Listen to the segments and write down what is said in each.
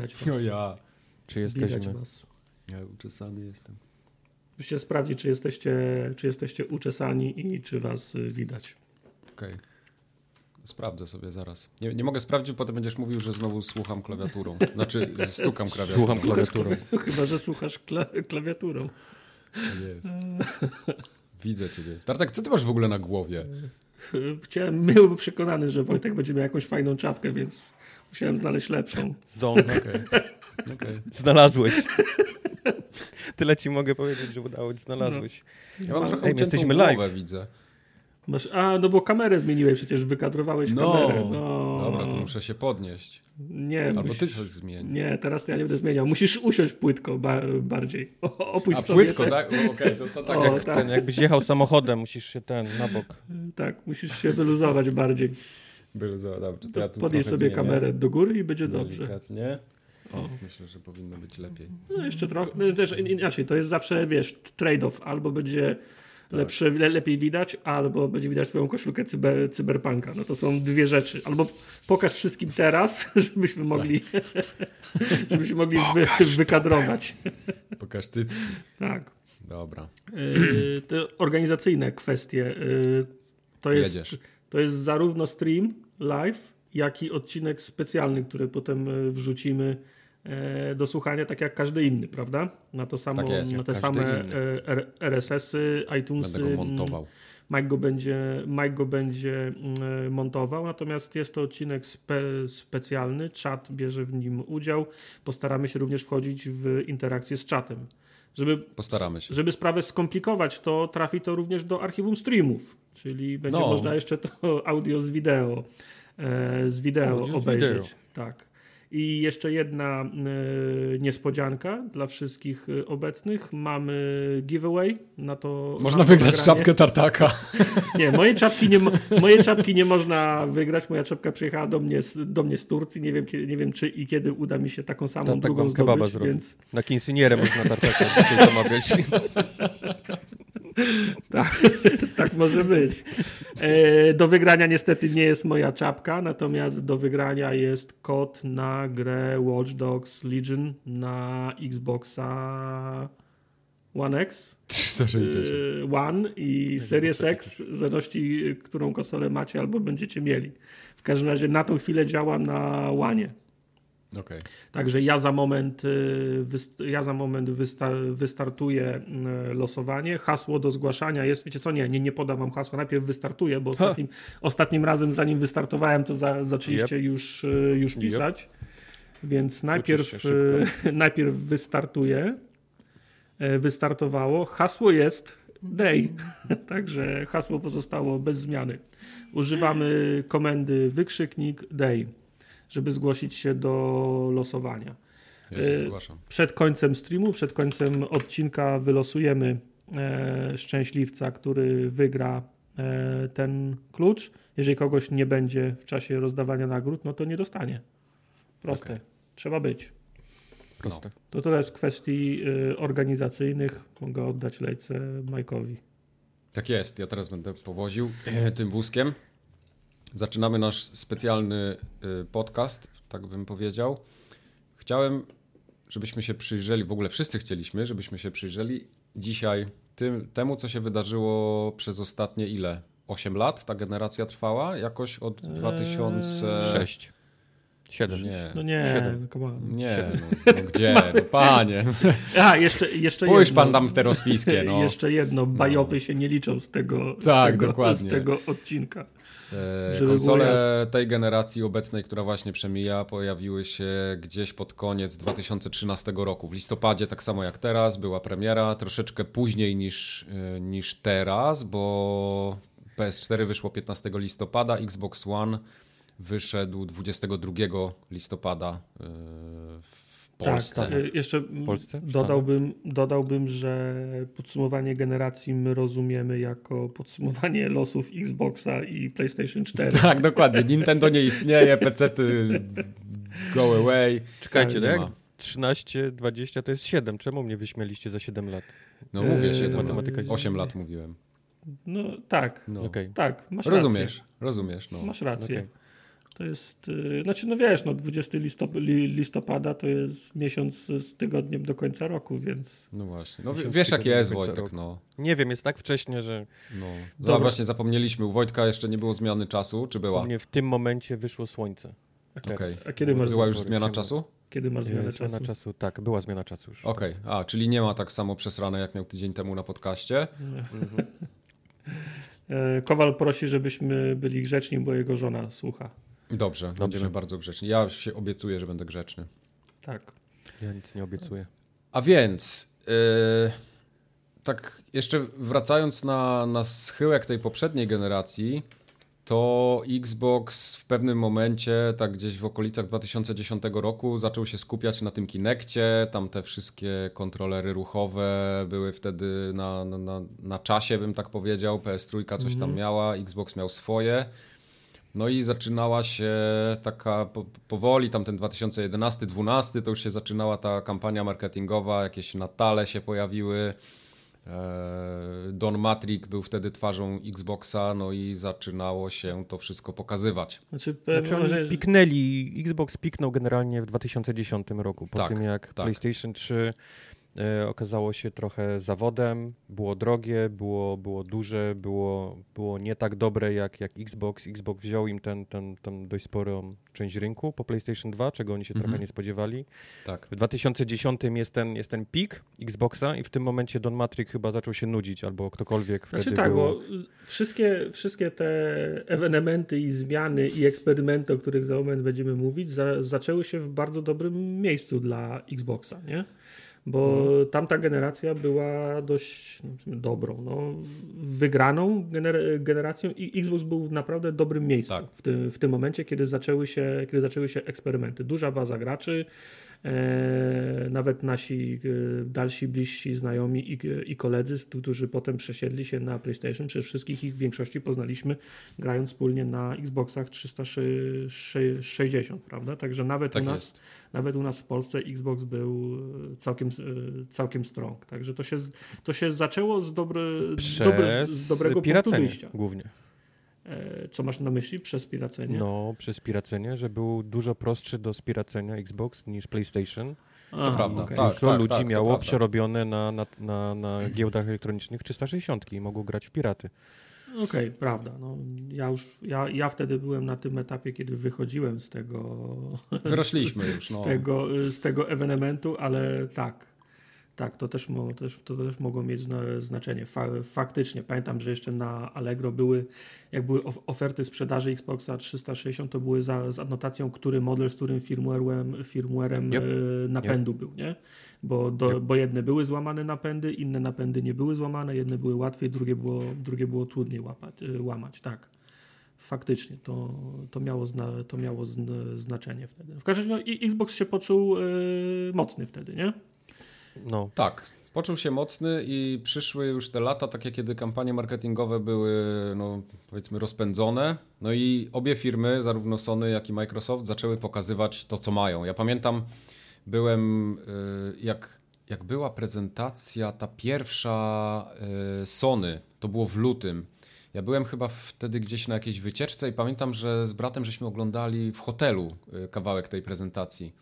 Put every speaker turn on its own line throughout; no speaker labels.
widać was.
Ja.
Czy
Widać
jesteśmy?
was.
Ja uczesany jestem.
Musicie sprawdzić, czy jesteście, czy jesteście uczesani i czy was y, widać.
Okej. Sprawdzę sobie zaraz. Nie, nie mogę sprawdzić, potem będziesz mówił, że znowu słucham klawiaturą. Znaczy, stukam klawiaturą.
Słucham klawiaturą.
Chyba, że słuchasz kla klawiaturą.
Jest. Widzę ciebie. Tartak, co ty masz w ogóle na głowie?
Chciałem, byłby przekonany, że Wojtek będzie miał jakąś fajną czapkę, więc musiałem znaleźć lepszą.
Ząg.
Okej. Okej.
Znalazłeś. Tyle ci mogę powiedzieć, że udało ci znalazłeś.
Ja mam trochę
Ej, jesteśmy live.
widzę.
Masz, a, no bo kamerę zmieniłeś, przecież wykadrowałeś
No.
kamerę. No.
Dobra, to muszę się podnieść.
Nie,
Albo
musisz-
ty coś zmień.
Nie, teraz to ja nie będę zmieniał. Musisz usiąść płytko ba bardziej. O, opuść
A
sobie
płytko, tak? Okej, to, to tak
O,
jak...
tak.
Ten, jakbyś jechał samochodem, musisz się ten, na bok.
Tak, musisz się wyluzować bardziej.
Było za, dobrze, to ja
Podnieś sobie
zmienię.
kamerę do góry i będzie dobrze.
Delikatnie.
O.
Myślę, że powinno być lepiej.
No jeszcze trochę, no też in- inaczej, to jest zawsze, wiesz, trade-off. Albo będzie
Tak.
lepsze, le, lepiej widać, albo będzie widać twoją koszulkę cyber, cyberpunka. No to są dwie rzeczy. Albo pokaż wszystkim teraz, żebyśmy mogli, żebyśmy mogli wy, wykadrować.
Pokaż cycki.
Tak.
Dobra.
Yy, te organizacyjne kwestie. Yy, to, jest,
Jedziesz.
To jest zarówno stream live, jak i odcinek specjalny, który potem yy, wrzucimy yy, do słuchania, tak jak każdy inny, prawda? Na to samo,
Tak jest,
na te same R- RSS-y, iTunesy.
Będę go montował.
Mike go będzie, Mike go będzie mm, montował, natomiast jest to odcinek spe, specjalny. Czat bierze w nim udział. Postaramy się również wchodzić w interakcję z czatem. Żeby,
Postaramy się.
żeby sprawę skomplikować, to trafi to również do archiwum streamów, czyli będzie
No.
można jeszcze to audio z wideo, e, z wideo
Audio z
obejrzeć.
wideo.
Tak. I jeszcze jedna e, niespodzianka dla wszystkich e, obecnych. Mamy giveaway na to.
Można wygrać
nagranie.
czapkę tartaka.
Nie, moje czapki nie, mo- moje czapki nie można wygrać. Moja czapka przyjechała do mnie z, do mnie z Turcji. Nie wiem, nie wiem czy i kiedy uda mi się taką samą
Tam tak
drugą
kebaba
zdobyć,
zrobię.
więc
Na kinsinierę można tartaka zamawiać.
tak, tak może być. E, do wygrania niestety nie jest moja czapka, natomiast do wygrania jest kod na grę Watch Dogs Legion na Xboxa One X.
360.
y, One i Series X, w zależności którą konsolę macie albo będziecie mieli. W każdym razie na tą chwilę działa na One.
Okej.
Także ja za moment, y, ja za moment wysta wystartuję y, losowanie. Hasło do zgłaszania jest, wiecie co, nie, nie, nie podam wam hasła. Najpierw wystartuję, bo ostatnim, ostatnim razem, zanim wystartowałem, to za, zaczęliście już, y, już
Yep.
pisać. Więc najpierw, najpierw wystartuję. E, Wystartowało. Hasło jest day. Także hasło pozostało bez zmiany. Używamy komendy wykrzyknik day, żeby zgłosić się do losowania.
Ja się
Y,
zgłaszam.
Przed końcem streamu, przed końcem odcinka wylosujemy e, szczęśliwca, który wygra e, ten klucz. Jeżeli kogoś nie będzie w czasie rozdawania nagród, no to nie dostanie. Proste.
Okej.
Trzeba być.
Proste.
To tyle z kwestii y, organizacyjnych. Mogę oddać lejce Majkowi.
Tak jest, ja teraz będę powoził e, tym wózkiem. Zaczynamy nasz specjalny e, podcast, tak bym powiedział. Chciałem, żebyśmy się przyjrzeli, w ogóle wszyscy chcieliśmy, żebyśmy się przyjrzeli dzisiaj tym, temu, co się wydarzyło przez ostatnie ile? 8 lat ta generacja trwała? Jakoś od 2000...
Siedem.
Nie,
No nie,
Siedem.
no
nie, no, no gdzie? No panie,
A, jeszcze, jeszcze
spójrz
jedno.
pan tam w te rozpiskie, no.
Jeszcze jedno, bajopy się nie liczą z tego, z
Tak,
tego,
dokładnie.
z tego odcinka.
E, Konsole tej generacji obecnej, która właśnie przemija, pojawiły się gdzieś pod koniec 2013 roku. W listopadzie, tak samo jak teraz, była premiera, troszeczkę później niż, e, niż teraz, bo PS4 wyszło 15 listopada, Xbox One wyszedł 22 listopada e, w Polsce.
Tak, jeszcze
Polsce?
dodałbym, dodałbym, że podsumowanie generacji my rozumiemy jako podsumowanie losów Xboxa i PlayStation 4.
Tak, dokładnie. Nintendo nie istnieje, PC-ty go away.
Czekajcie,
Nie
no jak
ma.
13, 20 to jest 7. Czemu mnie wyśmieliście za 7 lat?
No mówię,
Eee,
7
matematyka-
8 lat mówiłem.
No tak,
No.
Okej.
tak, masz
Rozumiesz,
rację.
rozumiesz. No.
Masz rację.
Okej.
To jest, y, znaczy no wiesz, no 20 listop li- listopada to jest miesiąc z tygodniem do końca roku, więc
No właśnie. No, wiesz jak jest Wojtek,
roku.
no.
Nie wiem, jest tak wcześnie, że
no.
Dobra.
No, właśnie zapomnieliśmy, u Wojtka jeszcze nie było zmiany czasu, czy
u
była?
mnie w tym momencie wyszło słońce.
Okej.
a kiedy masz,
Była już
Spory
zmiana
ciemno.
czasu?
kiedy masz zmianę
E,
czasu?
czasu? Tak, była zmiana czasu już.
Okej, a, czyli nie ma tak samo przesrane, jak miał tydzień temu na podcaście.
E, Kowal prosi, żebyśmy byli grzeczni, bo jego żona słucha.
Dobrze, będziemy bardzo grzeczni. Ja się obiecuję, że będę grzeczny.
Tak.
Ja nic nie obiecuję.
A więc, yy, tak jeszcze wracając na, na schyłek tej poprzedniej generacji, to Xbox w pewnym momencie, tak gdzieś w okolicach 2010 roku, zaczął się skupiać na tym Kinectie. Tam te wszystkie kontrolery ruchowe były wtedy na, na, na, na czasie, bym tak powiedział. PS3 coś tam miała, Xbox miał swoje. No i zaczynała się taka po, powoli, tam ten 2011-12, to już się zaczynała ta kampania marketingowa, jakieś Natale się pojawiły. E, Don Matrick był wtedy twarzą Xboxa, no i zaczynało się to wszystko pokazywać.
Znaczy,
Znaczy oni
że-
piknęli, Xbox piknął generalnie w 2010 roku, po
Tak,
tym jak
tak.
PlayStation 3 e, okazało się trochę zawodem, było drogie, było, było duże, było, było nie tak dobre jak, jak Xbox. Xbox wziął im ten, ten, ten dość sporą część rynku po PlayStation 2, czego oni się
Mhm.
trochę nie spodziewali.
Tak.
W 2010 jest ten, jest ten pik Xboxa i w tym momencie Don Matrick chyba zaczął się nudzić, albo ktokolwiek
Znaczy
wtedy
tak,
był.
bo wszystkie, wszystkie te ewenementy i zmiany i eksperymenty, o których za moment będziemy mówić, za, zaczęły się w bardzo dobrym miejscu dla Xboxa, nie? Bo tamta generacja była dość dobrą, no, wygraną gener- generacją i Xbox był w naprawdę dobrym miejscu
Tak.
w, tym, w tym momencie, kiedy zaczęły się, kiedy zaczęły się eksperymenty. Duża baza graczy, nawet nasi e, dalsi, bliżsi znajomi i, i koledzy, którzy potem przesiedli się na PlayStation, czy wszystkich ich w większości poznaliśmy grając wspólnie na Xboxach 360, prawda? Także nawet,
Tak
u nas,
jest.
nawet u nas w Polsce Xbox był e, całkiem, e, całkiem strong. Także to się, to się zaczęło z, dobry, z, dobre, z dobrego punktu wyjścia.
głównie.
E, Co masz na myśli przez piracenie?
No, przez piracenie, że był dużo prostszy do spiracenia Xbox niż PlayStation.
A,
prawda,
okej.
tak.
dużo ludzi
to
miało
prawda.
przerobione na, na, na, na giełdach elektronicznych 360 i mogło grać w piraty.
Okej, prawda. No, ja już, ja, ja wtedy byłem na tym etapie, kiedy wychodziłem z tego,
Wyrośliśmy już.
z
No.
tego, z tego ewenementu, ale tak, tak, to też, mo, też, to też mogło mieć zna, znaczenie. Fa, faktycznie, pamiętam, że jeszcze na Allegro były, jak były of, oferty sprzedaży Xboxa 360, to były za, z anotacją, który model z którym firmware'em, firmware'em
Yep.
e, napędu był, nie? Bo, do,
Yep.
bo jedne były złamane napędy, inne napędy nie były złamane, jedne były łatwiej, drugie było, drugie było trudniej łapać, e, łamać, tak. Faktycznie, to, to miało, zna, to miało zn, znaczenie wtedy. W każdym razie no, Xbox się poczuł e, mocny wtedy, nie?
No,
Tak, poczuł się mocny i przyszły już te lata, takie kiedy kampanie marketingowe były, no powiedzmy, rozpędzone. No i obie firmy, zarówno Sony, jak i Microsoft, zaczęły pokazywać to, co mają. Ja pamiętam, byłem, y, jak, jak była prezentacja, ta pierwsza y, Sony, to było w lutym. Ja byłem chyba wtedy gdzieś na jakiejś wycieczce i pamiętam, że z bratem żeśmy oglądali w hotelu y, kawałek tej prezentacji.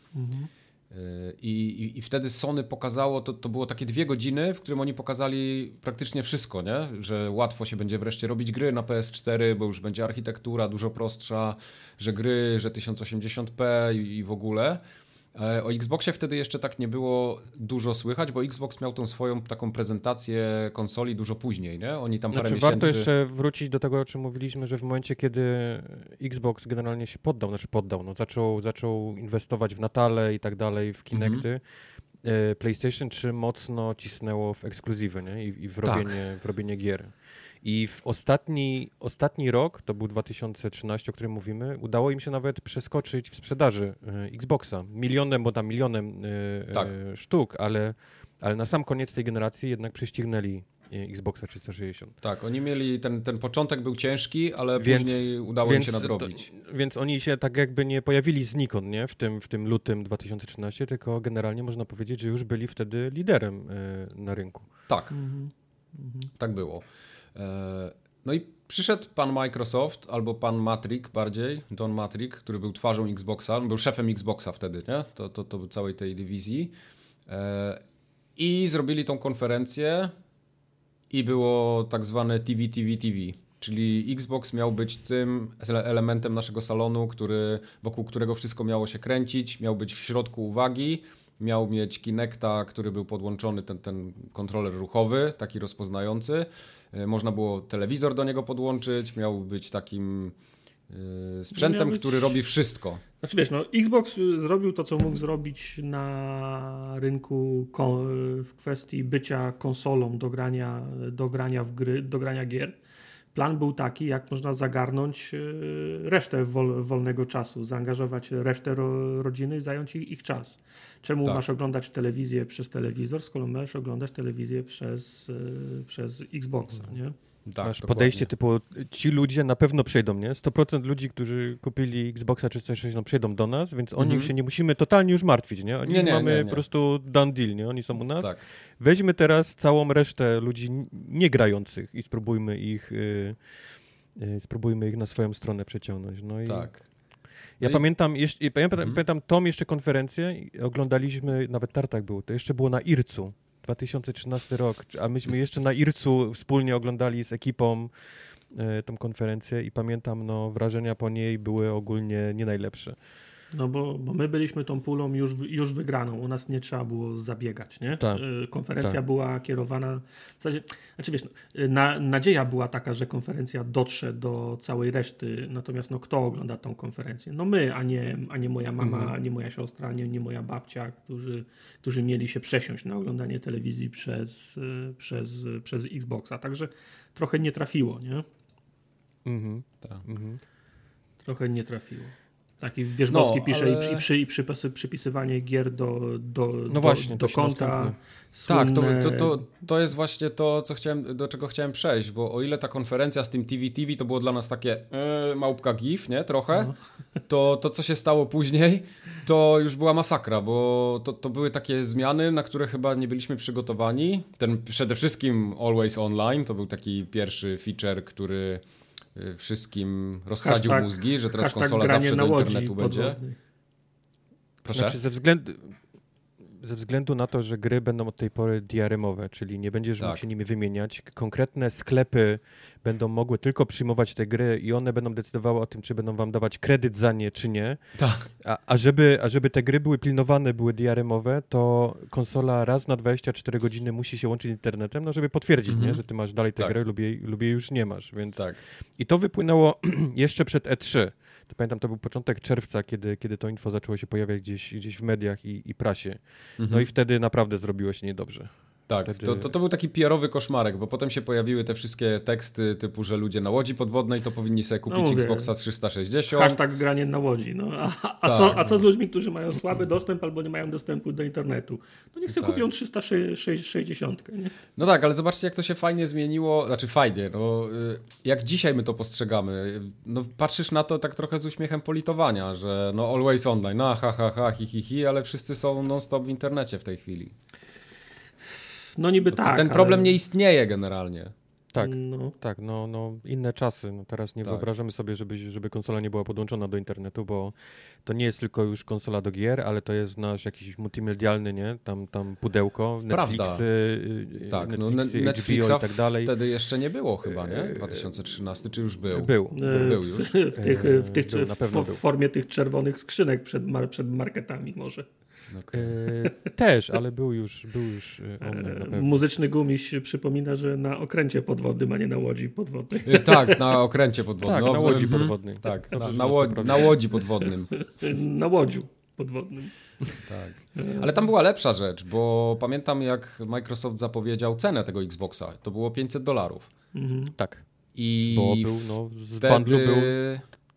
I, i, I wtedy Sony pokazało, to, to było takie dwie godziny, w którym oni pokazali praktycznie wszystko, nie? że łatwo się będzie wreszcie robić gry na PS4, bo już będzie architektura dużo prostsza, że gry, że 1080p i, i w ogóle. E, O Xboxie wtedy jeszcze tak nie było dużo słychać, bo Xbox miał tą swoją taką prezentację konsoli dużo później, nie? Oni tam parę
znaczy
miesięcy...
warto jeszcze wrócić do tego, o czym mówiliśmy, że w momencie, kiedy Xbox generalnie się poddał, znaczy poddał, no, zaczął, zaczął inwestować w Natale i tak dalej, w Kinecty, e, PlayStation 3 mocno cisnęło w ekskluzywy nie? I, i w,
Tak.
robienie, w robienie gier. I w ostatni, ostatni rok, to był 2013, o którym mówimy, udało im się nawet przeskoczyć w sprzedaży e, Xboxa. Milionem, bo tam milionem e,
Tak.
e, sztuk, ale, ale na sam koniec tej generacji jednak prześcignęli Xboxa 360.
Tak, oni mieli, ten, ten początek był ciężki, ale
Więc-
później udało im się nadrobić.
To, więc oni się tak jakby nie pojawili znikąd, nie? W tym, w tym lutym 2013, tylko generalnie można powiedzieć, że już byli wtedy liderem e, na rynku.
Tak, tak było. E, No i przyszedł pan Microsoft, albo pan Matrick bardziej, Don Matrick, który był twarzą Xboxa, był szefem Xboxa wtedy, nie? To, to, to całej tej dywizji. E, I zrobili tą konferencję i było tak zwane TV, TV, TV. Czyli Xbox miał być tym elementem naszego salonu, który, wokół którego wszystko miało się kręcić, miał być w środku uwagi, miał mieć Kinecta, który był podłączony, ten, ten kontroler ruchowy, taki rozpoznający. E, można było telewizor do niego podłączyć, miał być takim e, sprzętem, być... który robi wszystko.
Znaczy wiesz, no, Xbox zrobił to, co mógł zrobić na rynku w kwestii bycia konsolą do grania, do grania w gry, do grania gier plan był taki, jak można zagarnąć e, resztę wol, wolnego czasu, zaangażować resztę ro, rodziny i zająć ich, ich czas. Czemu tak. masz oglądać telewizję przez telewizor, skoro możesz oglądać telewizję przez, e, przez Xboxa, nie?
Tak, Masz dokładnie. podejście typu, ci ludzie na pewno przyjdą, nie? 100% ludzi, którzy kupili Xboxa czy coś, no, przyjdą do nas, więc o nich mhm. się nie musimy totalnie już martwić, nie? Oni nie, nie, mamy nie, po prostu done deal, nie? Oni są u nas. Tak. Weźmy teraz całą resztę ludzi niegrających i spróbujmy ich, yy, yy, spróbujmy ich na swoją stronę przeciągnąć. No i
tak.
Ja no pamiętam, jeszcze, ja pamiętam, mhm. pamiętam tą jeszcze konferencję, oglądaliśmy, nawet Tartak był, to jeszcze było na Ircu. 2013 rok, a myśmy jeszcze na Ircu wspólnie oglądali z ekipą e, tą konferencję i pamiętam, no, wrażenia po niej były ogólnie nie najlepsze.
No bo, bo my byliśmy tą pulą już, już wygraną, u nas nie trzeba było zabiegać, nie? Tak. Y, konferencja tak. była kierowana, w zasadzie, znaczy wiesz, y, na, nadzieja była taka, że konferencja dotrze do całej reszty, natomiast no kto ogląda tą konferencję? No my, a nie, a nie moja mama, mhm. nie moja siostra, nie, nie moja babcia, którzy, którzy mieli się przesiąść na oglądanie telewizji przez, y, przez, przez Xboxa, także trochę nie trafiło, nie? Mhm. Tak. Mhm. Trochę nie trafiło. Taki Wierzbowski no, pisze ale... i, przy, i przy, przypisywanie gier do, do,
no właśnie,
do, do konta.
Tak, to, to, to, to jest właśnie to, co chciałem, do czego chciałem przejść, bo o ile ta konferencja z tym TV TV to było dla nas takie yy, małpka gif, nie? Trochę, no. to to, co się stało później, to już była masakra, bo to, to były takie zmiany, na które chyba nie byliśmy przygotowani. Ten przede wszystkim Always Online, to był taki pierwszy feature, który wszystkim rozsadził hashtag, mózgi, że teraz konsola zawsze do internetu będzie.
Proszę? Znaczy ze względu, ze względu na to, że gry będą od tej pory diarymowe, czyli nie będziesz tak. mógł się nimi wymieniać, konkretne sklepy będą mogły tylko przyjmować te gry i one będą decydowały o tym, czy będą wam dawać kredyt za nie, czy nie.
Tak.
A, a, żeby, a żeby te gry były pilnowane, były diarymowe, to konsola raz na 24 godziny musi się łączyć z internetem, no żeby potwierdzić, nie, mhm. że ty masz dalej tę tak. grę lub jej, lub jej już nie masz. Więc... Tak. I to wypłynęło jeszcze przed E3 to pamiętam, to był początek czerwca, kiedy, kiedy to info zaczęło się pojawiać gdzieś, gdzieś w mediach i, i prasie. Mhm. No i wtedy naprawdę zrobiło się niedobrze.
Tak, Wtedy... to, to, to, był taki PR-owy koszmarek, bo potem się pojawiły te wszystkie teksty typu, że ludzie na łodzi podwodnej to powinni sobie kupić no Xboxa 360.
Hashtag granie na łodzi. No. A, a, tak. co, a co z ludźmi, którzy mają słaby dostęp albo nie mają dostępu do internetu? No niech sobie tak. kupią 360. Nie?
No tak, ale zobaczcie jak to się fajnie zmieniło, znaczy fajnie, no, y, jak dzisiaj my to postrzegamy. No, patrzysz na to tak trochę z uśmiechem politowania, że no always online, no ha ha ha hi hi hi, ale wszyscy są non-stop w internecie w tej chwili.
No niby tak.
Ten problem ale... nie istnieje generalnie.
Tak, no. tak, no, no inne czasy. No teraz nie tak. wyobrażamy sobie, żeby, żeby konsola nie była podłączona do internetu, bo to nie jest tylko już konsola do gier, ale to jest nasz jakiś multimedialny, nie? Tam, tam pudełko, Netflixy, y,
tak, Netflixy, no, Netflixa i tak dalej. wtedy jeszcze nie było chyba, nie? 2013, czy już był?
Był.
Był, był już. W, tych, w, tych, był, w, w formie tych czerwonych skrzynek przed, przed marketami może.
Okay. E, też, ale był już, był już e,
e, Muzyczny gumiś przypomina, że na okręcie podwodnym, a nie na łodzi podwodnej.
E, tak, na okręcie podwodnym.
Tak, na łodzi mhm. podwodnej.
Tak, na, na, łodzi, na łodzi podwodnym.
na łodziu podwodnym.
Tak. Ale tam była lepsza rzecz, bo pamiętam jak Microsoft zapowiedział cenę tego Xboxa. To było 500 dolarów.
Mhm. Tak.
I
bo był, no, z wtedy... był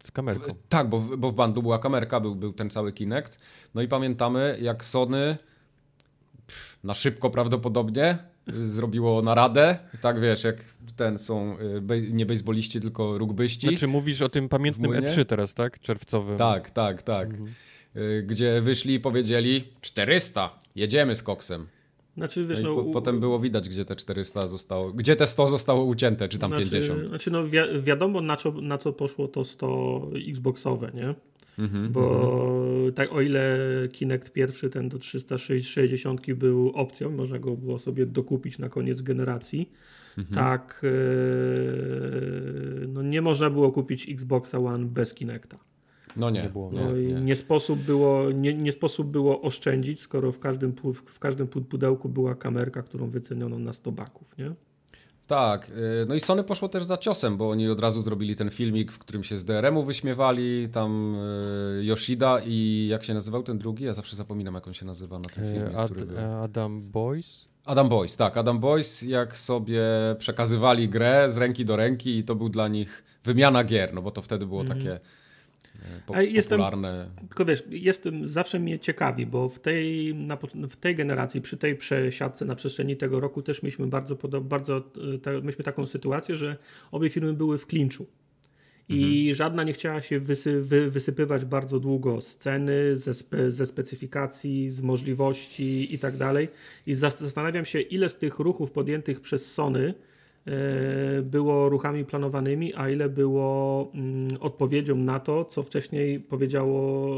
z kamerką.
tak, bo, bo w bandu była kamerka, był, był ten cały Kinect. No i pamiętamy, jak Sony pff, na szybko prawdopodobnie y, zrobiło naradę, tak wiesz, jak ten są y, nie bejsboliści, tylko rugbyści.
Znaczy mówisz o tym pamiętnym E3 teraz, tak? Czerwcowym.
Tak, tak, tak. Mhm. Y, gdzie wyszli i powiedzieli 400, jedziemy z koksem.
Znaczy, wiesz,
No
no,
po, potem było widać, gdzie te 400 zostało, gdzie te 100 zostało ucięte, czy tam
znaczy,
50.
Znaczy, no wi wiadomo na co, na co poszło to 100 Xboxowe, nie?
Mhm,
Bo tak o ile Kinect pierwszy, ten do 360 był opcją, można go było sobie dokupić na koniec generacji,
mhm.
tak e, no nie można było kupić Xboxa One bez Kinecta.
No nie,
Nie było.
No
nie,
i
nie.
nie sposób, było, nie, nie sposób było oszczędzić, skoro w każdym, w każdym pu- pudełku była kamerka, którą wyceniono na 100 baków, nie?
Tak, y, no i Sony poszło też za ciosem, bo oni od razu zrobili ten filmik, w którym się z DRM-u wyśmiewali, tam y, Yoshida i jak się nazywał ten drugi? Ja zawsze zapominam, jak on się nazywa na tym filmie,
E, Ad,
który był.
e, Adam Boys.
Adam Boys, tak, Adam Boys, jak sobie przekazywali grę z ręki do ręki i to był dla nich wymiana gier, no bo to wtedy było takie e, po,
A jestem-
popularne.
Tylko wiesz, jestem, zawsze mnie ciekawi, bo w tej, na, w tej generacji, przy tej przesiadce na przestrzeni tego roku też mieliśmy bardzo, bardzo e, ta, mieliśmy taką sytuację, że obie firmy były w klinczu. I żadna nie chciała się wysy, wy, wysypywać bardzo długo z ceny, ze, spe, ze specyfikacji, z możliwości i tak dalej. I zas- zastanawiam się, ile z tych ruchów podjętych przez Sony e, było ruchami planowanymi, a ile było mm, odpowiedzią na to, co wcześniej powiedziało,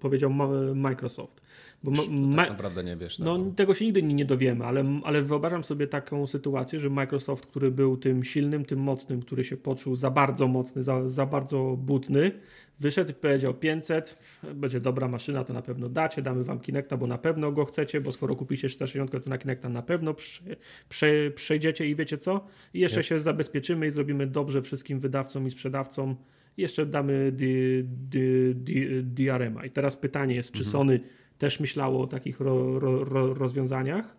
powiedział Microsoft. Bo ma, ma,
Tak naprawdę nie wiesz.
no,
tego.
tego się nigdy nie, dowiemy, ale, ale wyobrażam sobie taką sytuację, że Microsoft, który był tym silnym, tym mocnym, który się poczuł za bardzo mocny, za, za bardzo butny, wyszedł i powiedział 500, będzie dobra maszyna, to na pewno dacie, damy wam Kinecta, bo na pewno go chcecie, bo skoro kupicie 460, to na Kinecta na pewno przy, przy, przejdziecie i wiecie co? I jeszcze
Nie.
się zabezpieczymy i zrobimy dobrze wszystkim wydawcom i sprzedawcom. I jeszcze damy DRM-a. I teraz pytanie jest, czy Sony też myślało o takich ro, ro, ro, rozwiązaniach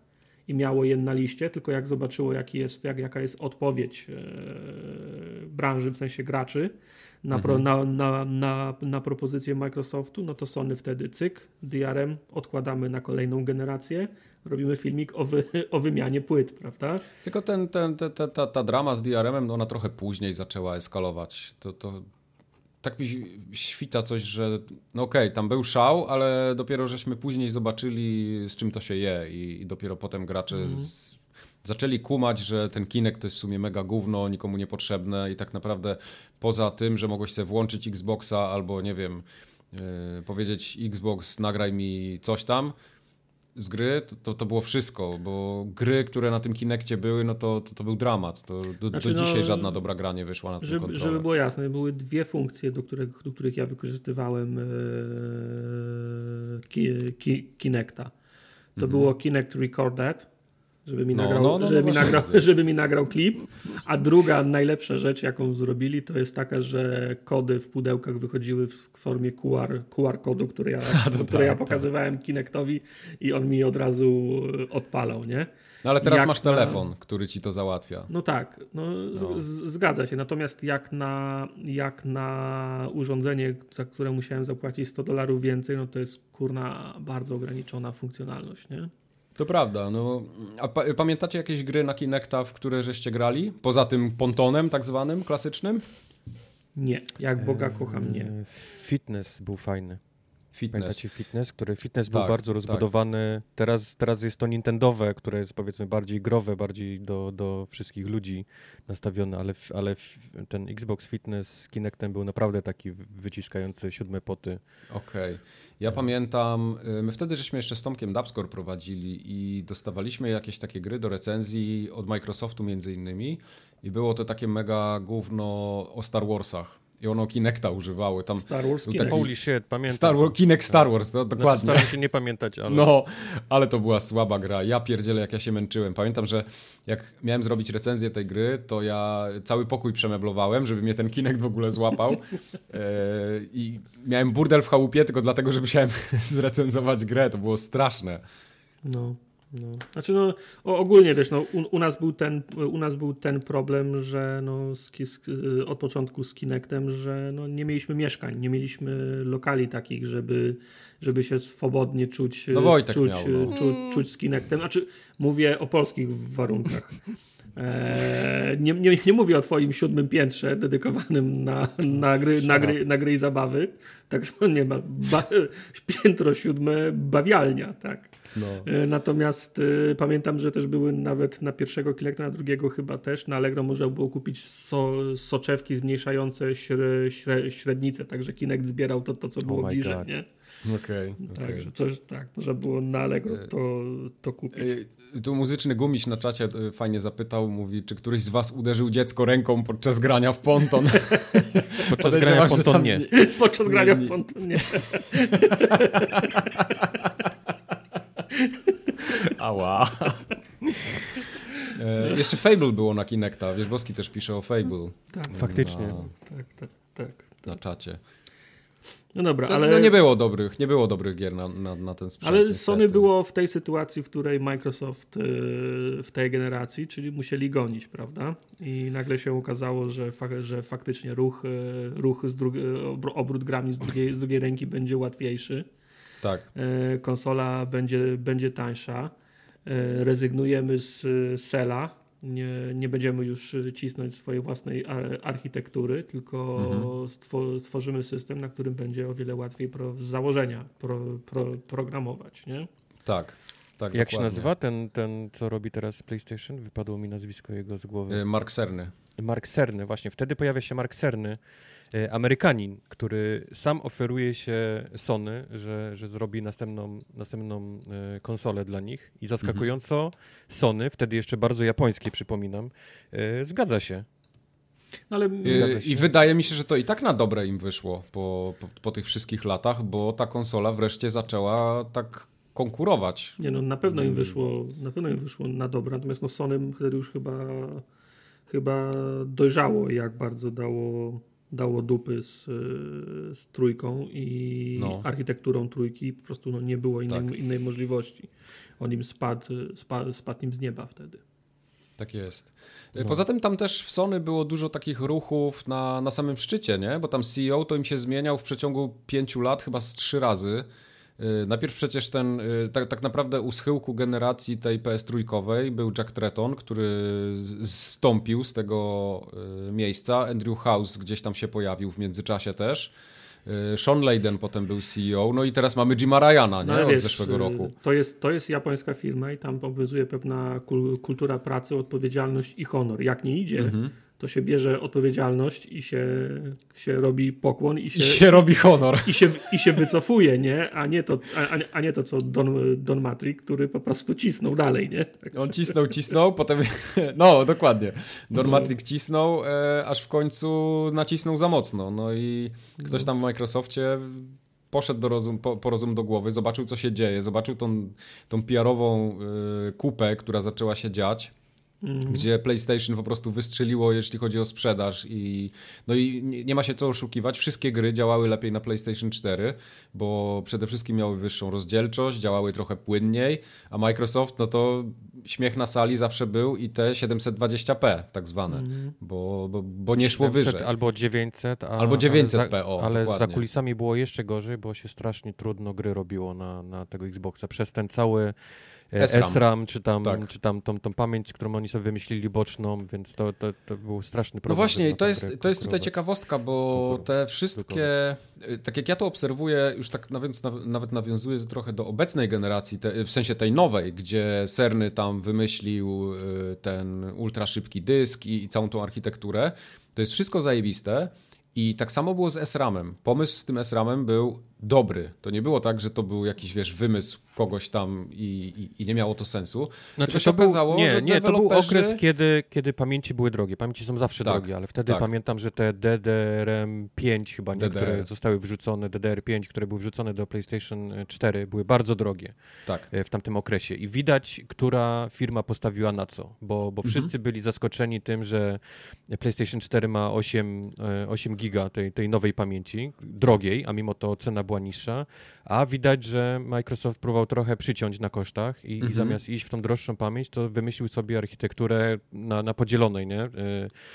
i miało je na liście, tylko jak zobaczyło, jaki jest, jak, jaka jest odpowiedź e, branży, w sensie graczy, na, pro, na, na, na, na propozycję Microsoftu, no to Sony wtedy cyk, DRM, odkładamy na kolejną generację, robimy filmik o, wy, o wymianie płyt, prawda?
Tylko ten, ten, te- te- ta, ta drama z DRM-em, no ona trochę później zaczęła eskalować. To, to tak mi świta coś, że no okej, tam był szał, ale dopiero żeśmy później zobaczyli, z czym to się je i, i dopiero potem gracze z, zaczęli kumać, że ten kinek to jest w sumie mega gówno, nikomu niepotrzebne i tak naprawdę poza tym, że mogłeś sobie włączyć Xboxa albo nie wiem, yy, powiedzieć Xbox nagraj mi coś tam, z gry, to, to, to było wszystko, bo gry, które na tym Kinekcie były, no to, to, to był dramat. To, do,
Znaczy,
do
no,
dzisiaj żadna dobra gra nie wyszła na tym
Żeby,
kontroler.
żeby było jasne, były dwie funkcje, do których, do których ja wykorzystywałem e, ki, ki, Kinecta. To było Kinect Recorded, żeby mi.
No,
nagrał,
no, no,
żeby,
no
mi
właśnie
nagrał, żeby mi nagrał klip. A druga, najlepsza rzecz, jaką zrobili, to jest taka, że kody w pudełkach wychodziły w formie QR, QR kodu, który ja, który ja
tak,
pokazywałem Kinectowi i on mi od razu odpalał, nie?
No ale teraz
jak
masz
na-
telefon, który ci to załatwia.
No tak, no,
No.
Z, zgadza się. Natomiast jak na, jak na urządzenie, za które musiałem zapłacić 100 dolarów więcej, no to jest kurna bardzo ograniczona funkcjonalność, nie?
To prawda. No, a pa, pamiętacie jakieś gry na Kinecta, w które żeście grali? Poza tym pontonem tak zwanym, klasycznym?
Nie, jak Boga kocham, nie.
E, Fitness był fajny.
Fitness.
Pamiętacie Fitness? Który Fitness
Tak,
był bardzo
tak.
rozbudowany. Teraz, teraz jest to Nintendowe, które jest powiedzmy bardziej growe, bardziej do, do wszystkich ludzi nastawione, ale, ale ten Xbox Fitness z Kinectem był naprawdę taki wy- wyciskający siódme poty.
Okej. Ja pamiętam, y, my wtedy żeśmy jeszcze z Tomkiem Dubscore prowadzili i dostawaliśmy jakieś takie gry do recenzji od Microsoftu między innymi i było to takie mega gówno o Star Warsach. I ono Kinecta używały. Tam
Star Wars Kinect.
taki-
Holy shit, pamiętam.
Star Kinect Star Wars, no,
Znaczy,
dokładnie.
staram się nie pamiętać, ale...
No, ale to była słaba gra. Ja pierdzielę, jak ja się męczyłem. Pamiętam, że jak miałem zrobić recenzję tej gry, to ja cały pokój przemeblowałem, żeby mnie ten Kinect w ogóle złapał. E, I miałem burdel w chałupie tylko dlatego, że musiałem zrecenzować grę. To było straszne.
No, no. Znaczy no, o, ogólnie wiesz, no, u, u, nas był ten, u nas był ten problem, że no, z, z, od początku z Kinectem, że no, nie mieliśmy mieszkań, nie mieliśmy lokali takich, żeby, żeby się swobodnie czuć,
No Wojtek
czuć,
miał, no.
czuć, czuć z Kinectem. Znaczy, mówię o polskich warunkach. E, nie, nie, nie mówię o twoim siódmym piętrze dedykowanym na, na, gry, na, gry, na gry i zabawy. Tak zwane ba, ba, piętro siódme bawialnia, tak.
No.
E, natomiast y, pamiętam, że też były nawet na pierwszego Kinecta, na drugiego chyba też. Na Allegro można było kupić so, soczewki zmniejszające śre, śre, średnicę, także Kinect zbierał to, to co było
oh
bliżej,
God.
nie?
Okej. Okay,
Także coś tak, można było na Allegro to, to kupić.
Tu muzyczny gumiś na czacie fajnie zapytał, mówi, czy któryś z was uderzył dziecko ręką podczas grania w ponton?
Podczas grania w ponton nie.
Podczas grania
nie-
w pontonie.
Ała. E, jeszcze Fable było na Kinecta, wiesz, Boski też pisze o Fable
Tak,
Faktycznie.
na,
tak, tak, tak.
na czacie.
No dobra,
To,
ale...
No nie było dobrych, nie było dobrych gier na, na, na ten sprzęt.
Ale. Sony było w tej sytuacji, w której Microsoft y, w tej generacji, czyli musieli gonić, prawda? I nagle się okazało, że, fa że faktycznie ruch, y, ruch z obrót grami z drugiej, z drugiej ręki będzie łatwiejszy.
Tak,
Y, Konsola będzie, będzie tańsza. Y, Rezygnujemy z Sela. Nie, nie będziemy już cisnąć swojej własnej ar- architektury, tylko
Mhm.
stwo stworzymy system, na którym będzie o wiele łatwiej pro z założenia pro pro programować. Nie?
tak. tak
Jak się
dokładnie.
nazywa ten, ten, co robi teraz PlayStation? Wypadło mi nazwisko jego z głowy.
E, Mark Cerny.
Mark Cerny, właśnie. Wtedy pojawia się Mark Cerny, e, Amerykanin, który sam oferuje się Sony, że, że zrobi następną, następną e, konsolę dla nich. I zaskakująco Sony, wtedy jeszcze bardzo japońskie, przypominam, e, zgadza się.
No ale
Zgadza
E,
się.
I wydaje mi się, że to i tak na dobre im wyszło po, po, po tych wszystkich latach, bo ta konsola wreszcie zaczęła tak konkurować.
nie no, na pewno im
Mm.
wyszło, na pewno im wyszło na dobre, natomiast no Sony wtedy już chyba chyba dojrzało, jak bardzo dało, dało dupy z, z trójką i
No.
architekturą trójki, po prostu no, nie było innej,
Tak.
innej możliwości. On im spadł, spadł, spadł im z nieba wtedy.
Tak jest.
No.
Poza tym tam też w Sony było dużo takich ruchów na, na samym szczycie, nie? Bo tam CEO to im się zmieniał w przeciągu pięciu lat chyba z trzy razy. E, Najpierw przecież ten, e, tak, tak naprawdę u schyłku generacji tej PS trójkowej był Jack Tretton, który zstąpił z tego e, miejsca. Andrew House gdzieś tam się pojawił w międzyczasie też. Sean Layden potem był CEO, no i teraz mamy Jima Ryana, nie?
No, ale
Od
wiesz,
zeszłego
y,
roku.
To jest, to jest japońska firma i tam obowiązuje pewna kul- kultura pracy, odpowiedzialność i honor. Jak nie idzie,
Mhm.
To się bierze odpowiedzialność i się, się robi pokłon i się,
I się robi honor.
i się, i się wycofuje, nie? A nie to, a, a nie to co Don, Don Matrix, który po prostu cisnął dalej, nie? Tak.
On cisnął, cisnął, potem. No, dokładnie. Don
No.
Matrix cisnął, e, aż w końcu nacisnął za mocno. No i ktoś tam w Microsoftie poszedł do rozum, po, po rozum do głowy, zobaczył, co się dzieje, zobaczył tą, tą PR-ową e, kupę, która zaczęła się dziać.
Mhm.
Gdzie PlayStation po prostu wystrzeliło, jeśli chodzi o sprzedaż i no i nie, ma się co oszukiwać. Wszystkie gry działały lepiej na PlayStation 4, bo przede wszystkim miały wyższą rozdzielczość, działały trochę płynniej, a Microsoft, no to śmiech na sali zawsze był i te 720p tak zwane,
Mhm.
bo, bo, bo nie szło
700
wyżej.
Albo 900. A,
Albo 900p,
Ale,
o,
za, ale za
dokładnie.
kulisami było jeszcze gorzej, bo się strasznie trudno gry robiło na, na tego Xboxa. Przez ten cały e,
SRAM.
SRAM, czy tam,
Tak.
czy tam tą, tą pamięć, którą oni sobie wymyślili boczną, więc to, to, to był straszny
No
problem.
właśnie, i
na
to jest, to jest tutaj ciekawostka, bo te wszystkie, y, tak jak ja to obserwuję, już tak nawet, nawet nawiązuję trochę do obecnej generacji, te, w sensie tej nowej, gdzie Cerny tam wymyślił y, ten ultra szybki dysk i, i całą tą architekturę, to jest wszystko zajebiste. I tak samo było z SRAM-em. Pomysł z tym SRAM-em był dobry. To nie było tak, że to był jakiś, wiesz, wymysł kogoś tam i, i, i nie miało to sensu.
Znaczy,
Tylko się
to był,
okazało,
nie,
że
nie, to był
deweloperzy-
okres, kiedy, kiedy pamięci były drogie. Pamięci są zawsze
Tak,
drogie, ale wtedy
tak.
pamiętam, że te DDRM5 chyba, nie,
DDR.
które zostały wrzucone, DDR5, które były wrzucone do PlayStation 4, były bardzo drogie
Tak.
e, w tamtym okresie. I widać, która firma postawiła na co, bo, bo
Mhm.
wszyscy byli zaskoczeni tym, że PlayStation 4 ma 8, e, 8 giga tej, tej nowej pamięci, drogiej, a mimo to cena była niższa, a widać, że Microsoft próbował trochę przyciąć na kosztach i,
Mhm.
i zamiast iść w tą droższą pamięć, to wymyślił sobie architekturę na, na podzielonej nie? E,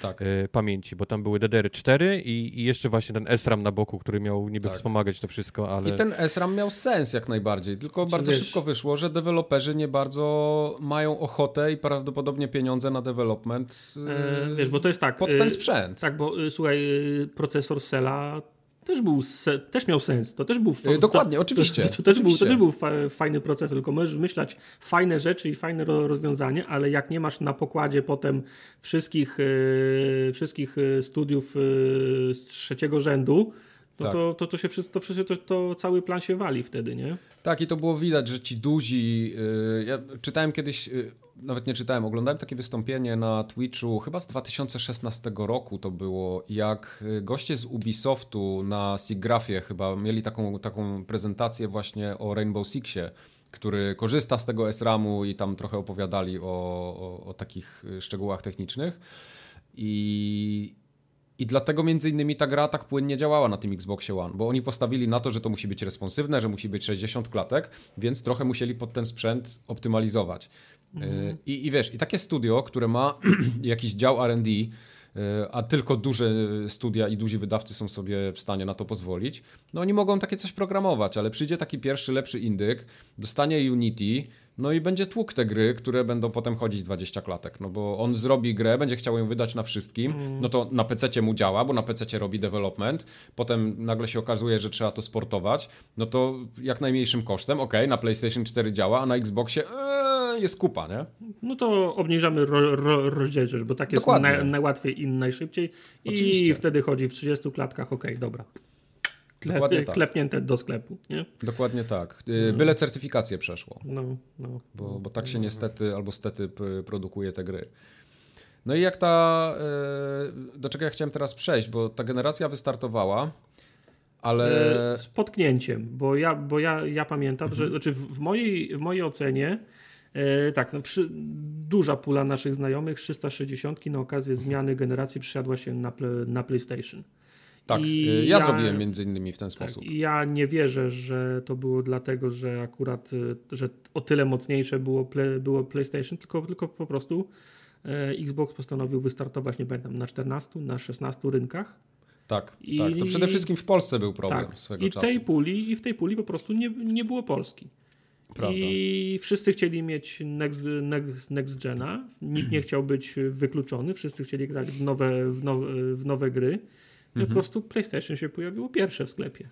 Tak.
e, pamięci, bo tam były DDR4 i, i jeszcze właśnie ten SRAM na boku, który miał niby
Tak.
wspomagać to wszystko, ale...
I ten SRAM miał sens jak najbardziej, tylko
Znaczy,
bardzo
wiesz-
szybko wyszło, że deweloperzy nie bardzo mają ochotę i prawdopodobnie pieniądze na development
E,
yy,
wiesz, bo to jest tak.
pod ten sprzęt.
Tak, bo słuchaj, procesor Sela też był, se, też miał sens, to też był... fa-
Y, dokładnie,
to,
oczywiście,
To, to, też był, to
oczywiście.
też był fa, fajny procesor, tylko możesz wymyślać fajne rzeczy i fajne ro, rozwiązanie, ale jak nie masz na pokładzie potem wszystkich, y, wszystkich y, studiów z trzeciego rzędu, no
Tak.
to, to, to się wszystko, to, wszystko- to, to cały plan się wali wtedy, nie?
Tak, i to było widać, że ci duzi. Yy, ja czytałem kiedyś, nawet nie czytałem, oglądałem takie wystąpienie na Twitchu, chyba z 2016 roku to było, jak yy, goście z Ubisoftu na SIGGRAPHie chyba mieli taką, taką prezentację właśnie o Rainbow Sixie, który korzysta z tego SRAM-u i tam trochę opowiadali o, o, o takich yy, szczegółach technicznych. I, i dlatego między innymi ta gra tak płynnie działała na tym Xboxie One, bo oni postawili na to, że to musi być responsywne, że musi być 60 klatek, więc trochę musieli pod ten sprzęt optymalizować. Y, I, I wiesz, i takie studio, które ma jakiś dział R&D, y, a tylko duże studia i duzi wydawcy są sobie w stanie na to pozwolić, no oni mogą takie coś programować, ale przyjdzie taki pierwszy, lepszy indyk, dostanie Unity, no i będzie tłuk te gry, które będą potem chodzić 20 klatek, no bo on zrobi grę, będzie chciał ją wydać na wszystkim, no to na PC mu działa, bo na PC robi development, potem nagle się okazuje, że trzeba to sportować, no to jak najmniejszym kosztem, ok, na PlayStation 4 działa, a na Xboxie ee, jest kupa, nie?
No to obniżamy ro, ro, rozdzielczość, bo tak jest naj, najłatwiej i najszybciej. I
Oczywiście.
wtedy chodzi w 30 klatkach, okej, dobra.
Dokładnie tak.
Klepnięte do sklepu, nie?
Dokładnie tak. Y, Byle certyfikację przeszło.
No, no.
bo, bo tak się niestety albo stety produkuje te gry. No i jak ta. e, Do czego ja chciałem teraz przejść, bo ta generacja wystartowała, ale.
E, Z potknięciem, bo ja, bo ja, ja pamiętam, że znaczy w, mojej, w mojej ocenie tak, no, przy, duża pula naszych znajomych 360 na okazję zmiany generacji przysiadła się na, na PlayStation.
Tak,
I
y, ja,
ja-
zrobiłem między innymi w ten
Tak,
sposób.
ja nie wierzę, że to było dlatego, że akurat, y, że o tyle mocniejsze było, było PlayStation, tylko, tylko po prostu e, Xbox postanowił wystartować, nie pamiętam, na 14, na 16 rynkach.
Tak,
I-
tak. To przede wszystkim w Polsce był problem
tak.
swego
I
czasu.
tej puli, I w tej puli po prostu nie, nie było Polski.
Prawda.
I wszyscy chcieli mieć next, next, next gena, nikt nie chciał być wykluczony, wszyscy chcieli grać w nowe, w nowe, w nowe gry. I
Mhm.
po prostu PlayStation się pojawiło pierwsze w sklepie.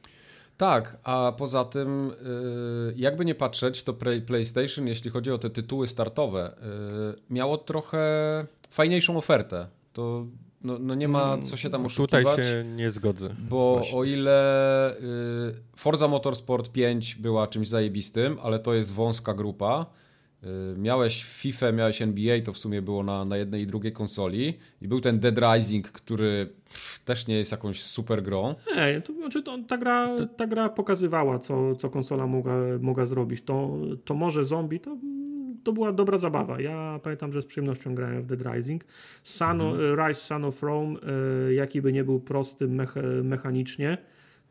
Tak, a poza tym, y, jakby nie patrzeć, to Play- PlayStation, jeśli chodzi o te tytuły startowe, y, miało trochę fajniejszą ofertę. To no, no nie ma co się tam oszukiwać.
Tutaj się nie zgodzę.
Bo
Właśnie.
o ile y, Forza Motorsport 5 była czymś zajebistym, ale to jest wąska grupa. Y, miałeś FIFA, miałeś NBA, to w sumie było na, na jednej i drugiej konsoli. I był ten Dead Rising, który pff, też nie jest jakąś super grą.
Nie, to znaczy to, ta, gra, ta gra pokazywała, co, co konsola mogła, mogła zrobić. To, to może zombie, to, to była dobra zabawa. Ja pamiętam, że z przyjemnością grałem w Dead Rising. Sun,
Mhm.
Rise Son of Rome, e, jaki by nie był prosty mecha, mechanicznie,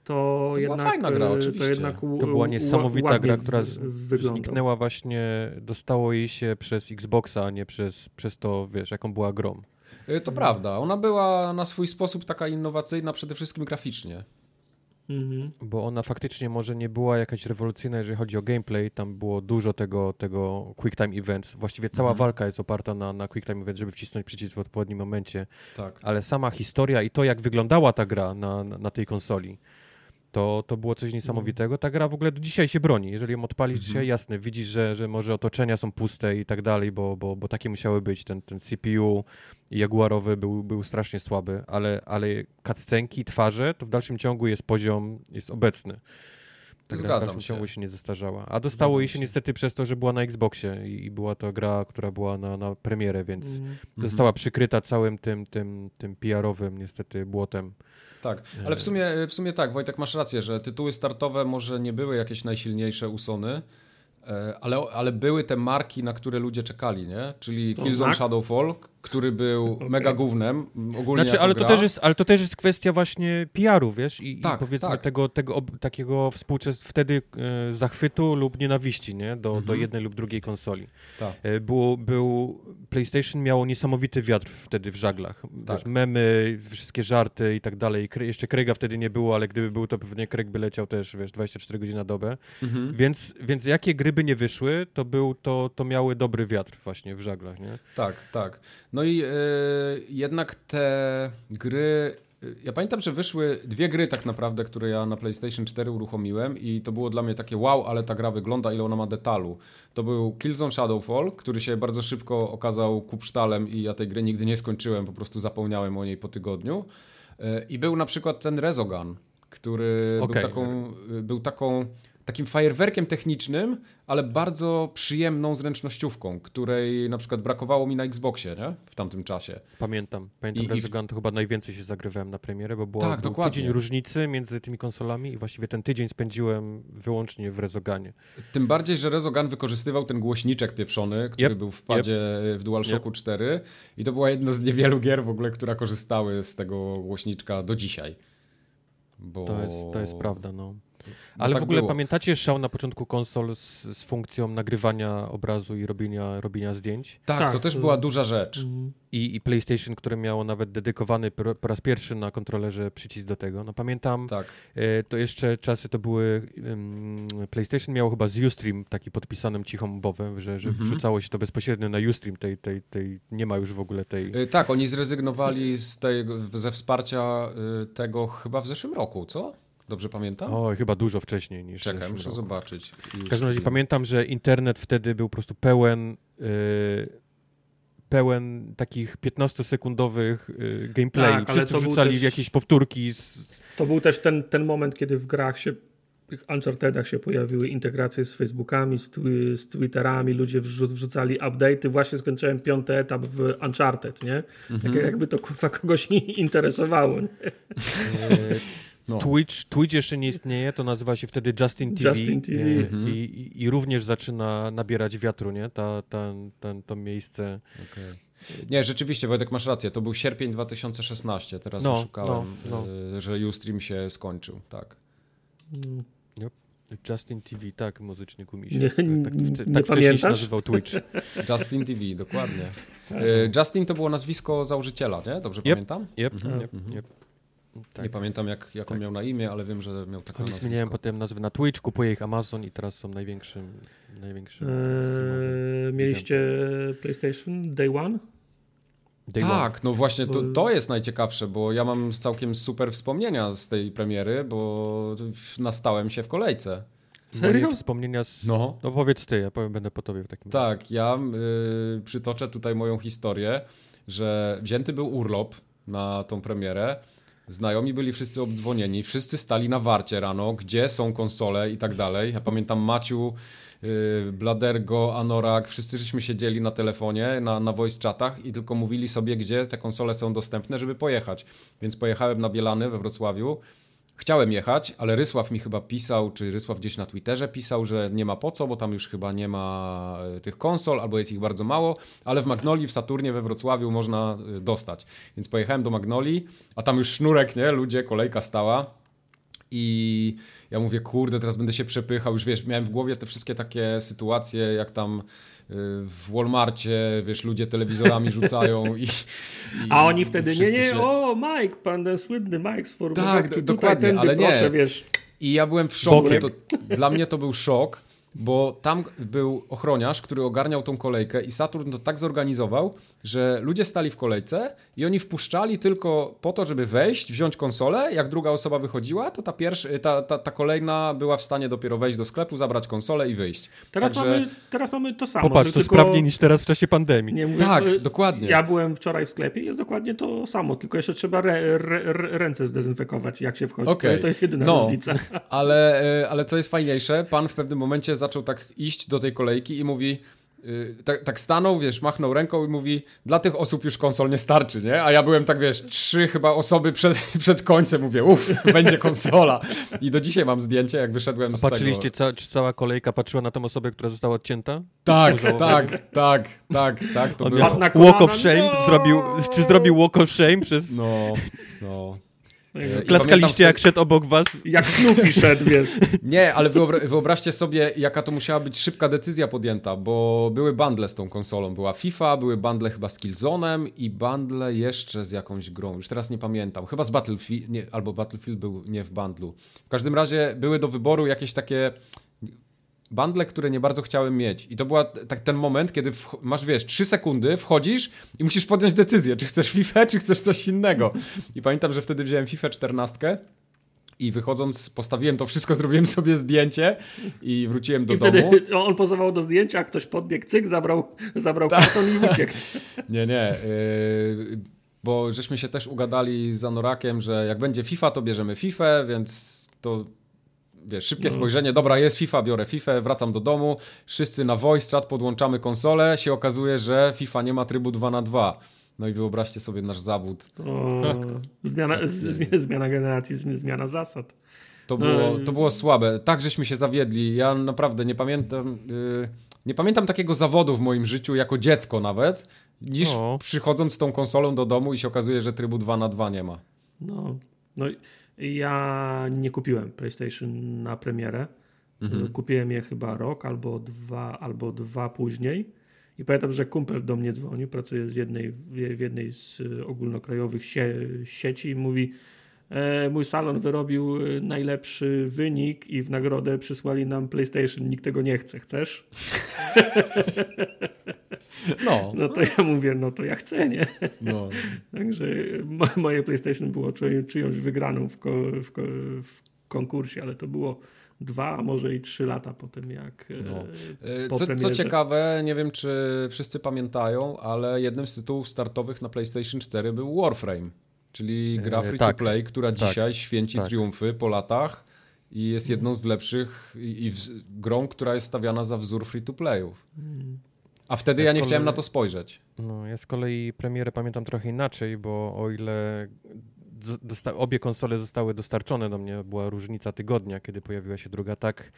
to,
była
jednak,
fajna gra,
e,
oczywiście.
To, jednak u-
To była niesamowita gra, która
w-
z- zniknęła właśnie, dostało jej się przez Xboxa, a nie przez, przez to, wiesz, jaką była grą.
Y, to prawda, ona była na swój sposób taka innowacyjna, przede wszystkim graficznie.
Mhm.
Bo ona faktycznie może nie była jakaś rewolucyjna, jeżeli chodzi o gameplay, tam było dużo tego, tego quick time events. Właściwie cała
Mhm.
walka jest oparta na, na quick time event, żeby wcisnąć przycisk w odpowiednim momencie.
Tak.
Ale sama historia i to, jak wyglądała ta gra na, na, na tej konsoli, to, to było coś niesamowitego. Ta gra w ogóle do dzisiaj się broni. Jeżeli ją odpalisz
Mhm.
dzisiaj, jasne, widzisz, że, że może otoczenia są puste i tak dalej, bo, bo, bo takie musiały być. Ten, ten CPU Jaguarowy był, był strasznie słaby, ale, ale cutscenki, twarze, to w dalszym ciągu jest poziom, jest obecny. Ta gra w
Zgadzam
dalszym
się.
ciągu się nie zestarzała. A dostało
Zgadzam
jej się
się.
niestety przez to, że była na Xboxie i, i była to gra, która była na, na premierę, więc
Mhm.
została przykryta całym tym, tym, tym PR-owym niestety błotem.
Tak, ale w sumie, w sumie tak, Wojtek, masz rację, że tytuły startowe może nie były jakieś najsilniejsze u Sony, e, ale, ale były te marki, na które ludzie czekali, nie? Czyli Killzone
tak.
Shadowfall, który był mega gównem. Ogólnie
Znaczy, ale to, też jest, ale to też jest kwestia właśnie PR-u, wiesz? I,
Tak,
i powiedzmy
tak.
tego, tego ob, takiego współczes wtedy e, zachwytu lub nienawiści, nie? Do, do
Mhm.
jednej lub drugiej konsoli.
Tak.
E, było, był, PlayStation miało niesamowity wiatr wtedy w żaglach.
Tak.
Wiesz, memy, wszystkie żarty i tak dalej. Jeszcze Craiga wtedy nie było, ale gdyby był, to pewnie Craig by leciał też, wiesz, 24 godziny na dobę.
Mhm.
Więc, więc jakie gry by nie wyszły, to, był, to, to miały dobry wiatr właśnie w żaglach, nie?
Tak, tak. No i e, jednak te gry. Ja pamiętam, że wyszły dwie gry tak naprawdę, które ja na PlayStation 4 uruchomiłem i to było dla mnie takie wow, ale ta gra wygląda, ile ona ma detalu. To był Killzone Shadowfall, który się bardzo szybko okazał kupsztalem i ja tej gry nigdy nie skończyłem, po prostu zapomniałem o niej po tygodniu. E, I był na przykład ten Rezogun, który
Okej.
był taką, był taką takim fajerwerkiem technicznym, ale bardzo przyjemną zręcznościówką, której na przykład brakowało mi na Xboxie, nie? W tamtym czasie.
Pamiętam. Pamiętam
I- w-
Resogun, to chyba najwięcej się zagrywałem na premierę, bo było,
Tak,
był tydzień różnicy między tymi konsolami i właściwie ten tydzień spędziłem wyłącznie w Resoganie.
Tym bardziej, że Rezogun wykorzystywał ten głośniczek pieprzony, który
Yep,
był w padzie w DualShocku 4 i to była jedna z niewielu gier w ogóle, która korzystały z tego głośniczka do dzisiaj. Bo...
To jest, to jest prawda, no.
Bo
Ale
tak
w ogóle
było.
pamiętacie szał na początku konsol z, z funkcją nagrywania obrazu i robienia, robienia zdjęć?
Tak,
Tak,
to też była duża rzecz.
I, I PlayStation, które miało nawet dedykowany po, po raz pierwszy na kontrolerze przycisk do tego. No pamiętam,
Tak.
e, to jeszcze czasy to były, PlayStation miało chyba z Ustream taki podpisanym cichą bowę, że, że
Mhm.
wrzucało się to bezpośrednio na Ustream, tej, tej, tej, nie ma już w ogóle tej...
Y, Tak, oni zrezygnowali z tego, ze wsparcia y, tego chyba w zeszłym roku, co? Dobrze pamiętam?
O, chyba dużo wcześniej niż
Czekaj, muszę
roku.
zobaczyć.
W każdym razie pamiętam, że internet wtedy był po prostu pełen yy, pełen takich 15-sekundowych yy, gameplay.
Tak, ale
Wszyscy
był
wrzucali
też-
jakieś powtórki z,
To był też ten, ten moment, kiedy w grach się, w tych Unchartedach się pojawiły integracje z Facebookami, z, twi- z Twitterami, ludzie wrzu- wrzucali update'y. Właśnie skończyłem piąty etap w Uncharted, nie?
Mhm.
Tak jakby to kurwa kogoś interesowało. Nie?
No.
Twitch. Twitch jeszcze nie istnieje, to nazywa się wtedy Justin TV.
Justin TV.
yy,
Mhm.
i, i, I również zaczyna nabierać wiatru, nie? Ta, ta, ten, to miejsce.
Okej. Nie, rzeczywiście, Wojtek, masz rację. To był sierpień 2016. Teraz
No,
szukałem,
no,
y, że Ustream się skończył. Tak.
Justin TV, tak, muzycznie gumisie.
Nie-
tak, tak,
nie
tak wcześniej się nazywał Twitch.
Justin TV, dokładnie.
Tak.
Y, Justin to było nazwisko założyciela, nie? Dobrze
Yep.
pamiętam?
Yep,
Mhm,
yep,
mhm.
yep. Tak.
Nie pamiętam, jak, jak on miał na imię, ale wiem, że miał taką
Oni zmieniają potem nazwę na Twitch, kupuje ich Amazon i teraz są największym, największym
Eee, mieliście PlayStation Day One?
Day one.
Tak, no właśnie to, to jest najciekawsze, bo ja mam całkiem super wspomnienia z tej premiery, bo nastałem się w kolejce.
Serio?
Wspomnienia z... No.
No,
powiedz ty, ja powiem, będę po tobie w takim
tak, ja y, przytoczę tutaj moją historię, że wzięty był urlop na tą premierę, znajomi byli wszyscy obdzwonieni, wszyscy stali na warcie rano, gdzie są konsole i tak dalej. Ja pamiętam Maciu, y, Bladergo, Anorak, wszyscy żeśmy siedzieli na telefonie, na, na voice chatach i tylko mówili sobie, gdzie te konsole są dostępne, żeby pojechać. Więc pojechałem na Bielany we Wrocławiu. Chciałem jechać, ale Rysław mi chyba pisał, czy Rysław gdzieś na Twitterze pisał, że nie ma po co, bo tam już chyba nie ma e, tych konsol, albo jest ich bardzo mało, ale w Magnoli, w Saturnie, we Wrocławiu można e, dostać. Więc pojechałem do Magnoli, a tam już sznurek, nie? Ludzie, kolejka stała. I ja mówię, kurde, teraz będę się przepychał. Już wiesz, miałem w głowie te wszystkie takie sytuacje, jak tam w Walmarcie, wiesz, ludzie telewizorami rzucają i, i
A oni wtedy, nie, nie,
się-
o Mike, pan ten słynny Mike z
Tak, do-
tutaj
dokładnie,
tędy,
ale nie.
proszę, wiesz.
I ja byłem w szoku. To, dla mnie to był szok, bo tam był ochroniarz, który ogarniał tą kolejkę i Saturn to tak zorganizował, że ludzie stali w kolejce i oni wpuszczali tylko po to, żeby wejść, wziąć konsolę. Jak druga osoba wychodziła, to ta, pierwsza, ta, ta, ta kolejna była w stanie dopiero wejść do sklepu, zabrać konsolę i wyjść.
Teraz,
Także-
mamy, teraz mamy to samo.
Popatrz, to
tylko,
sprawniej niż teraz w czasie pandemii.
Nie, mówię,
Tak,
e,
dokładnie.
Ja byłem wczoraj w sklepie jest dokładnie to samo, tylko jeszcze trzeba re, re, re, ręce zdezynfekować, jak się wchodzi.
Okej.
To, to jest jedyna
No.
różnica.
Ale, e, ale co jest fajniejsze, pan w pewnym momencie zaczął tak iść do tej kolejki i mówi: y, tak, tak stanął, wiesz, machnął ręką i mówi, dla tych osób już konsol nie starczy, nie? A ja byłem tak, wiesz, trzy chyba osoby przed, przed końcem, mówię, uff, będzie konsola. I do dzisiaj mam zdjęcie, jak wyszedłem
A
z
patrzyliście,
tego.
ca czy cała kolejka patrzyła na tą osobę, która została odcięta?
Tak,
Założył.
tak, tak, tak, tak, to
On
było.
walk of shame,
no!
zrobił, czy zrobił walk of shame przez...
No, no.
I
Klaskaliście
pamiętam
jak szedł obok was?
Jak Snoopy szedł, wiesz.
Nie, ale wyobra wyobraźcie sobie, jaka to musiała być szybka decyzja podjęta, bo były bundle z tą konsolą. Była FIFA, były bundle chyba z Killzone'em i bundle jeszcze z jakąś grą. Już teraz nie pamiętam. Chyba z Battlefield, nie, albo Battlefield był nie w bundlu. W każdym razie były do wyboru jakieś takie bundle, które nie bardzo chciałem mieć. I to była tak ten moment, kiedy masz, wiesz, 3 sekundy, wchodzisz i musisz podjąć decyzję, czy chcesz FIFA, czy chcesz coś innego. I pamiętam, że wtedy wziąłem FIFA 14 i wychodząc postawiłem to wszystko, zrobiłem sobie zdjęcie i wróciłem do
I
domu.
on pozował do zdjęcia, ktoś podbiegł, cyk, zabrał, zabrał karton i uciekł.
Nie, nie. Yy, bo żeśmy się też ugadali z Anorakiem, że jak będzie FIFA, to bierzemy FIFA, więc to wiesz, szybkie spojrzenie, dobra, jest FIFA, biorę FIFA, wracam do domu, wszyscy na voice chat, podłączamy konsolę, się okazuje, że FIFA nie ma trybu 2 na 2 No i wyobraźcie sobie nasz zawód.
To zmiana, z, z, zmiana generacji, zmi- zmiana zasad.
To
No
było,
i-
to było słabe. Tak, żeśmy się zawiedli. Ja naprawdę nie pamiętam. Yy, nie pamiętam takiego zawodu w moim życiu, jako dziecko nawet, niż
O.
przychodząc z tą konsolą do domu i się okazuje, że trybu 2 na 2 nie ma.
No, no i ja nie kupiłem PlayStation na premierę. Kupiłem je chyba rok albo dwa, albo dwa później. I pamiętam, że kumpel do mnie dzwonił, pracuje z jednej, w jednej z ogólnokrajowych sie, sieci i mówi mój salon wyrobił y, najlepszy wynik i w nagrodę przysłali nam PlayStation, nikt tego nie chce, chcesz?
No,
No to ja mówię, no to ja chcę, nie?
no.
Także mo- moje PlayStation było czy, czyjąś wygraną w, ko, w, ko, w konkursie, ale to było dwa, a może i trzy lata po tym, jak. e,
No.
po
Co, co ciekawe, nie wiem czy wszyscy pamiętają, ale jednym z tytułów startowych na PlayStation 4 był Warframe, czyli gra
E,
free
tak.
to play, która
Tak.
dzisiaj święci
Tak.
triumfy po latach i jest jedną z lepszych i, i w, grą, która jest stawiana za wzór free to playów. A wtedy
Ja
ja nie
kolei-
chciałem na to spojrzeć.
No, ja z kolei premierę pamiętam trochę inaczej, bo o ile obie konsole zostały dostarczone do mnie, była różnica tygodnia, kiedy pojawiła się druga, tak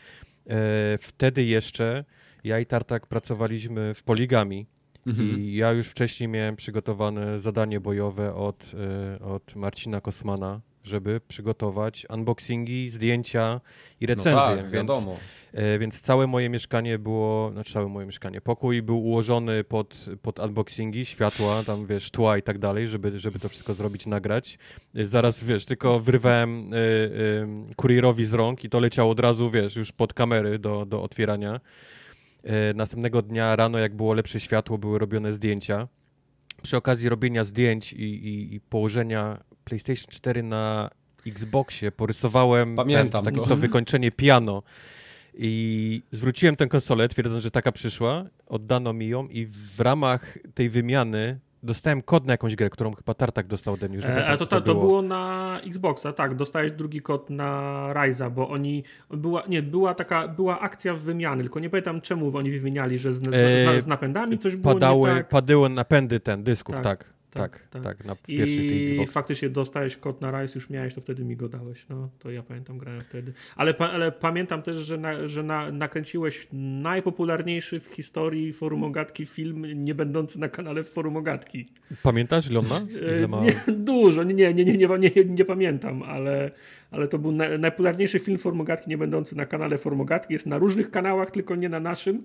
e, wtedy jeszcze ja i Tartak pracowaliśmy w Poligami
Mhm.
i ja już wcześniej miałem przygotowane zadanie bojowe od, e, od Marcina Kosmana, żeby przygotować unboxingi, zdjęcia i
No
recenzje,
tak,
więc
wiadomo.
E, Więc całe moje mieszkanie było, znaczy całe moje mieszkanie, pokój był ułożony pod, pod unboxingi, światła, tam wiesz, tła i tak dalej, żeby, żeby to wszystko zrobić, nagrać. E, Zaraz, wiesz, tylko wyrywałem y, y, kurierowi z rąk i to leciało od razu, wiesz, już pod kamery do, do otwierania. E, Następnego dnia rano, jak było lepsze światło, były robione zdjęcia. Przy okazji robienia zdjęć i, i, i położenia PlayStation 4 na Xboxie porysowałem
Pamiętam
ten, takie
to.
to wykończenie piano. I zwróciłem tę konsolę, twierdząc, że taka przyszła, oddano mi ją i w ramach tej wymiany dostałem kod na jakąś grę, którą chyba Tartak dostał ode mnie.
E, A to, to, to było na Xboxa, tak. Dostałeś drugi kod na Ryza, bo oni. Była, nie, była taka była akcja w wymiany, tylko nie pamiętam czemu oni wymieniali, że z, z,
E,
z, z napędami coś było.
Padały,
tak.
padały napędy ten dysków, tak,
Tak,
tak,
tak,
tak,
tak.
na w
I
Xbox.
faktycznie dostałeś kod na Rise, już miałeś, to wtedy mi go dałeś. No, to ja pamiętam, grałem wtedy. Ale, pa, ale pamiętam też, że, na, że na, nakręciłeś najpopularniejszy w historii Forum Ogatki film, nie będący na kanale Forum Ogatki.
Pamiętasz?
E,
Ile ma...
Nie, dużo, nie, nie, nie, nie, nie, nie, nie pamiętam, ale, ale to był na, najpopularniejszy film Formogatki, nie będący na kanale Formogatki. Jest na różnych kanałach, tylko nie na naszym.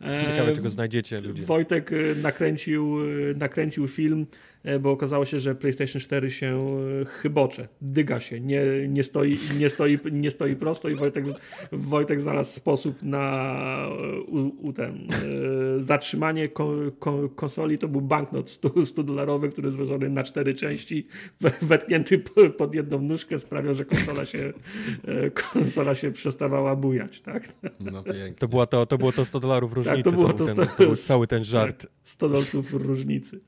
E,
Ciekawe, czy go znajdziecie, ludzie.
Wojtek e, nakręcił, e, nakręcił film, e, bo okazało się, że PlayStation 4 się e, chybocze, dyga się, nie, nie, stoi, nie, stoi, nie stoi prosto i Wojtek, Wojtek znalazł sposób na e, u, u ten, e, zatrzymanie ko, ko, konsoli. To był banknot 100, 100 dolarowy, który jest złożony na cztery części, we- wetknięty po- pod jedną nóżkę, sprawiał, że konsola się, e, konsola się przestawała bujać. Tak?
No.
To, była to, to było to 100 dolarów różnicy.
Tak, to było
był
to
ten,
100
to był cały ten żart.
100 dolców różnicy.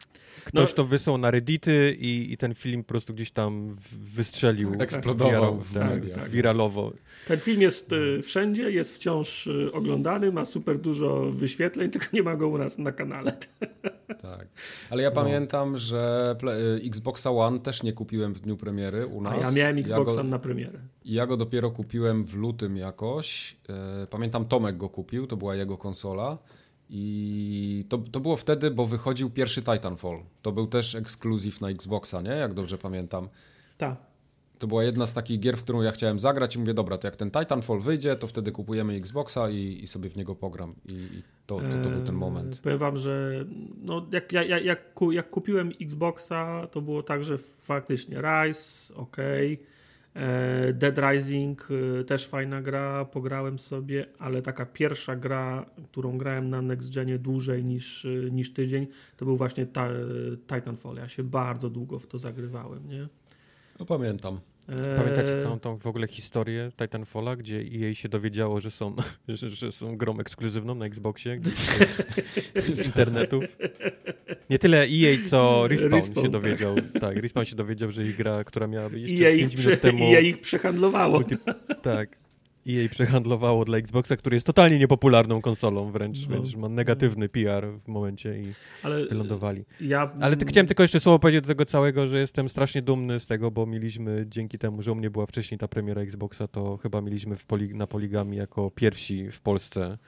Ktoś
No-
to wysłał na Reddity i, i ten film po prostu gdzieś tam wystrzelił.
Eksplodował
wiral-
w
tak, tak, wiralowo.
Ten film jest y, wszędzie, jest wciąż y, oglądany, ma super dużo wyświetleń, tylko nie ma go u nas na kanale.
Tak. Ale ja pamiętam, że y, Xboxa One też nie kupiłem w dniu premiery u nas.
A ja miałem Xboxa
Ja go,
na premierę.
ja go dopiero kupiłem w lutym jakoś. E, Pamiętam Tomek go kupił, to była jego konsola. I to, to było wtedy, bo wychodził pierwszy Titanfall. To był też ekskluzyw na Xboxa, nie? Jak dobrze pamiętam.
Tak.
To była jedna z takich gier, w którą ja chciałem zagrać i mówię, dobra, to jak ten Titanfall wyjdzie, to wtedy kupujemy Xboxa i, i sobie w niego pogram. I, i to, to, to był ten
Eee,
moment.
Powiem wam, że no, jak, jak, jak, jak, ku- jak kupiłem Xboxa, to było tak, że faktycznie Rise, ok. Dead Rising e, też fajna gra, pograłem sobie, ale taka pierwsza gra, którą grałem na Next Genie dłużej niż, e, niż tydzień, to był właśnie ta, Titanfall. Ja się bardzo długo w to zagrywałem, nie?
No pamiętam.
Pamiętacie całą tą w ogóle historię Titanfalla, gdzie jej się dowiedziało, że są, że, że są grą ekskluzywną na Xboxie z internetów? Nie tyle EA, co Respawn,
Respawn,
się
tak.
dowiedział. Tak, Respawn się dowiedział, że ich gra, która miała być jeszcze
ja
5
ich,
minut
prze,
temu...
ja ich przehandlowało.
Tak. EA przehandlowało dla Xboxa, który jest totalnie niepopularną konsolą, wręcz,
No.
wręcz ma negatywny PR w momencie i
Ale
wylądowali.
ja,
Ale ty, chciałem tylko jeszcze słowo powiedzieć do tego całego, że jestem strasznie dumny z tego, bo mieliśmy dzięki temu, że u mnie była wcześniej ta premiera Xboxa, to chyba mieliśmy poli, na Poligami jako pierwsi w Polsce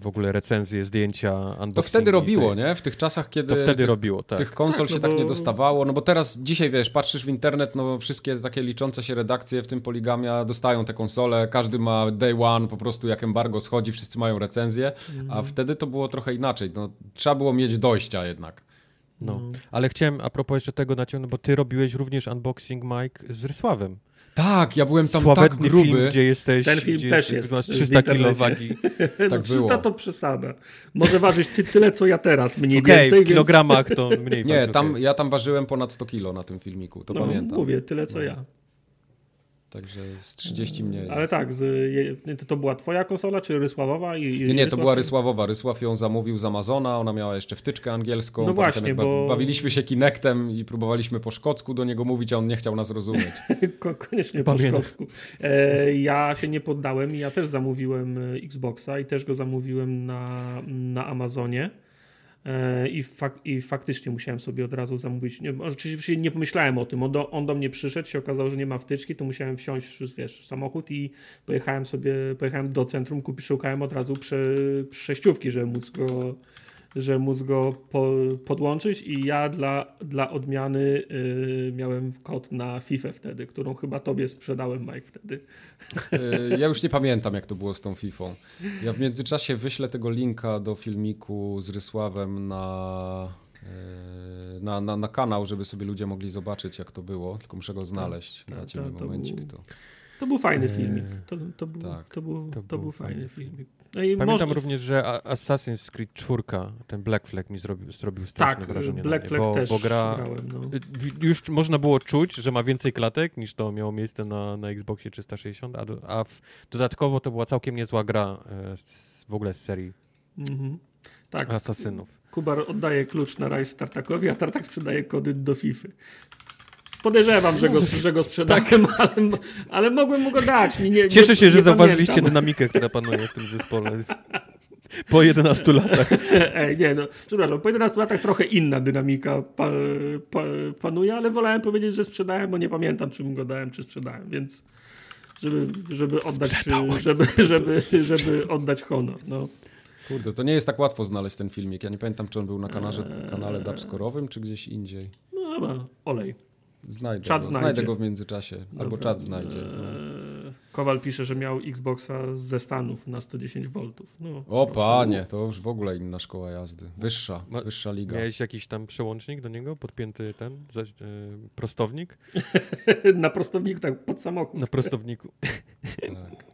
w ogóle recenzje, zdjęcia, unboxingi.
To wtedy robiło,
tej-
nie? W tych czasach, kiedy
To wtedy
tych,
robiło, tak.
tych konsol
Tak, no
się tak
bo-
nie dostawało. No bo teraz, dzisiaj wiesz, patrzysz w internet, no wszystkie takie liczące się redakcje w tym Poligamia dostają te konsole, każdy ma day one, po prostu jak embargo schodzi, wszyscy mają recenzję,
Mhm.
a wtedy to było trochę inaczej. No, trzeba było mieć dojścia jednak.
No. Ale chciałem a propos jeszcze tego naciągnąć, bo ty robiłeś również unboxing, Mike, z Rysławem.
Tak, ja byłem tam
Sławetny
tak gruby.
film, gdzie jesteś...
Ten film
gdzie
też jest
Masz
w
300 kilo wagi.
no
tak
300
było.
to przesada. Może ważyć ty, tyle, co ja teraz, mniej
Okej,
więcej.
w
więc-
kilogramach to mniej
Nie, tam,
okej.
ja tam ważyłem ponad 100 kilo na tym filmiku, to
No,
pamiętam.
mówię, tyle, co ja.
Także z 30 mniej.
Ale tak, z, to, to była twoja konsola, czy Rysławowa? I,
Nie, nie, to
Rysław-
była Rysławowa. Rysław ją zamówił z Amazona, ona miała jeszcze wtyczkę angielską.
No właśnie, bo-
Bawiliśmy się Kinectem i próbowaliśmy po szkocku do niego mówić, a on nie chciał nas rozumieć.
Ko- Koniecznie po
Pamiętam.
szkocku. E, ja się nie poddałem i ja też zamówiłem e, Xboxa i też go zamówiłem na, na Amazonie. E, I, fak, I faktycznie musiałem sobie od razu zamówić. Nie, oczywiście nie pomyślałem o tym. On do, on do mnie przyszedł, się okazało, że nie ma wtyczki, to musiałem wsiąść wiesz, w samochód i pojechałem sobie, pojechałem do centrum, kupi, szukałem od razu prze, przejściówki, żeby móc go, żeby móc go po, podłączyć i ja dla, dla odmiany y, miałem kod na FIFA wtedy, którą chyba tobie sprzedałem, Mike, wtedy.
Y, Ja już nie pamiętam, jak to było z tą Fifą. Ja w międzyczasie wyślę tego linka do filmiku z Rysławem na, y, na, na, na kanał, żeby sobie ludzie mogli zobaczyć, jak to było. Tylko muszę go znaleźć.
tak,
Dajcie
to-
mi
to
momencik.
był-
To...
To był fajny filmik. To, to, był,
tak.
to, był,
To
to,
był
był fajny
fajny
filmik. No i
Pamiętam
można-
również, że Assassin's Creed 4, ten Black Flag mi zrobił, zrobił straszne
Tak,
wrażenie
Black Flag
bo,
też
bo gra...
grałem. No.
y, Już można było czuć, że ma więcej klatek niż to miało miejsce na, na Xboxie 360, a, do, a w, dodatkowo to była całkiem niezła gra e, z, w ogóle z serii
Mhm. Tak,
Asasynów.
Kubar oddaje klucz na Rise Tartakowi, a Tartak sprzedaje kody do FIFA. Podejrzewam, że go, że go sprzedałem, ale, ale mogłem mu go dać. Nie, nie,
Cieszę się,
nie
że zauważyliście
pamiętam.
dynamikę, która panuje w tym zespole. Po 11 latach.
Ej, nie, no, przepraszam, po 11 latach trochę inna dynamika pa, pa, panuje, ale wolałem powiedzieć, że sprzedałem, bo nie pamiętam, czy mu go dałem, czy sprzedałem, więc żeby, żeby oddać, żeby, żeby, żeby oddać honor. No.
Kurde, to nie jest tak łatwo znaleźć ten filmik. Ja nie pamiętam, czy on był na kanale,
Eee.
kanale dubscorowym, czy gdzieś indziej.
No dobra, olej.
Znajdę,
Czat
go.
znajdzie.
znajdę go w międzyczasie. Albo
Dobra.
czat znajdzie. No.
Eee, Kowal pisze, że miał Xboxa ze Stanów na 110 V. No,
O
proszę.
panie, to już w ogóle inna szkoła jazdy. Wyższa,
Ma-
wyższa liga.
Miałeś jakiś tam przełącznik do niego? Podpięty ten za, e, prostownik?
Na prostowniku, tak, pod samochód.
Na prostowniku.
Tak.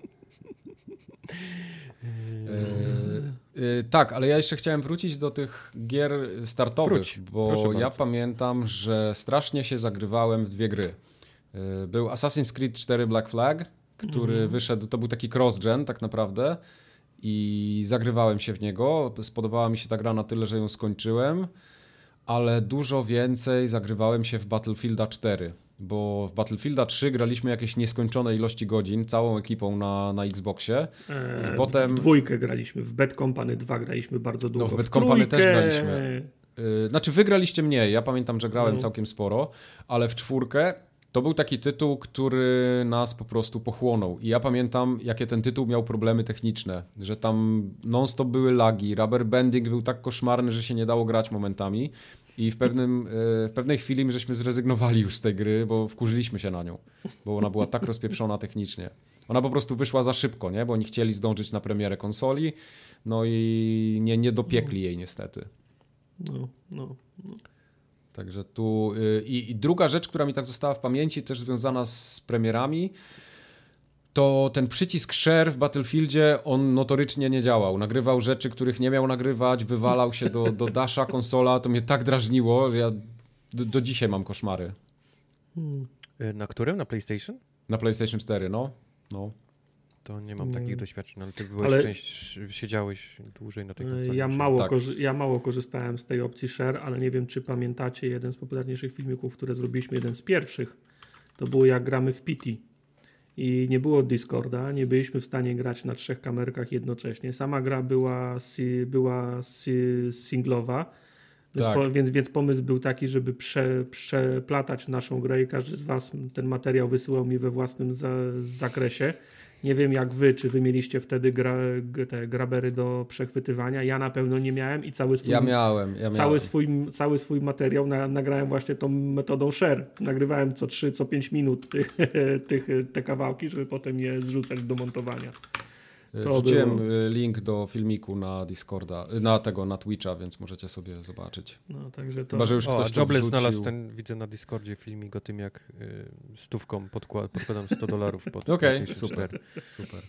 E, e, tak, ale ja jeszcze chciałem wrócić do tych gier startowych,
Wróć,
bo ja pamiętam, że strasznie się zagrywałem w dwie gry. E, Był Assassin's Creed 4 Black Flag, który
Mhm.
wyszedł, to był taki cross-gen tak naprawdę i zagrywałem się w niego. Spodobała mi się ta gra na tyle, że ją skończyłem. ale dużo więcej zagrywałem się w Battlefielda 4, bo w Battlefielda 3 graliśmy jakieś nieskończone ilości godzin całą ekipą na, na Xboxie.
E,
Potem-
W dwójkę graliśmy, w Bad Company 2 graliśmy bardzo długo.
w Bad
w
Company też graliśmy. Yy, Znaczy, wygraliście mniej. Ja pamiętam, że grałem
No.
całkiem sporo, ale w czwórkę to był taki tytuł, który nas po prostu pochłonął. I ja pamiętam, jakie ten tytuł miał problemy techniczne, że tam non-stop były lagi, rubber banding był tak koszmarny, że się nie dało grać momentami. I w, pewnym, yy, w pewnej chwili my żeśmy zrezygnowali już z tej gry, bo wkurzyliśmy się na nią, bo ona była tak rozpieprzona technicznie. Ona po prostu wyszła za szybko, nie? bo oni chcieli zdążyć na premierę konsoli, no i nie, nie dopiekli jej niestety.
No, no.
Także tu. y, I, I druga rzecz, która mi tak została w pamięci, też związana z premierami, to ten przycisk share w Battlefieldzie, on notorycznie nie działał. Nagrywał rzeczy, których nie miał nagrywać, wywalał się do, do dasha konsola. To mnie tak drażniło, że ja do, do dzisiaj mam koszmary.
Y, Na którym? Na PlayStation?
Na PlayStation 4, no. no.
To nie mam takich doświadczeń, ale ty byłeś
Ale-
część, siedziałeś dłużej na tej konsoli.
E, Ja mało,
Tak.
korzy- ja mało korzystałem z tej opcji share, ale nie wiem, czy pamiętacie jeden z popularniejszych filmików, które zrobiliśmy, jeden z pierwszych. To było jak gramy w PT. I nie było Discorda, nie byliśmy w stanie grać na trzech kamerkach jednocześnie. Sama gra była, była si- singlowa, więc,
Tak.
po, więc, więc pomysł był taki, żeby prze, przeplatać naszą grę i każdy z Was ten materiał wysyłał mi we własnym za, zakresie. Nie wiem jak wy, czy wy mieliście wtedy gra, te grabery do przechwytywania. Ja na pewno nie miałem i cały swój,
Ja miałem. Ja miałem.
cały swój, cały swój materiał na, nagrałem właśnie tą metodą share. Nagrywałem co 3, co 5 minut tych, tych, te kawałki, żeby potem je zrzucać do montowania.
Y,
to
Wrzuciłem
było.
y, link do filmiku na Discorda, y, na tego, na Twitcha, więc możecie sobie zobaczyć.
No, także to...
Chyba, że już
O,
ktoś
znalazł ten, widzę na Discordzie filmik o tym, jak y, stówką podkład, podkładam 100 dolarów pod
Okej,
PlayStation
super.
4.
Super.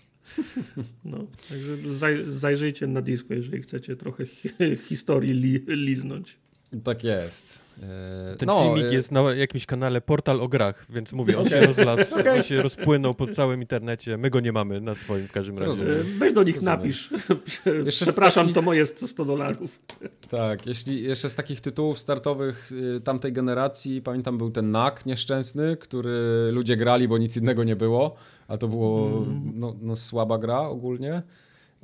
No, także zaj, zajrzyjcie na disco, jeżeli chcecie trochę hi, historii li, liznąć.
Tak jest. E,
Ten
no,
filmik
e,
jest na jakimś kanale Portal o grach, więc mówię, on się
Okej.
rozlasł, on się rozpłynął po całym internecie. My go nie mamy na swoim w każdym razie.
Rozumiem.
Weź do nich
Rozumiem.
napisz.
Jeszcze
Przepraszam,
z takich-
to moje 100 dolarów.
Tak, jeśli jeszcze z takich tytułów startowych y, tamtej generacji, pamiętam był ten NAK nieszczęsny, który ludzie grali, bo nic innego nie było, a to było
Mm.
no, no, słaba gra ogólnie.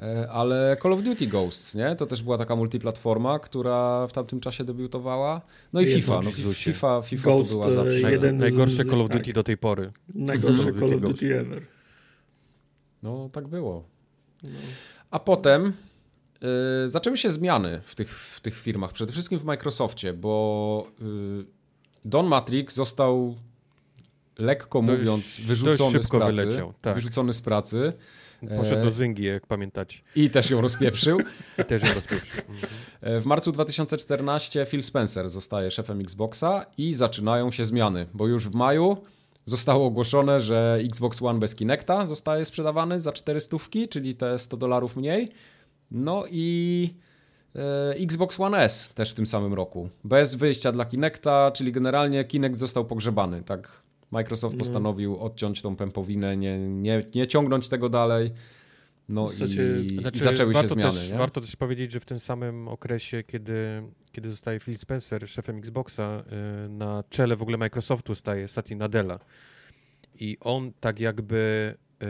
E, Ale Call of Duty Ghosts, nie? To też była taka multiplatforma, która w tamtym czasie debiutowała. No i FIFA. No. FIFA, FIFA
Ghost,
to była
e,
zawsze.
Jeden z-
najgorsze
z-
Call of
tak.
Duty do tej pory.
Najgorsze
Call of Duty
ever.
No, tak było.
No.
A potem y, zaczęły się zmiany w tych, w tych firmach, przede wszystkim w Microsoftie, bo y, Don Matrix został lekko
Dość-
mówiąc
dość
wyrzucony z
szybko
pracy.
wyleciał, tak.
Wyrzucony z pracy
Poszedł
E,
do Zyngi, jak pamiętacie.
i też ją rozpieprzył.
I też ją rozpieprzył. Mhm.
E, W marcu 2014 Phil Spencer zostaje szefem Xboxa i zaczynają się zmiany, bo już w maju zostało ogłoszone, że Xbox One bez Kinecta zostaje sprzedawany za 400, czyli te 100 dolarów mniej. No i e, Xbox One S też w tym samym roku. Bez wyjścia dla Kinecta, czyli generalnie Kinect został pogrzebany. Tak Microsoft
No.
postanowił odciąć tą pępowinę, nie, nie, nie ciągnąć tego dalej. No
W zasadzie-
i,
Znaczy,
i zaczęły się zmiany.
Też,
nie?
warto też powiedzieć, że w tym samym okresie, kiedy, kiedy zostaje Phil Spencer szefem Xboxa, y, na czele w ogóle Microsoftu staje Satya Nadella. I on tak jakby y,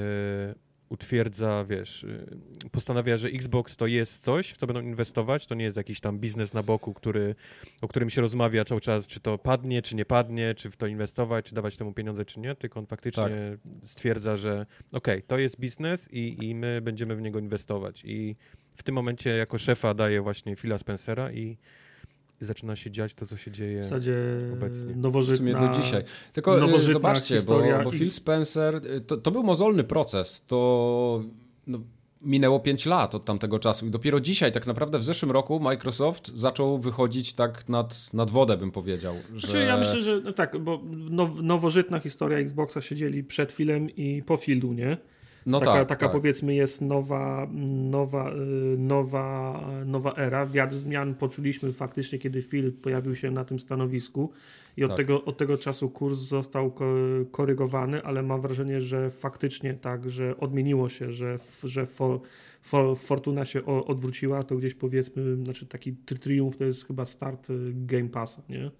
utwierdza, wiesz, y, postanawia, że Xbox to jest coś, w co będą inwestować, to nie jest jakiś tam biznes na boku, który, o którym się rozmawia cały czas, czy to padnie, czy nie padnie, czy w to inwestować, czy dawać temu pieniądze, czy nie, tylko on faktycznie
Tak.
stwierdza, że okej, to jest biznes i, i my będziemy w niego inwestować. I w tym momencie jako szefa daje właśnie Phila Spencera i zaczyna się dziać to, co się dzieje.
W zasadzie
Obecnie.
W
nowożytna...
sumie do dzisiaj. Tylko
nowożytna
e, zobaczcie, bo, bo
i-
Phil Spencer, e, to, to był mozolny proces. To no, minęło 5 lat od tamtego czasu i dopiero dzisiaj, tak naprawdę w zeszłym roku Microsoft zaczął wychodzić tak nad, nad wodę, bym powiedział. Że...
Znaczy, ja myślę, że no tak, bo now, nowożytna historia Xboxa się dzieli przed filmem i po filu, nie?
No
taka,
tak,
taka
tak.
powiedzmy jest nowa, nowa, y, nowa, nowa era. Wiatr zmian poczuliśmy faktycznie, kiedy Phil pojawił się na tym stanowisku i od,
Tak.
tego, od tego czasu kurs został ko- korygowany, ale mam wrażenie, że faktycznie tak, że odmieniło się, że, że for, for, Fortuna się odwróciła, to gdzieś powiedzmy, znaczy taki tri- triumf to jest chyba start y, Game Passa, nie?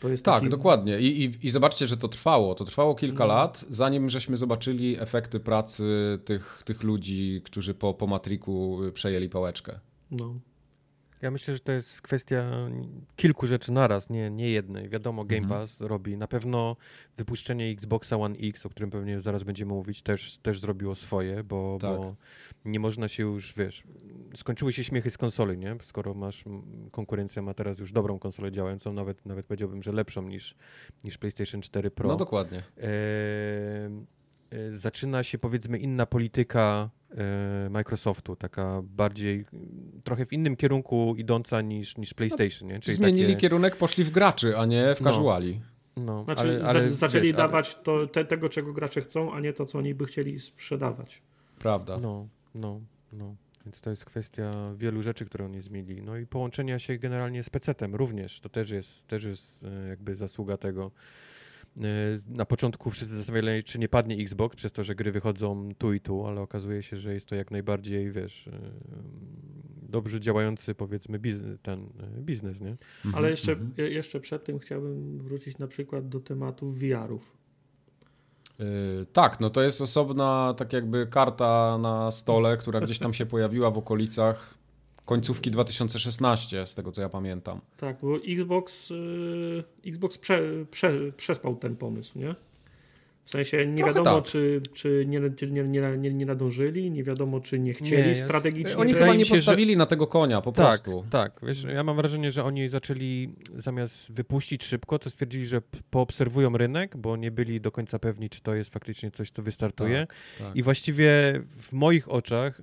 To jest
Tak,
taki,
dokładnie. I, i, I zobaczcie, że to trwało. To trwało kilka
No.
lat, zanim żeśmy zobaczyli efekty pracy tych, tych ludzi, którzy po, po Matriku przejęli pałeczkę.
No.
Ja myślę, że to jest kwestia kilku rzeczy naraz, nie, nie jednej. Wiadomo, Game
Mhm.
Pass robi. Na pewno wypuszczenie Xboxa One X, o którym pewnie zaraz będziemy mówić, też, też zrobiło swoje, bo,
Tak.
bo nie można się już, wiesz, skończyły się śmiechy z konsoli, nie? Skoro masz, konkurencja ma teraz już dobrą konsolę działającą, nawet, nawet powiedziałbym, że lepszą niż, niż PlayStation 4 Pro.
No dokładnie.
e, zaczyna się powiedzmy inna polityka e, Microsoftu, taka bardziej trochę w innym kierunku idąca niż, niż PlayStation, nie? Czyli
Zmienili
takie,
kierunek, poszli w graczy, a nie w
No.
casuali.
no,
Znaczy,
ale, ale,
zaczęli
wiesz, ale-
dawać to, te, tego, czego gracze chcą, a nie to, co oni by chcieli sprzedawać.
Prawda.
No, no, no. Więc to jest kwestia wielu rzeczy, które oni zmienili. No i połączenia się generalnie z PC-tem również. To też jest, też jest jakby zasługa tego. E, Na początku wszyscy zastanawiali, czy nie padnie Xbox, przez to, że gry wychodzą tu i tu, ale okazuje się, że jest to jak najbardziej, wiesz, e, dobrze działający, powiedzmy, biznes, ten e, biznes, nie?
Mhm,
Ale jeszcze,
mhm.
je- jeszcze przed tym chciałbym wrócić na przykład do tematu VR-ów.
Yy, tak, no to jest osobna tak jakby karta na stole, która gdzieś tam się pojawiła w okolicach końcówki 2016, z tego co ja pamiętam.
Tak, bo Xbox, y, Xbox prze, prze, przespał ten pomysł, nie? W sensie nie
Trochę
wiadomo,
tak.
czy, czy nie, nie, nie, nie, nie nadążyli, nie wiadomo, czy nie chcieli
Nie, jest-
strategicznie.
Oni chyba nie
się, że-
postawili na tego konia, po
tak,
prostu.
tak. Wiesz, ja mam wrażenie, że oni zaczęli zamiast wypuścić szybko, to stwierdzili, że poobserwują rynek, bo nie byli do końca pewni, czy to jest faktycznie coś, co wystartuje.
tak.
I właściwie w moich oczach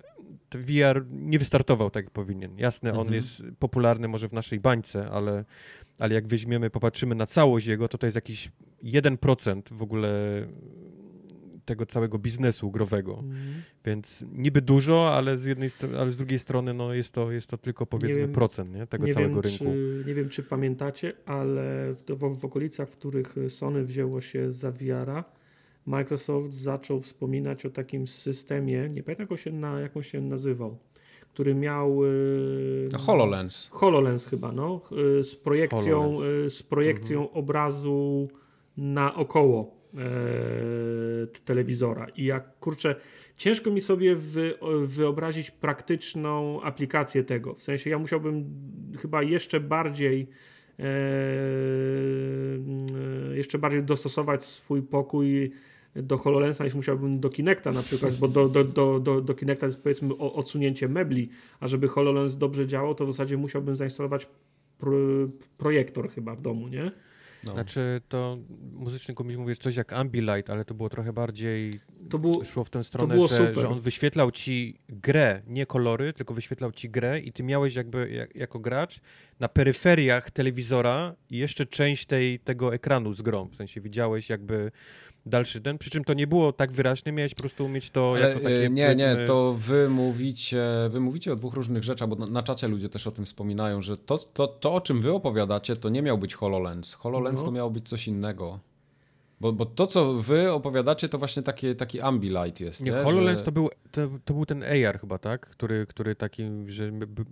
VR nie wystartował tak, jak powinien. Jasne, on
Mhm.
jest popularny może w naszej bańce, ale, ale jak weźmiemy, popatrzymy na całość jego, to to jest jakiś 1% w ogóle tego całego biznesu growego.
Mhm.
Więc niby dużo, ale z jednej ale z drugiej strony no jest, to, jest to tylko powiedzmy
wiem-
procent nie? tego
nie
całego
wiem,
rynku.
Czy, nie wiem, czy pamiętacie, ale w, w, w okolicach, w których Sony wzięło się za VR-a, Microsoft zaczął wspominać o takim systemie, nie pamiętam jak on się, na, jak on się nazywał, który miał... y,
No, HoloLens.
HoloLens chyba, no, y, z projekcją,
HoloLens.
y, z projekcją obrazu naokoło e, telewizora. I jak kurczę, ciężko mi sobie wy, wyobrazić praktyczną aplikację tego. W sensie ja musiałbym chyba jeszcze bardziej e, e, jeszcze bardziej dostosować swój pokój do HoloLensa niż musiałbym do Kinecta na przykład, bo do, do, do, do, do Kinecta jest powiedzmy o- odsunięcie mebli, a żeby HoloLens dobrze działał, to w zasadzie musiałbym zainstalować pro, projektor chyba w domu, nie?
No.
Znaczy to muzyczny gumiś mówisz coś jak Ambilight, ale to było trochę bardziej
To był,
szło w tę stronę,
było
że,
super.
że on wyświetlał ci grę, nie kolory, tylko wyświetlał ci grę i ty miałeś jakby jak, jako gracz na peryferiach telewizora jeszcze część tej, tego ekranu z grą. W sensie widziałeś jakby dalszy ten, przy czym to nie było tak wyraźne, miałeś po prostu mieć to
Ale,
jako takie
e, nie, nie, to wy mówicie, wy mówicie o dwóch różnych rzeczach, bo na, na czacie ludzie też o tym wspominają, że to, to, to, o czym wy opowiadacie, to nie miał być HoloLens. HoloLens
No.
to miało być coś innego. Bo, bo to, co wy opowiadacie, to właśnie takie, taki Ambilight jest.
Nie,
Nie,
HoloLens
że...
to, był, to, to był ten AR chyba, tak? Który, który taki, że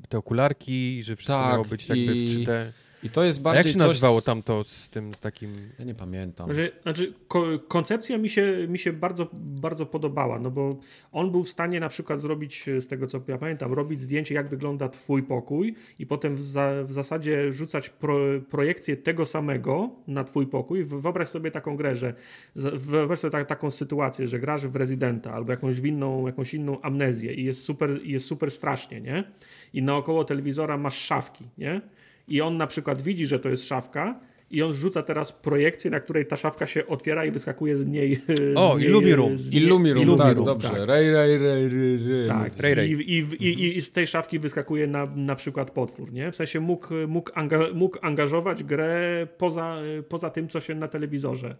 te okularki, że wszystko
Tak,
miało być jakby
i
w 3D.
I to jest
A
bardziej
jak się
coś...
nazywało tamto z tym takim...
Ja nie pamiętam.
Znaczy, znaczy ko koncepcja mi się, mi się bardzo, bardzo podobała, no bo on był w stanie na przykład zrobić, z tego co ja pamiętam, robić zdjęcie, jak wygląda twój pokój i potem w, za, w zasadzie rzucać pro, projekcję tego samego na twój pokój. W- Wyobraź sobie taką grę, że wyobraź sobie tak, taką sytuację, że grasz w Residenta albo jakąś inną, jakąś inną amnezję i jest super, i jest super strasznie, nie? I naokoło telewizora masz szafki, nie? I on na przykład widzi, że to jest szafka i on rzuca teraz projekcję, na której ta szafka się otwiera i wyskakuje z niej...
O,
z niej,
Illumiroom.
z niej-
Illumiroom, tak, dobrze.
tak.
Ray, ray, ray.
Tak,
Ray Ray.
I, i, i, i z tej szafki wyskakuje na, na przykład potwór, nie? W sensie mógł, mógł, anga, mógł angażować grę poza, poza tym, co się na telewizorze e,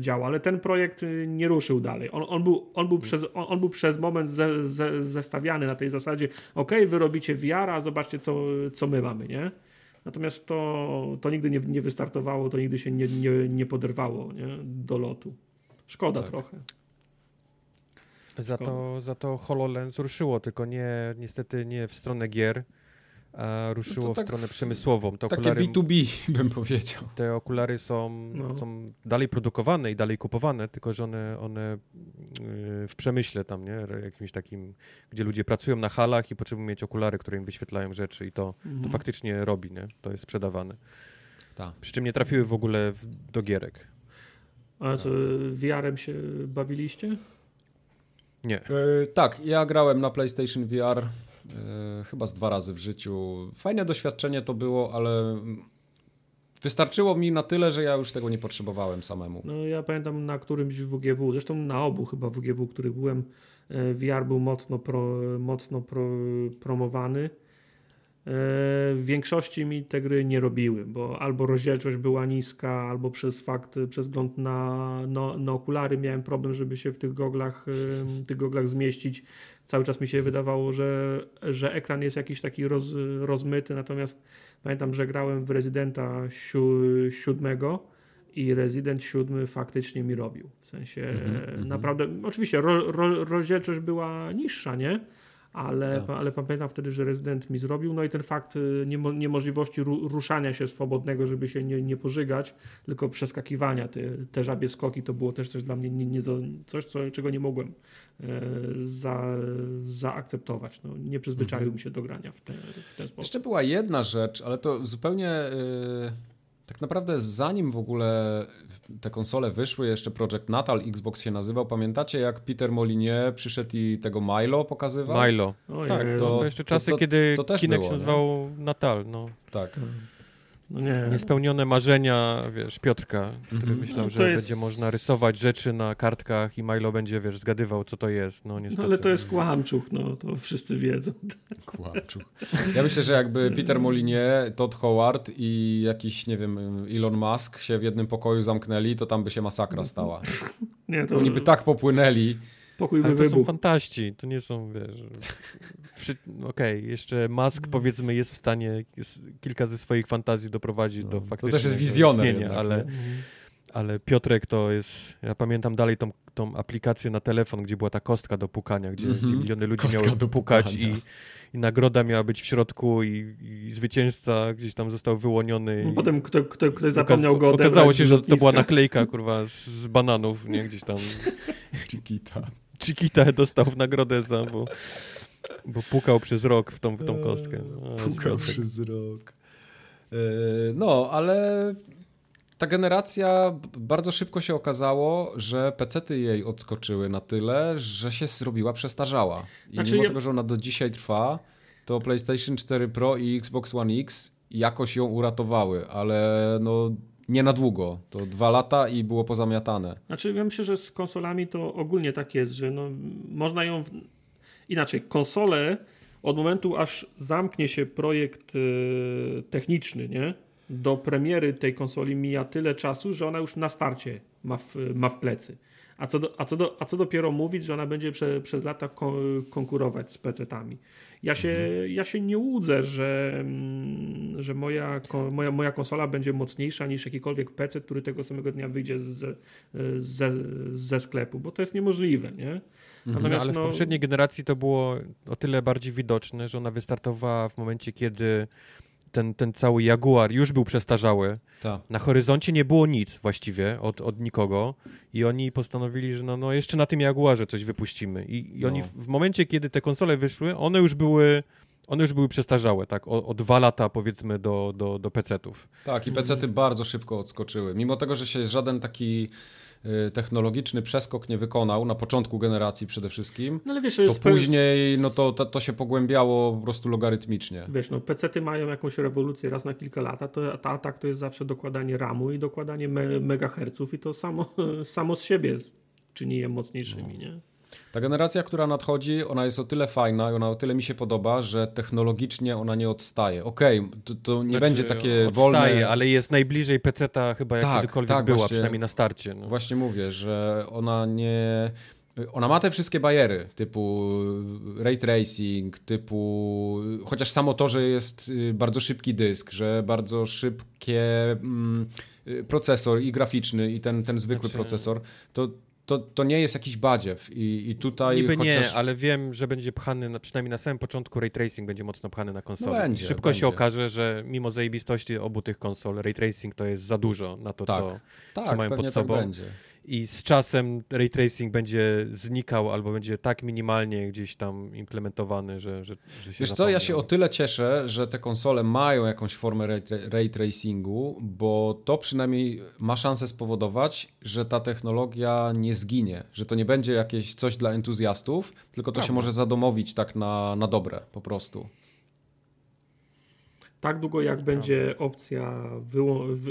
działa, ale ten projekt y, nie ruszył dalej. On, on, był, on, był, przez, on, on był przez moment ze, ze, zestawiany na tej zasadzie, ok, wy robicie VR, a zobaczcie co, co my mamy, nie? Natomiast to, to nigdy nie, nie wystartowało, to nigdy się nie, nie, nie poderwało nie? do lotu. Szkoda
Tak.
trochę.
Za to, za to HoloLens ruszyło, tylko nie, niestety nie w stronę gier, a ruszyło
No to tak
w stronę przemysłową. Te
Takie
okulary,
B2B bym powiedział.
te okulary są,
No.
są dalej produkowane i dalej kupowane, tylko że one, one yy, w przemyśle tam, nie? Jakimś takim, gdzie ludzie pracują na halach i potrzebują mieć okulary, które im wyświetlają rzeczy i to, to
Mhm.
faktycznie robi, nie? To jest sprzedawane.
Tak.
Przy czym nie trafiły w ogóle w, do gierek.
A co, VR-em się bawiliście?
Nie.
E, tak, ja grałem na PlayStation VR e, chyba z dwa razy w życiu. Fajne doświadczenie to było, ale wystarczyło mi na tyle, że ja już tego nie potrzebowałem samemu.
No ja pamiętam na którymś WGW, zresztą na obu chyba WGW, których byłem, e, VR był mocno, pro, mocno pro, promowany. E, W większości mi te gry nie robiły, bo albo rozdzielczość była niska, albo przez fakt, przez wzgląd na, na, na okulary miałem problem, żeby się w tych goglach, e, tych goglach zmieścić. Cały czas mi się wydawało, że, że ekran jest jakiś taki roz, rozmyty, natomiast pamiętam, że grałem w siu, siódmego i Resident 7 faktycznie mi robił. W sensie e,
mhm.
naprawdę, oczywiście ro, ro, rozdzielczość była niższa, nie? Ale,
Tak.
ale pamiętam wtedy, że Resident mi zrobił. No i ten fakt y, niemo, niemożliwości ru, ruszania się swobodnego, żeby się nie, nie pożygać, tylko przeskakiwania, te, te żabie skoki, to było też coś dla mnie nie, nie, coś, co, czego nie mogłem e, za, zaakceptować. No, nie przyzwyczaił
Mhm.
mi się do grania w, te, w ten sposób.
Jeszcze była jedna rzecz, ale to zupełnie e, tak naprawdę zanim w ogóle te konsole wyszły, jeszcze Project Natal Xbox się nazywał. Pamiętacie jak Peter Molinier przyszedł i tego Milo pokazywał?
Milo.
O
Tak, to,
to-
jeszcze
to-
czasy,
to-
kiedy
to też
Kinek
było,
się
nie?
nazywał Natal, no.
Tak.
No nie.
Niespełnione marzenia, wiesz, Piotrka, który
Mhm.
myślał,
No
że
jest-
będzie można rysować rzeczy na kartkach i Milo będzie, wiesz, zgadywał, co to jest, no
No
niestety.
ale to jest kłamczuch, no to wszyscy wiedzą.
Kłamczuch. Ja myślę, że jakby Peter Molinier, Todd Howard i jakiś, nie wiem, Elon Musk się w jednym pokoju zamknęli, to tam by się masakra stała.
Nie, to
Oni by tak popłynęli.
pokój by
Ale to są
wybuchł.
fantaści, to nie są, wiesz... Przy... Okej, jeszcze Musk, powiedzmy, jest w stanie jest kilka ze swoich fantazji doprowadzić
No,
do
to
faktycznego
też jest wizjoner
istnienia,
jednak,
ale,
Mhm.
ale Piotrek to jest... Ja pamiętam dalej tą, tą aplikację na telefon, gdzie była ta kostka do pukania, gdzie,
Mhm.
gdzie miliony ludzi
Kostka
miały
do
pukać i, i nagroda miała być w środku i, i zwycięzca gdzieś tam został wyłoniony.
No
i-
Potem kto, kto, ktoś zapomniał go odebrać
Okazało się, że to była naklejka, kurwa, z, z bananów, nie? Gdzieś tam
Chiquita.
Chiquita dostał w nagrodę za, bo, bo pukał przez rok w tą, w tą kostkę. No,
Pukał przez rok. E, No, ale ta generacja bardzo szybko się okazało, że pecety jej odskoczyły na tyle, że się zrobiła przestarzała. I
Znaczy
mimo
ja-
tego, że ona do dzisiaj trwa, to PlayStation 4 Pro i Xbox One X jakoś ją uratowały, ale no nie na długo. To dwa lata i było pozamiatane.
Znaczy, ja myślę, że z konsolami to ogólnie tak jest, że no, można ją. W... Inaczej, konsole od momentu, aż zamknie się projekt e, techniczny, nie? Do premiery tej konsoli mija tyle czasu, że ona już na starcie ma w, ma w plecy. A co, do, a, co do, a co dopiero mówić, że ona będzie prze, przez lata ko, konkurować z PC-tami. Ja się, ja się nie łudzę, że, mm, że moja, moja, moja konsola będzie mocniejsza niż jakikolwiek PC, który tego samego dnia wyjdzie z, ze, ze sklepu, bo to jest niemożliwe, nie?
No,
Natomiast
ale w
no,
poprzedniej generacji to było o tyle bardziej widoczne, że ona wystartowała w momencie, kiedy ten, ten cały Jaguar już był przestarzały.
Tak.
Na horyzoncie nie było nic właściwie od, od nikogo i oni postanowili, że no, no jeszcze na tym Jaguarze coś wypuścimy. I, i oni
No.
w, w momencie, kiedy te konsole wyszły, one już były, one już były przestarzałe, tak? O, o dwa lata powiedzmy do, do, do PC-ów.
Tak, i pecety bardzo szybko odskoczyły. Mimo tego, że się żaden taki y, technologiczny przeskok nie wykonał, na początku generacji przede wszystkim,
no ale wiesz,
to
jest
później no to, to, to się pogłębiało po prostu logarytmicznie.
Wiesz, no PC-ty mają jakąś rewolucję raz na kilka lat, a, to, a tak to jest zawsze dokładanie RAMu i dokładanie me, megaherców i to samo, samo z siebie czyni je mocniejszymi, nie?
Ta generacja, która nadchodzi, ona jest o tyle fajna i ona o tyle mi się podoba, że technologicznie ona nie odstaje. Okej, okay, to, to, nie
znaczy,
będzie takie
odstaje,
wolne...
ale jest najbliżej PC-ta chyba jak
tak,
kiedykolwiek
tak,
była,
właśnie,
przynajmniej na starcie. No.
Właśnie mówię, że ona nie... Ona ma te wszystkie bariery, typu ray tracing, typu chociaż samo to, że jest y, bardzo szybki dysk, że bardzo szybkie mm, y, procesor i graficzny i ten, ten zwykły znaczy... procesor, to, to, to nie jest jakiś badziew i, i tutaj
Niby
chociaż...
nie, ale wiem, że będzie pchany, na, przynajmniej na samym początku ray tracing będzie mocno pchany na konsolę.
No będzie,
Szybko
będzie.
się okaże, że mimo zajebistości obu tych konsol, ray tracing to jest za dużo na to,
tak.
co,
tak,
co mają pod sobą.
Tak będzie.
I z czasem ray tracing będzie znikał albo będzie tak minimalnie gdzieś tam implementowany, że, że, że się
Wiesz co, ja się o tyle cieszę, że te konsole mają jakąś formę ray, ray tracingu, bo to przynajmniej ma szansę spowodować, że ta technologia nie zginie, że to nie będzie jakieś coś dla entuzjastów, tylko to
Prawda.
się może zadomowić tak na, na dobre po prostu.
Tak długo jak będzie opcja,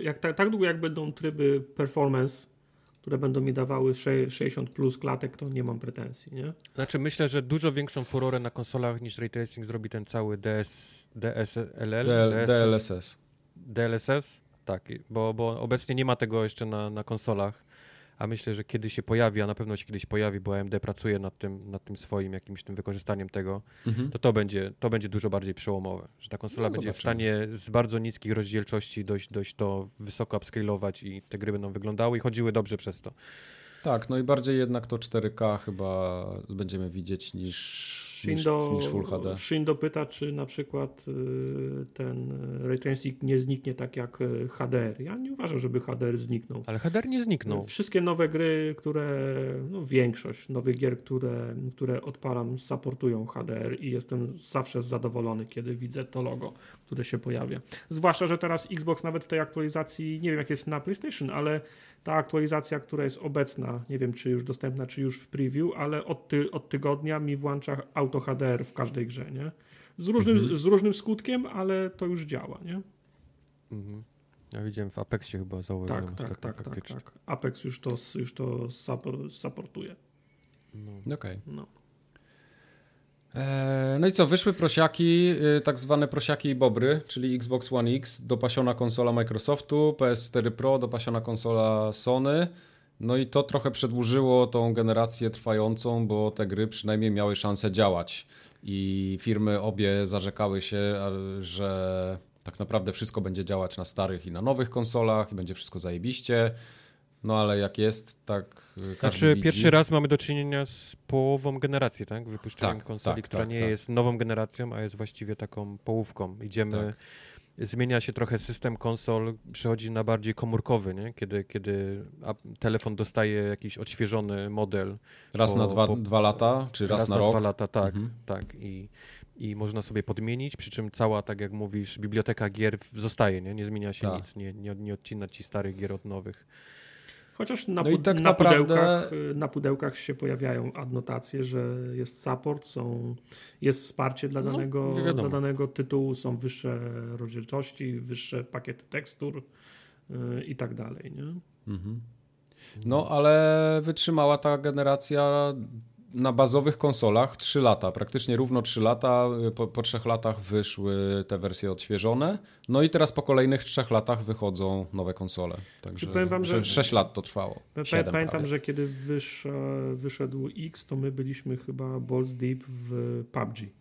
jak, tak, tak długo jak będą tryby performance które będą mi dawały 60 plus klatek, to nie mam pretensji, nie?
Znaczy myślę, że dużo większą furorę na konsolach niż ray tracing zrobi ten cały DS, DSLL,
DL, DLSS.
DLSS? Tak, bo, bo obecnie nie ma tego jeszcze na, na konsolach, a myślę, że kiedy się pojawi, a na pewno się kiedyś pojawi, bo AMD pracuje nad tym, nad tym swoim jakimś tym wykorzystaniem tego, mhm. to to będzie, to będzie dużo bardziej przełomowe, że ta konsola no, będzie zobaczymy. w stanie z bardzo niskich rozdzielczości dość, dość to wysoko upscalować i te gry będą wyglądały i chodziły dobrze przez to.
Tak, no i bardziej jednak to 4K chyba będziemy widzieć niż, Shindo, niż, niż Full HD.
Shindo pyta, czy na przykład y, ten ray tracing nie zniknie tak jak y, HDR. Ja nie uważam, żeby HDR zniknął.
Ale HDR nie zniknął.
Wszystkie nowe gry, które, no większość nowych gier, które, które odpalam, supportują HDR i jestem zawsze zadowolony, kiedy widzę to logo, które się pojawia. Zwłaszcza, że teraz Xbox nawet w tej aktualizacji, nie wiem jak jest na PlayStation, ale ta aktualizacja, która jest obecna, nie wiem czy już dostępna, czy już w preview, ale od, ty, od tygodnia mi włącza auto HDR w każdej grze, nie? Z różnym, mhm. z różnym skutkiem, ale to już działa, nie?
Mhm. Ja widziałem w Apexie chyba zauważyłem.
Tak, tak, tak, tak, tak. Apex już to, już to supportuje.
No. Okej. Okay. No. No i co, wyszły prosiaki, y, tak zwane prosiaki i bobry, czyli Xbox One X, dopasiona konsola Microsoftu, PS4 Pro, dopasiona konsola Sony. No i to trochę przedłużyło tą generację trwającą, bo te gry przynajmniej miały szansę działać. I firmy obie zarzekały się, że tak naprawdę wszystko będzie działać na starych i na nowych konsolach i będzie wszystko zajebiście. No ale jak jest, tak y, każdy
Znaczy
widzi.
pierwszy raz mamy do czynienia z połową generacji, tak? Wypuszczeniem
tak,
konsoli,
tak,
która
tak,
nie
tak.
jest nową generacją, a jest właściwie taką połówką. Idziemy, tak. zmienia się trochę system konsol, przechodzi na bardziej komórkowy, nie? Kiedy, kiedy telefon dostaje jakiś odświeżony model.
Raz po, na dwa, po, dwa lata, czy raz,
raz
na,
na
rok?
dwa lata, tak, mhm. tak. I, I można sobie podmienić, przy czym cała, tak jak mówisz, biblioteka gier zostaje, nie? Nie zmienia się
tak.
nic, nie, nie, nie odcina ci starych gier od nowych.
Chociaż na, no tak na, naprawdę... pudełkach, na pudełkach się pojawiają adnotacje, że jest support, są, jest wsparcie dla danego, no, dla danego tytułu, są wyższe rozdzielczości, wyższe pakiety tekstur yy, i tak dalej. Nie? Mhm.
No, ale wytrzymała ta generacja na bazowych konsolach 3 lata, praktycznie równo 3 lata. Po, po 3 latach wyszły te wersje odświeżone. No i teraz po kolejnych 3 latach wychodzą nowe konsole. Także powiem wam, że 6 lat to trwało.
Pamiętam, prawie. że kiedy wysz, wyszedł X, to my byliśmy chyba balls deep w PUBG.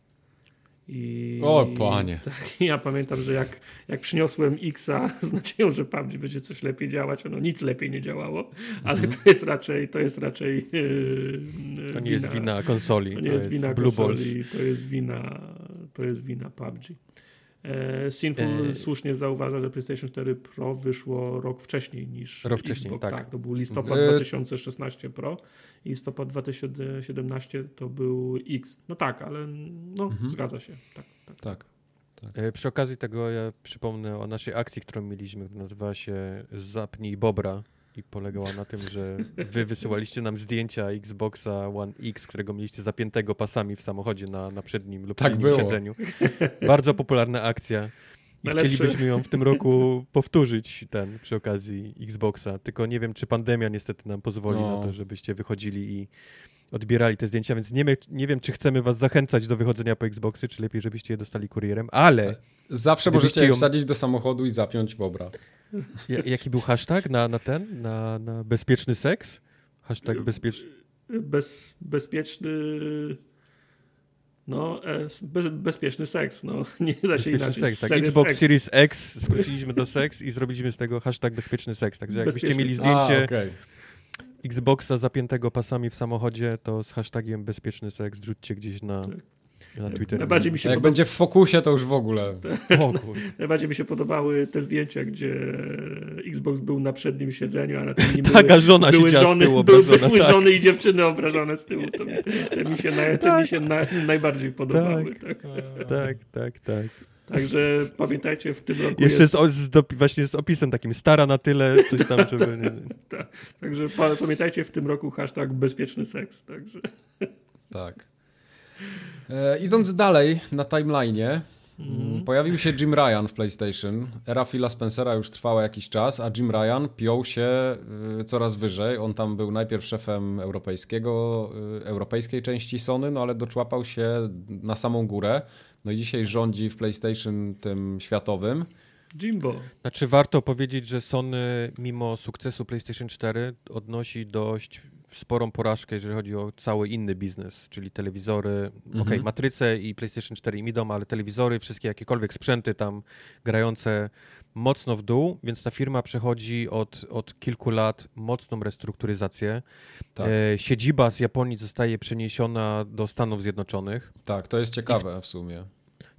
I,
o panie.
Tak, ja pamiętam, że jak, jak przyniosłem Xa z nadzieją, że PUBG będzie coś lepiej działać, ono nic lepiej nie działało, ale mm -hmm. to jest raczej to jest raczej
yy, To nie wina, jest wina konsoli.
To nie to jest, jest wina konsoli, to jest wina to jest wina PUBG. E, Sinful e... słusznie zauważa, że PlayStation 4 Pro wyszło rok wcześniej niż
rok wcześniej,
Xbox.
tak.
tak. To był listopad e... 2016 Pro i listopad 2017 to był X. No tak, ale no, mhm. zgadza się. Tak, tak.
tak. tak.
E, przy okazji tego ja przypomnę o naszej akcji, którą mieliśmy, która nazywała się Zapnij Bobra i polegała na tym, że wy wysyłaliście nam zdjęcia Xboxa One X, którego mieliście zapiętego pasami w samochodzie na, na przednim lub
tak było.
siedzeniu. Bardzo popularna akcja. I
Najlepszy.
chcielibyśmy ją w tym roku powtórzyć ten przy okazji Xboxa. Tylko nie wiem, czy pandemia niestety nam pozwoli
no.
na to, żebyście wychodzili i, odbierali te zdjęcia, więc nie, nie wiem, czy chcemy was zachęcać do wychodzenia po Xboxy, czy lepiej, żebyście je dostali kurierem, ale
Zawsze
Gdybyście
możecie je
ją-
wsadzić do samochodu i zapiąć bobra.
ja, jaki był hashtag na, na ten, na, na bezpieczny seks? Hashtag bezpieczny...
Bez, bezpieczny. No, e, bez, bezpieczny seks, no. Nie da się
Bezpieczny
inaczej.
seks, tak.
Series
Xbox
X.
Series X skróciliśmy do seks i zrobiliśmy z tego hashtag bezpieczny seks. Także jakbyście
Bezpieczny
mieli
seks.
zdjęcie
A, okej.
Xboxa zapiętego pasami w samochodzie, to z hashtagiem bezpieczny seks wrzućcie gdzieś na,
Tak.
Na Twitter.
Najbardziej mi się
Jak
podoba,
będzie w fokusie, to już w ogóle.
O.
Najbardziej mi się podobały te zdjęcia, gdzie Xbox był na przednim siedzeniu, a na tym
Taka
były,
żona
były,
z
żony,
tyłu
były,
obrażona,
były
tak.
żony i dziewczyny obrażone z tyłu. To te mi się, na, te mi się na, najbardziej podobały. Tak.
Tak, tak, tak.
Także pamiętajcie, w tym roku
Jeszcze
jest,
z, z, dopi- właśnie z opisem takim stara na tyle, coś tam, żeby... Nie,
Także pa, pamiętajcie w tym roku hashtag bezpieczny seks. Także.
Tak. E, idąc dalej na timeline'ie, mm. pojawił się Jim Ryan w PlayStation. Era Phila Spencera już trwała jakiś czas, a Jim Ryan piął się y, coraz wyżej. On tam był najpierw szefem europejskiego, y, europejskiej części Sony, no ale doczłapał się na samą górę. No i dzisiaj rządzi w PlayStation tym światowym.
Jimbo.
Znaczy warto powiedzieć, że Sony mimo sukcesu PlayStation 4 odnosi dość sporą porażkę, jeżeli chodzi o cały inny biznes, czyli telewizory,
Mhm.
okej, matryce i PlayStation 4 im idą, ale telewizory, wszystkie jakiekolwiek sprzęty tam grające mocno w dół, więc ta firma przechodzi od, od kilku lat mocną restrukturyzację.
Tak.
E, siedziba z Japonii zostaje przeniesiona do Stanów Zjednoczonych.
Tak, to jest ciekawe w sumie.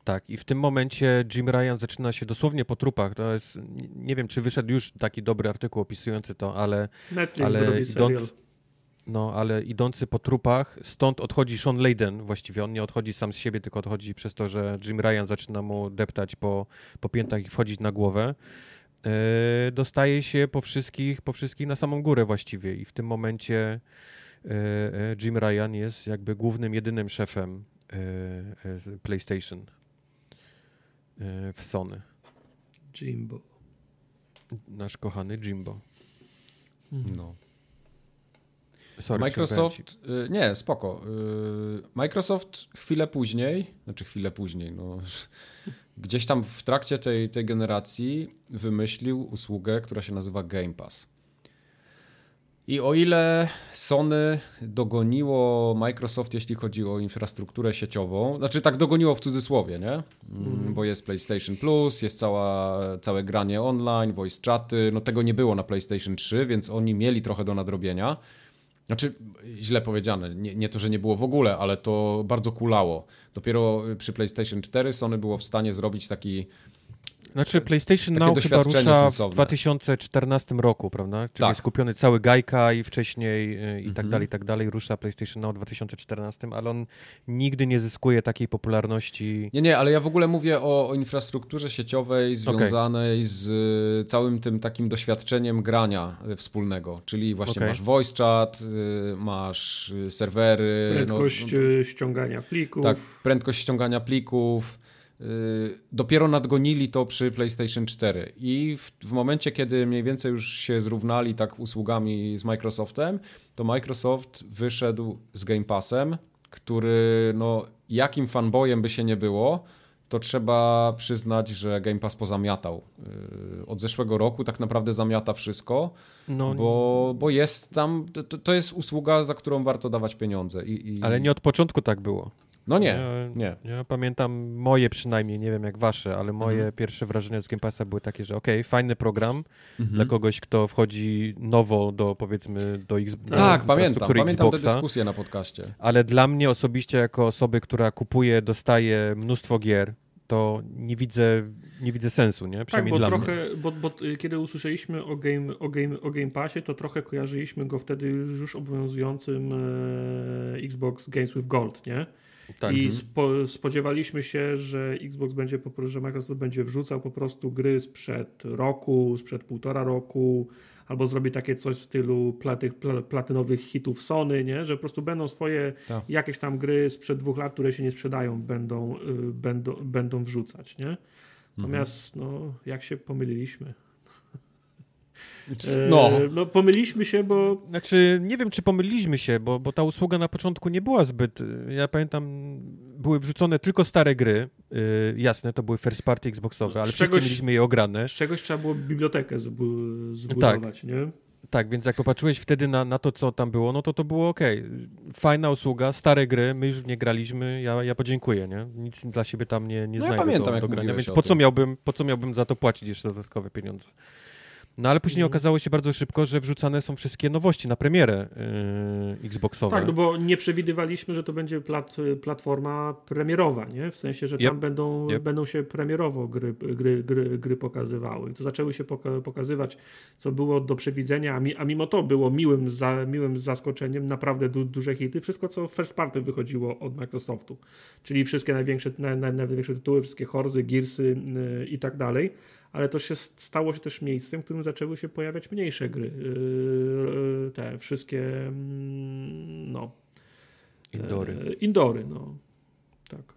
Tak, i w tym momencie Jim Ryan zaczyna się dosłownie po trupach. To jest, nie- nie wiem, czy wyszedł już taki dobry artykuł opisujący to, ale,
Netflix
ale
zrobi serial.
No, ale idący po trupach, stąd odchodzi Sean Layden właściwie. On nie odchodzi sam z siebie, tylko odchodzi przez to, że Jim Ryan zaczyna mu deptać po, po piętach i wchodzić na głowę. E, dostaje się po wszystkich, po wszystkich na samą górę właściwie i w tym momencie e, Jim Ryan jest jakby głównym, jedynym szefem z PlayStation w Sony.
Jimbo.
Nasz kochany Jimbo.
No.
Sorry,
Microsoft, y, nie, spoko. Y, Microsoft chwilę później, znaczy chwilę później, no, gdzieś tam w trakcie tej, tej generacji wymyślił usługę, która się nazywa Game Pass. I o ile Sony dogoniło Microsoft, jeśli chodzi o infrastrukturę sieciową, znaczy tak dogoniło w cudzysłowie, nie? Mm, Bo jest PlayStation Plus, jest cała, całe granie online, voice chaty, no tego nie było na PlayStation 3, więc oni mieli trochę do nadrobienia. Znaczy, źle powiedziane, nie, nie to, że nie było w ogóle, ale to bardzo kulało. Dopiero przy PlayStation 4 Sony było w stanie zrobić taki
Znaczy PlayStation
Takie
Now chyba rusza
sensowne.
w 2014 roku, prawda? Czyli
Tak.
jest kupiony cały Gajka i wcześniej y, i tak
Mhm.
dalej, i tak dalej. Rusza PlayStation Now w 2014, ale on nigdy nie zyskuje takiej popularności.
Nie, nie, ale ja w ogóle mówię o, o infrastrukturze sieciowej związanej z y, całym tym takim doświadczeniem grania wspólnego. Czyli właśnie
Okej.
masz voice chat, y, masz serwery.
Prędkość
no,
ściągania plików.
tak, prędkość ściągania plików. Y, Dopiero nadgonili to przy PlayStation 4 i w, w momencie, kiedy mniej więcej już się zrównali tak usługami z Microsoftem, to Microsoft wyszedł z Game Passem, który no jakim fanboyem by się nie było, to trzeba przyznać, że Game Pass pozamiatał. Y, Od zeszłego roku tak naprawdę zamiata wszystko,
No,
bo, bo jest tam, to, to jest usługa, za którą warto dawać pieniądze. I, i...
Ale nie od początku tak było.
No nie,
Ja,
nie.
ja pamiętam moje przynajmniej, nie wiem jak wasze, ale moje
Mhm.
pierwsze wrażenia z Game Passa były takie, że okej, fajny program
Mhm.
dla kogoś, kto wchodzi nowo do powiedzmy do X do
Tak, pamiętam.
infrastruktury
Pamiętam tę
Xboxa.
dyskusję na podcaście.
Ale dla mnie osobiście, jako osoby, która kupuje, dostaje mnóstwo gier, to nie widzę, nie widzę sensu, nie?
Tak,
Przynajmniej
bo
dla mnie.
trochę, bo, bo y, kiedy usłyszeliśmy o Game, o, game, o game Passie, to trochę kojarzyliśmy go wtedy już obowiązującym e, Xbox Games with Gold, nie?
Tak.
I spo, spodziewaliśmy się, że Xbox będzie, po prostu, że Microsoft będzie wrzucał po prostu gry sprzed roku, sprzed półtora roku, albo zrobi takie coś w stylu platynowych hitów Sony, nie? Że po prostu będą swoje
Tak.
jakieś tam gry sprzed dwóch lat, które się nie sprzedają, będą, y, będą, będą wrzucać, nie? Natomiast, no, jak się pomyliliśmy.
No.
E, no pomyliśmy się, bo
Znaczy, nie wiem, czy pomyliliśmy się, bo, bo ta usługa na początku nie była zbyt... Ja pamiętam, były wrzucone tylko stare gry. Yy, jasne, to były first party Xboxowe, ale
Z
wszyscy
czegoś-
mieliśmy je ograne.
z czegoś trzeba było bibliotekę zbu- zbudować, nie?
Tak, więc jak popatrzyłeś wtedy na, na to, co tam było, no to to było ok. Fajna usługa, stare gry, my już nie graliśmy, ja, ja podziękuję, nie? Nic dla siebie tam nie, nie
No ja
znajdę
pamiętam,
do, do grania, więc po co, miałbym, po co miałbym za to płacić jeszcze dodatkowe pieniądze? No ale później
Mhm.
okazało się bardzo szybko, że wrzucane są wszystkie nowości na premierę yy, Xboxowe.
Tak, no bo nie przewidywaliśmy, że to będzie plat, platforma premierowa, nie? W sensie, że
Yep.
tam będą,
Yep.
będą się premierowo gry, gry, gry, gry pokazywały. I to zaczęły się poka pokazywać, co było do przewidzenia, a, mi, a mimo to było miłym, za, miłym zaskoczeniem, naprawdę du duże hity. Wszystko, co first party wychodziło od Microsoftu. Czyli wszystkie największe, na, na, największe tytuły, wszystkie Horzy, Gearsy yy, i tak dalej. Ale to się stało się też miejscem, w którym zaczęły się pojawiać mniejsze gry. Yy, te wszystkie mm, no,
Indory.
E, Indory, no. Tak.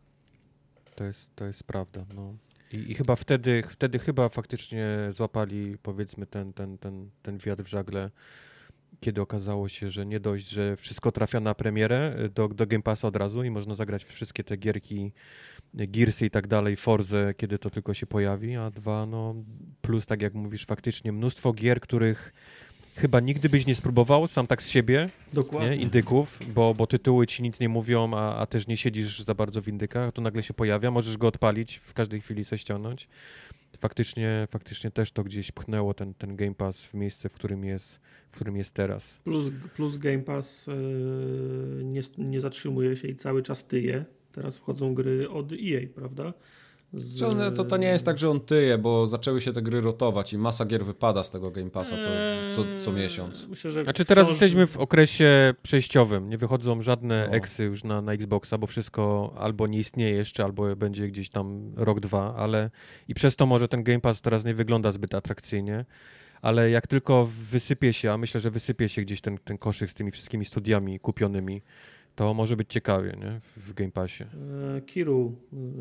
To jest, to jest prawda, no. I, I chyba wtedy, wtedy chyba faktycznie złapali, powiedzmy, ten, ten, ten, ten wiatr w żagle, kiedy okazało się, że nie dość, że wszystko trafia na premierę y, do, do Game Passa od razu i można zagrać wszystkie te gierki, y, Gearsy i tak dalej, Forze, kiedy to tylko się pojawi, a dwa, no, plus, tak jak mówisz, faktycznie mnóstwo gier, których chyba nigdy byś nie spróbował sam tak z siebie, nie,
Dokładnie.
indyków, bo, bo tytuły ci nic nie mówią, a, a też nie siedzisz za bardzo w indykach, a tu nagle się pojawia, możesz go odpalić, w każdej chwili se ściągnąć. Faktycznie, faktycznie też to gdzieś pchnęło ten, ten Game Pass w miejsce, w którym jest, w którym jest teraz.
Plus, plus Game Pass e, nie, nie zatrzymuje się i cały czas tyje. Teraz wchodzą gry od EA, prawda? Z,
one, to, to nie jest tak, że on tyje, bo zaczęły się te gry rotować i masa gier wypada z tego Game Passa co, co, co miesiąc.
Myślę, że
Znaczy teraz
wciąż-
jesteśmy w okresie przejściowym, nie wychodzą żadne
No.
eksy już na, na Xboxa, bo wszystko albo nie istnieje jeszcze, albo będzie gdzieś tam rok, dwa, ale i przez to może ten Game Pass teraz nie wygląda zbyt atrakcyjnie, ale jak tylko wysypie się, a myślę, że wysypie się gdzieś ten, ten koszyk z tymi wszystkimi studiami kupionymi, to może być ciekawie, nie? W, Game Passie.
E, Kiru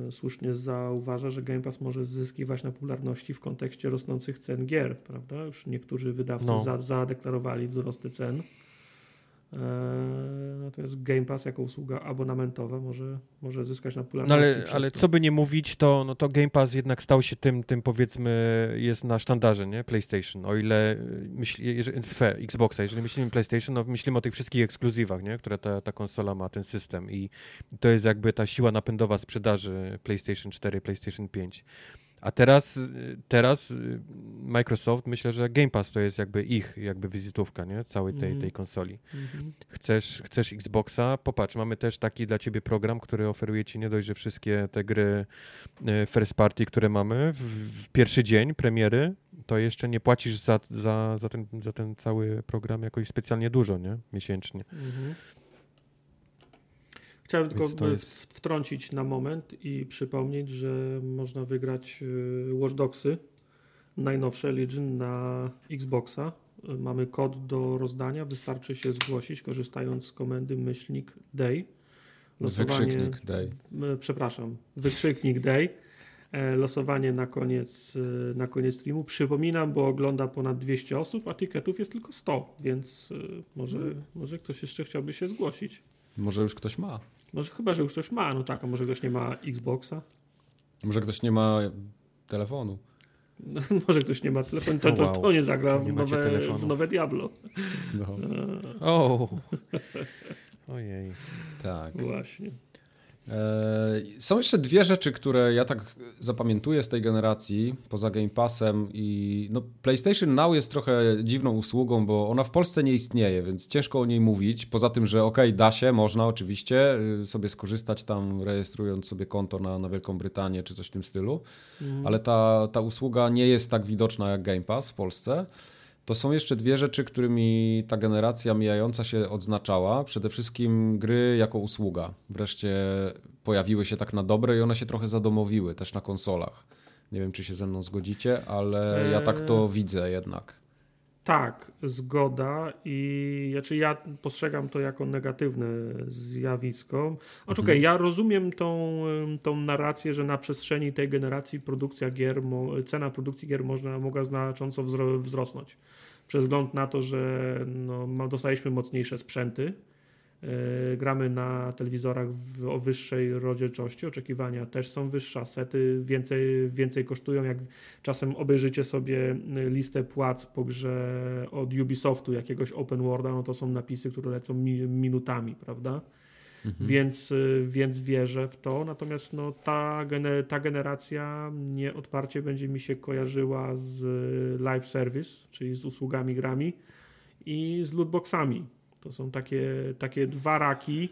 e, słusznie zauważa, że Game Pass może zyskiwać na popularności w kontekście rosnących cen gier, prawda? Już niektórzy wydawcy
No.
za, zadeklarowali wzrosty cen. E, Natomiast Game Pass jako usługa abonamentowa może, może zyskać na
No
popularności.
ale,
przez
ale
to.
co by nie mówić, to, no to Game Pass jednak stał się tym, tym powiedzmy, jest na sztandarze, nie? PlayStation. O ile y, myśli, jeżeli, fe, Xboxa, jeżeli myślimy PlayStation, no myślimy o tych wszystkich ekskluzywach, nie? Które ta, ta konsola ma, ten system i to jest jakby ta siła napędowa sprzedaży PlayStation 4, PlayStation 5. A teraz, y, teraz y, Microsoft, myślę, że Game Pass to jest jakby ich jakby wizytówka, nie? Całej tej,
Mhm.
tej konsoli
Mhm.
chcesz, chcesz Xboxa, popatrz, mamy też taki dla ciebie program, który oferuje ci nie dość, że wszystkie te gry e, first party, które mamy w, w pierwszy dzień premiery, to jeszcze nie płacisz za, za, za, ten, za ten cały program jakoś specjalnie dużo, nie? Miesięcznie.
Mhm. Chciałem tylko
Więc
by
jest-
wtrącić na moment i przypomnieć, że można wygrać y, Watch Dogsy, najnowsze Legion na Xboxa. Mamy kod do rozdania, wystarczy się zgłosić korzystając z komendy myślnik day.
Wykrzyknik day.
Przepraszam, wykrzyknik day. E, Losowanie na koniec, y, na koniec streamu. Przypominam, bo ogląda ponad 200 osób, a tiketów jest tylko 100, więc y, może, może ktoś jeszcze chciałby się zgłosić.
Może już ktoś ma.
Może chyba, że już ktoś ma, no tak, a może ktoś nie ma Xboxa?
Może ktoś nie ma telefonu.
No, może ktoś nie ma telefonu, to, to, to nie zagra w
Nie
nowe, w nowe Diablo.
No,
O! Ojej.
tak.
Właśnie.
E, Są jeszcze dwie rzeczy, które ja tak zapamiętuję z tej generacji, poza Game Passem i no, PlayStation Now jest trochę dziwną usługą, bo ona w Polsce nie istnieje, więc ciężko o niej mówić. Poza tym, że okej, da się, można oczywiście y, sobie skorzystać tam, rejestrując sobie konto na, na Wielką Brytanię czy coś w tym stylu,
Mhm.
ale ta, ta usługa nie jest tak widoczna jak Game Pass w Polsce. To są jeszcze dwie rzeczy, którymi ta generacja mijająca się odznaczała. Przede wszystkim gry jako usługa. Wreszcie pojawiły się tak na dobre i one się trochę zadomowiły też na konsolach. Nie wiem, czy się ze mną zgodzicie, ale ja tak to
Eee.
widzę jednak.
Tak, zgoda i znaczy ja postrzegam to jako negatywne zjawisko. Znaczy, okej, ja rozumiem tą, tą narrację, że na przestrzeni tej generacji produkcja gier, cena produkcji gier można, mogła znacząco wzro, wzrosnąć. przez wzgląd na to, że no, dostaliśmy mocniejsze sprzęty. Yy, gramy na telewizorach w, o wyższej rozdzielczości, oczekiwania też są wyższe, sety więcej, więcej kosztują. Jak czasem obejrzycie sobie listę płac po grze od Ubisoftu, jakiegoś open worlda, no to są napisy, które lecą mi, minutami, prawda? Mhm. Więc, y, więc wierzę w to. Natomiast no, ta, ta generacja nieodparcie będzie mi się kojarzyła z live service, czyli z usługami grami i z lootboxami. To są takie, takie dwa raki,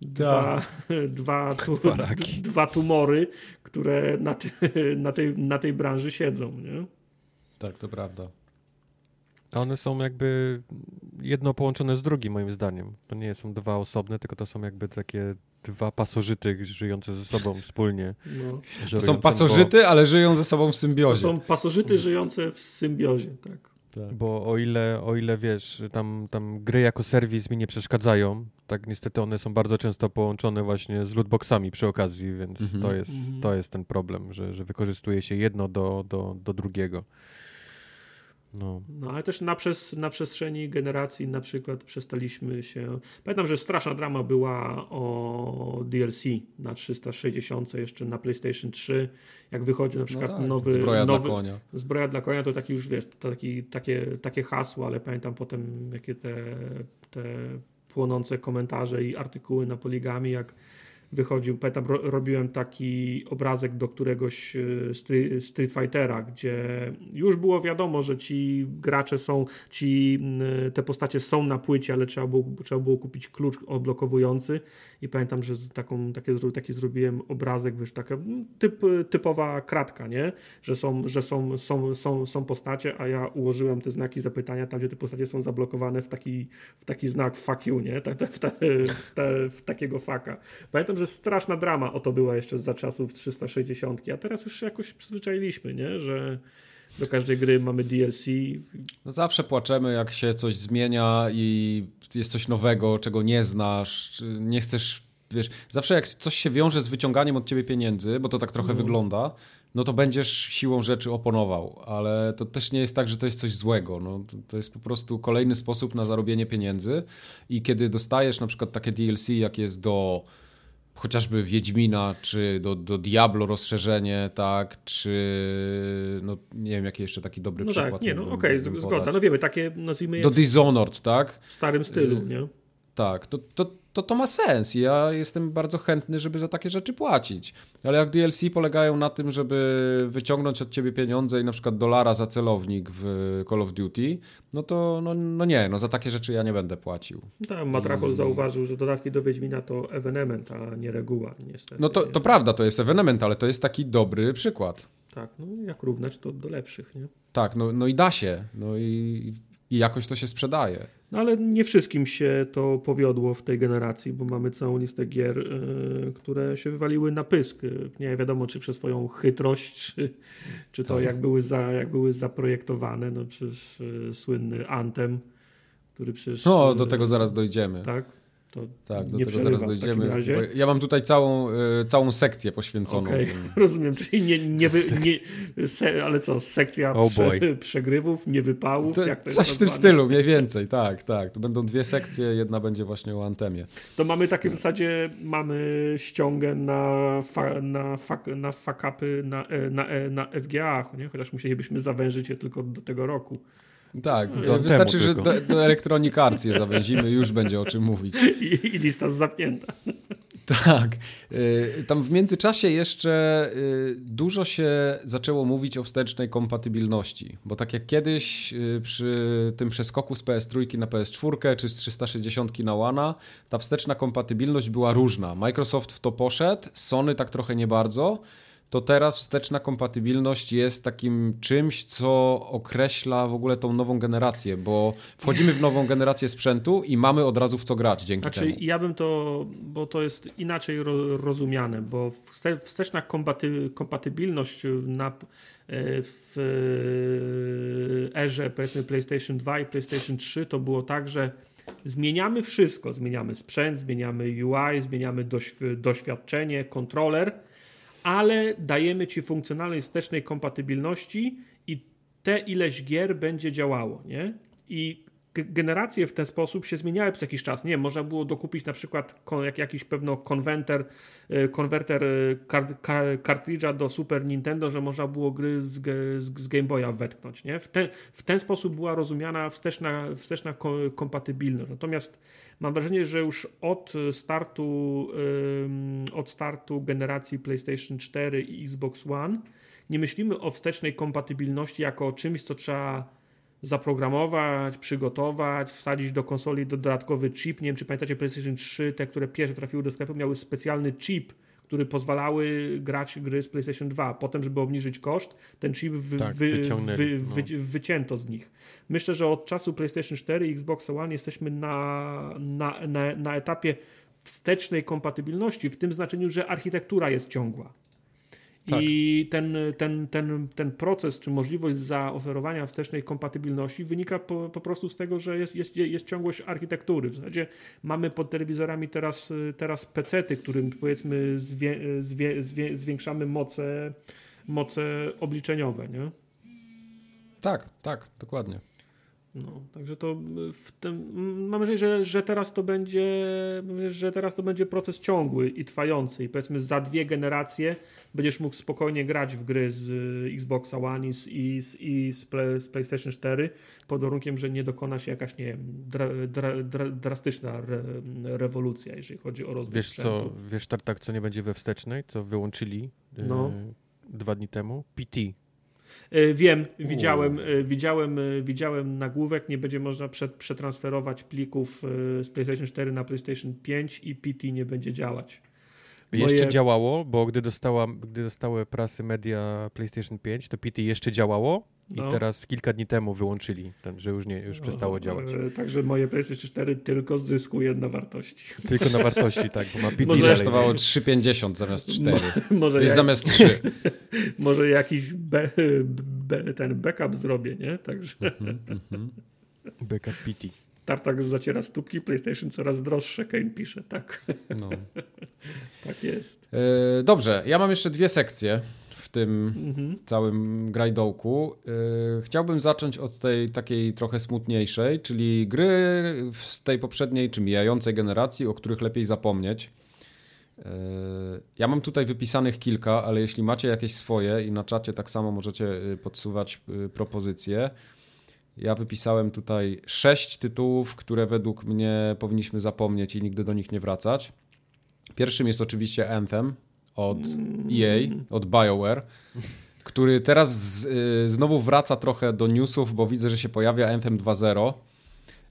dwa, dwa, tu, dwa, dwa, tumory, które na, ty, na, tej, na tej branży siedzą. Nie?
Tak, to prawda.
A one są jakby jedno połączone z drugim, moim zdaniem. To nie są dwa osobne, tylko to są jakby takie dwa pasożyty żyjące ze sobą wspólnie. No.
To są pasożyty, bo... ale żyją ze sobą w symbiozie.
To są pasożyty żyjące w symbiozie, tak.
Tak. Bo o ile, o ile wiesz, tam, tam gry jako serwis mi nie przeszkadzają, tak niestety one są bardzo często połączone właśnie z lootboxami przy okazji, więc -hmm. to, jest, -hmm. to jest ten problem, że, że wykorzystuje się jedno do, do, do drugiego.
No. no ale też na, przez, na przestrzeni generacji na przykład przestaliśmy się... Pamiętam, że straszna drama była o DLC na 360 jeszcze na PlayStation 3, jak wychodzi na no przykład no tak, nowy...
Zbroja
nowy,
dla konia.
Zbroja dla konia to taki już, wiesz, to taki, takie, takie hasło, ale pamiętam potem jakie te, te płonące komentarze i artykuły na poligami, jak wychodził, pamiętam, ro, robiłem taki obrazek do któregoś e, Street Fightera, gdzie już było wiadomo, że ci gracze są, ci, te postacie są na płycie, ale trzeba było, trzeba było kupić klucz odblokowujący i pamiętam, że taką, takie, taki zrobiłem obrazek, wiesz, taka typ, typowa kratka, nie? Że, są, że są, są, są, są postacie, a ja ułożyłem te znaki zapytania tam, gdzie te postacie są zablokowane w taki, w taki znak fuck you, nie? Tak, tak, w, ta, w, ta, w takiego faka. Pamiętam, że straszna drama o to była jeszcze za czasów 360, a teraz już jakoś przyzwyczailiśmy, nie? Że do każdej gry mamy DLC.
No zawsze płaczemy, jak się coś zmienia i jest coś nowego, czego nie znasz, nie chcesz, wiesz, zawsze jak coś się wiąże z wyciąganiem od ciebie pieniędzy, bo to tak trochę no. wygląda, no to będziesz siłą rzeczy oponował, ale to też nie jest tak, że to jest coś złego. No, to, jest po prostu kolejny sposób na zarobienie pieniędzy i kiedy dostajesz na przykład takie DLC, jak jest do chociażby Wiedźmina, czy do, do Diablo rozszerzenie, tak, czy no nie wiem, jaki jeszcze taki dobry
no
przykład.
Tak, nie, no okej, okay, zgoda, no wiemy, takie nazwijmy je...
Do Dishonored, tak?
W starym stylu, y, nie?
Tak, to, to, to, to ma sens. Ja jestem bardzo chętny, żeby za takie rzeczy płacić. Ale jak DLC polegają na tym, żeby wyciągnąć od ciebie pieniądze i na przykład dolara za celownik w Call of Duty, no to no, no nie, no za takie rzeczy ja nie będę płacił.
Tak, Matrachol I... zauważył, że dodatki do Wiedźmina to evenement, a nie reguła, niestety.
No to, to prawda, to jest evenement, ale to jest taki dobry przykład.
Tak, no jak równać to do lepszych, nie?
Tak, no, no i da się. No i, i jakoś to się sprzedaje.
No ale nie wszystkim się to powiodło w tej generacji, bo mamy całą listę gier, yy, które się wywaliły na pysk. Nie wiadomo, czy przez swoją chytrość, czy, czy to jak, były za, jak były zaprojektowane. No przecież yy, słynny Anthem, który przecież...
No, do tego zaraz dojdziemy.
Tak?
To tak, do tego zaraz dojdziemy. Ja mam tutaj całą, y, całą sekcję poświęconą. Okay,
rozumiem, czyli nie, nie, wy, nie se, ale co, sekcja oh prze, przegrywów, niewypałów? To,
jak to coś w tym stylu, mniej więcej, tak, tak. To będą dwie sekcje, jedna będzie właśnie o Antemie.
To mamy takie w zasadzie, mamy ściągę na, fa, na, fa, na fakapy na, e, na, e, na FGA, nie? chociaż musielibyśmy zawężyć je tylko do tego roku.
Tak, to wystarczy, że do, do Electronic Arts je zawęzimy, już będzie o czym mówić.
I, i lista zamknięta.
Tak. Y, tam w międzyczasie jeszcze y, dużo się zaczęło mówić o wstecznej kompatybilności, bo tak jak kiedyś y, przy tym przeskoku z PS3 na PS4 czy z 360 na One, ta wsteczna kompatybilność była różna. Microsoft w to poszedł, Sony tak trochę nie bardzo to teraz wsteczna kompatybilność jest takim czymś, co określa w ogóle tą nową generację, bo wchodzimy w nową generację sprzętu i mamy od razu w co grać dzięki
znaczy,
temu.
Ja bym to, bo to jest inaczej ro, rozumiane, bo wsteczna kompaty, kompatybilność na, e, w erze powiedzmy PlayStation 2 i PlayStation 3 to było tak, że zmieniamy wszystko, zmieniamy sprzęt, zmieniamy UI, zmieniamy doświadczenie, kontroler, ale dajemy ci funkcjonalność wstecznej kompatybilności i te ileś gier będzie działało, nie? I generacje w ten sposób się zmieniały przez jakiś czas. Nie można było dokupić na przykład jak, jakiś pewno konwerter, e, konwerter e, kartridża do Super Nintendo, że można było gry z, z, z Game Boya wetknąć. Nie? W, ten, w ten sposób była rozumiana wsteczna, wsteczna kompatybilność. Natomiast mam wrażenie, że już od startu, od startu generacji PlayStation 4 i Xbox One nie myślimy o wstecznej kompatybilności jako o czymś, co trzeba zaprogramować, przygotować, wsadzić do konsoli dodatkowy chip. Nie wiem, czy pamiętacie PlayStation 3, te, które pierwsze trafiły do sklepu, miały specjalny chip, który pozwalały grać gry z PlayStation 2. Potem, żeby obniżyć koszt, ten chip wy,
tak,
wy, wy, no. wycięto z nich. Myślę, że od czasu PlayStation 4 i Xbox One jesteśmy na, na, na, na etapie wstecznej kompatybilności, w tym znaczeniu, że architektura jest ciągła. Tak. I ten, ten, ten, ten proces, czy możliwość zaoferowania wstecznej kompatybilności wynika po, po prostu z tego, że jest, jest, jest ciągłość architektury. W zasadzie mamy pod telewizorami teraz, teraz pecety, którym powiedzmy zwie, zwie, zwie, zwiększamy moce, moce obliczeniowe. Nie?
Tak, tak, dokładnie.
No, także to w tym, mam wrażenie, że, że teraz to będzie, że teraz to będzie proces ciągły i trwający i powiedzmy za dwie generacje będziesz mógł spokojnie grać w gry z Xboxa One i z, i z, i z, Play, z PlayStation 4 pod warunkiem, że nie dokona się jakaś, nie wiem, dra, dra, dra, drastyczna re, rewolucja, jeżeli chodzi o rozwój
Wiesz sprzętu. co, wiesz tak, co nie będzie we wstecznej, co wyłączyli no. Yy, dwa dni temu? PT
wiem, widziałem, e, widziałem, e, widziałem nagłówek, nie będzie można przetransferować plików z PlayStation 4 na PlayStation 5 i PT nie będzie działać.
Jeszcze Moje... działało, bo gdy, dostała, gdy dostały prasy media PlayStation 5, to PT jeszcze działało i no. teraz kilka dni temu wyłączyli, ten, że już nie, już przestało działać.
Także moje PlayStation 4 tylko zyskuje na wartości.
Tylko na wartości, tak, bo ma PT
Może kosztowało 3,50 zamiast 4. może Jest jak... zamiast 3.
może jakiś be, be, ten backup zrobię, nie? Także... Mm -hmm.
Backup PT.
Tartak zaciera stópki, PlayStation coraz droższe, Kane pisze, tak. No. tak jest.
E, dobrze, ja mam jeszcze dwie sekcje w tym mhm. całym grajdołku. E, chciałbym zacząć od tej takiej trochę smutniejszej, czyli gry z tej poprzedniej czy mijającej generacji, o których lepiej zapomnieć. E, ja mam tutaj wypisanych kilka, ale jeśli macie jakieś swoje i na czacie tak samo możecie podsuwać propozycje, ja wypisałem tutaj sześć tytułów, które według mnie powinniśmy zapomnieć i nigdy do nich nie wracać. Pierwszym jest oczywiście Anthem od EA, od BioWare, który teraz z, y, znowu wraca trochę do newsów, bo widzę, że się pojawia Anthem 2.0.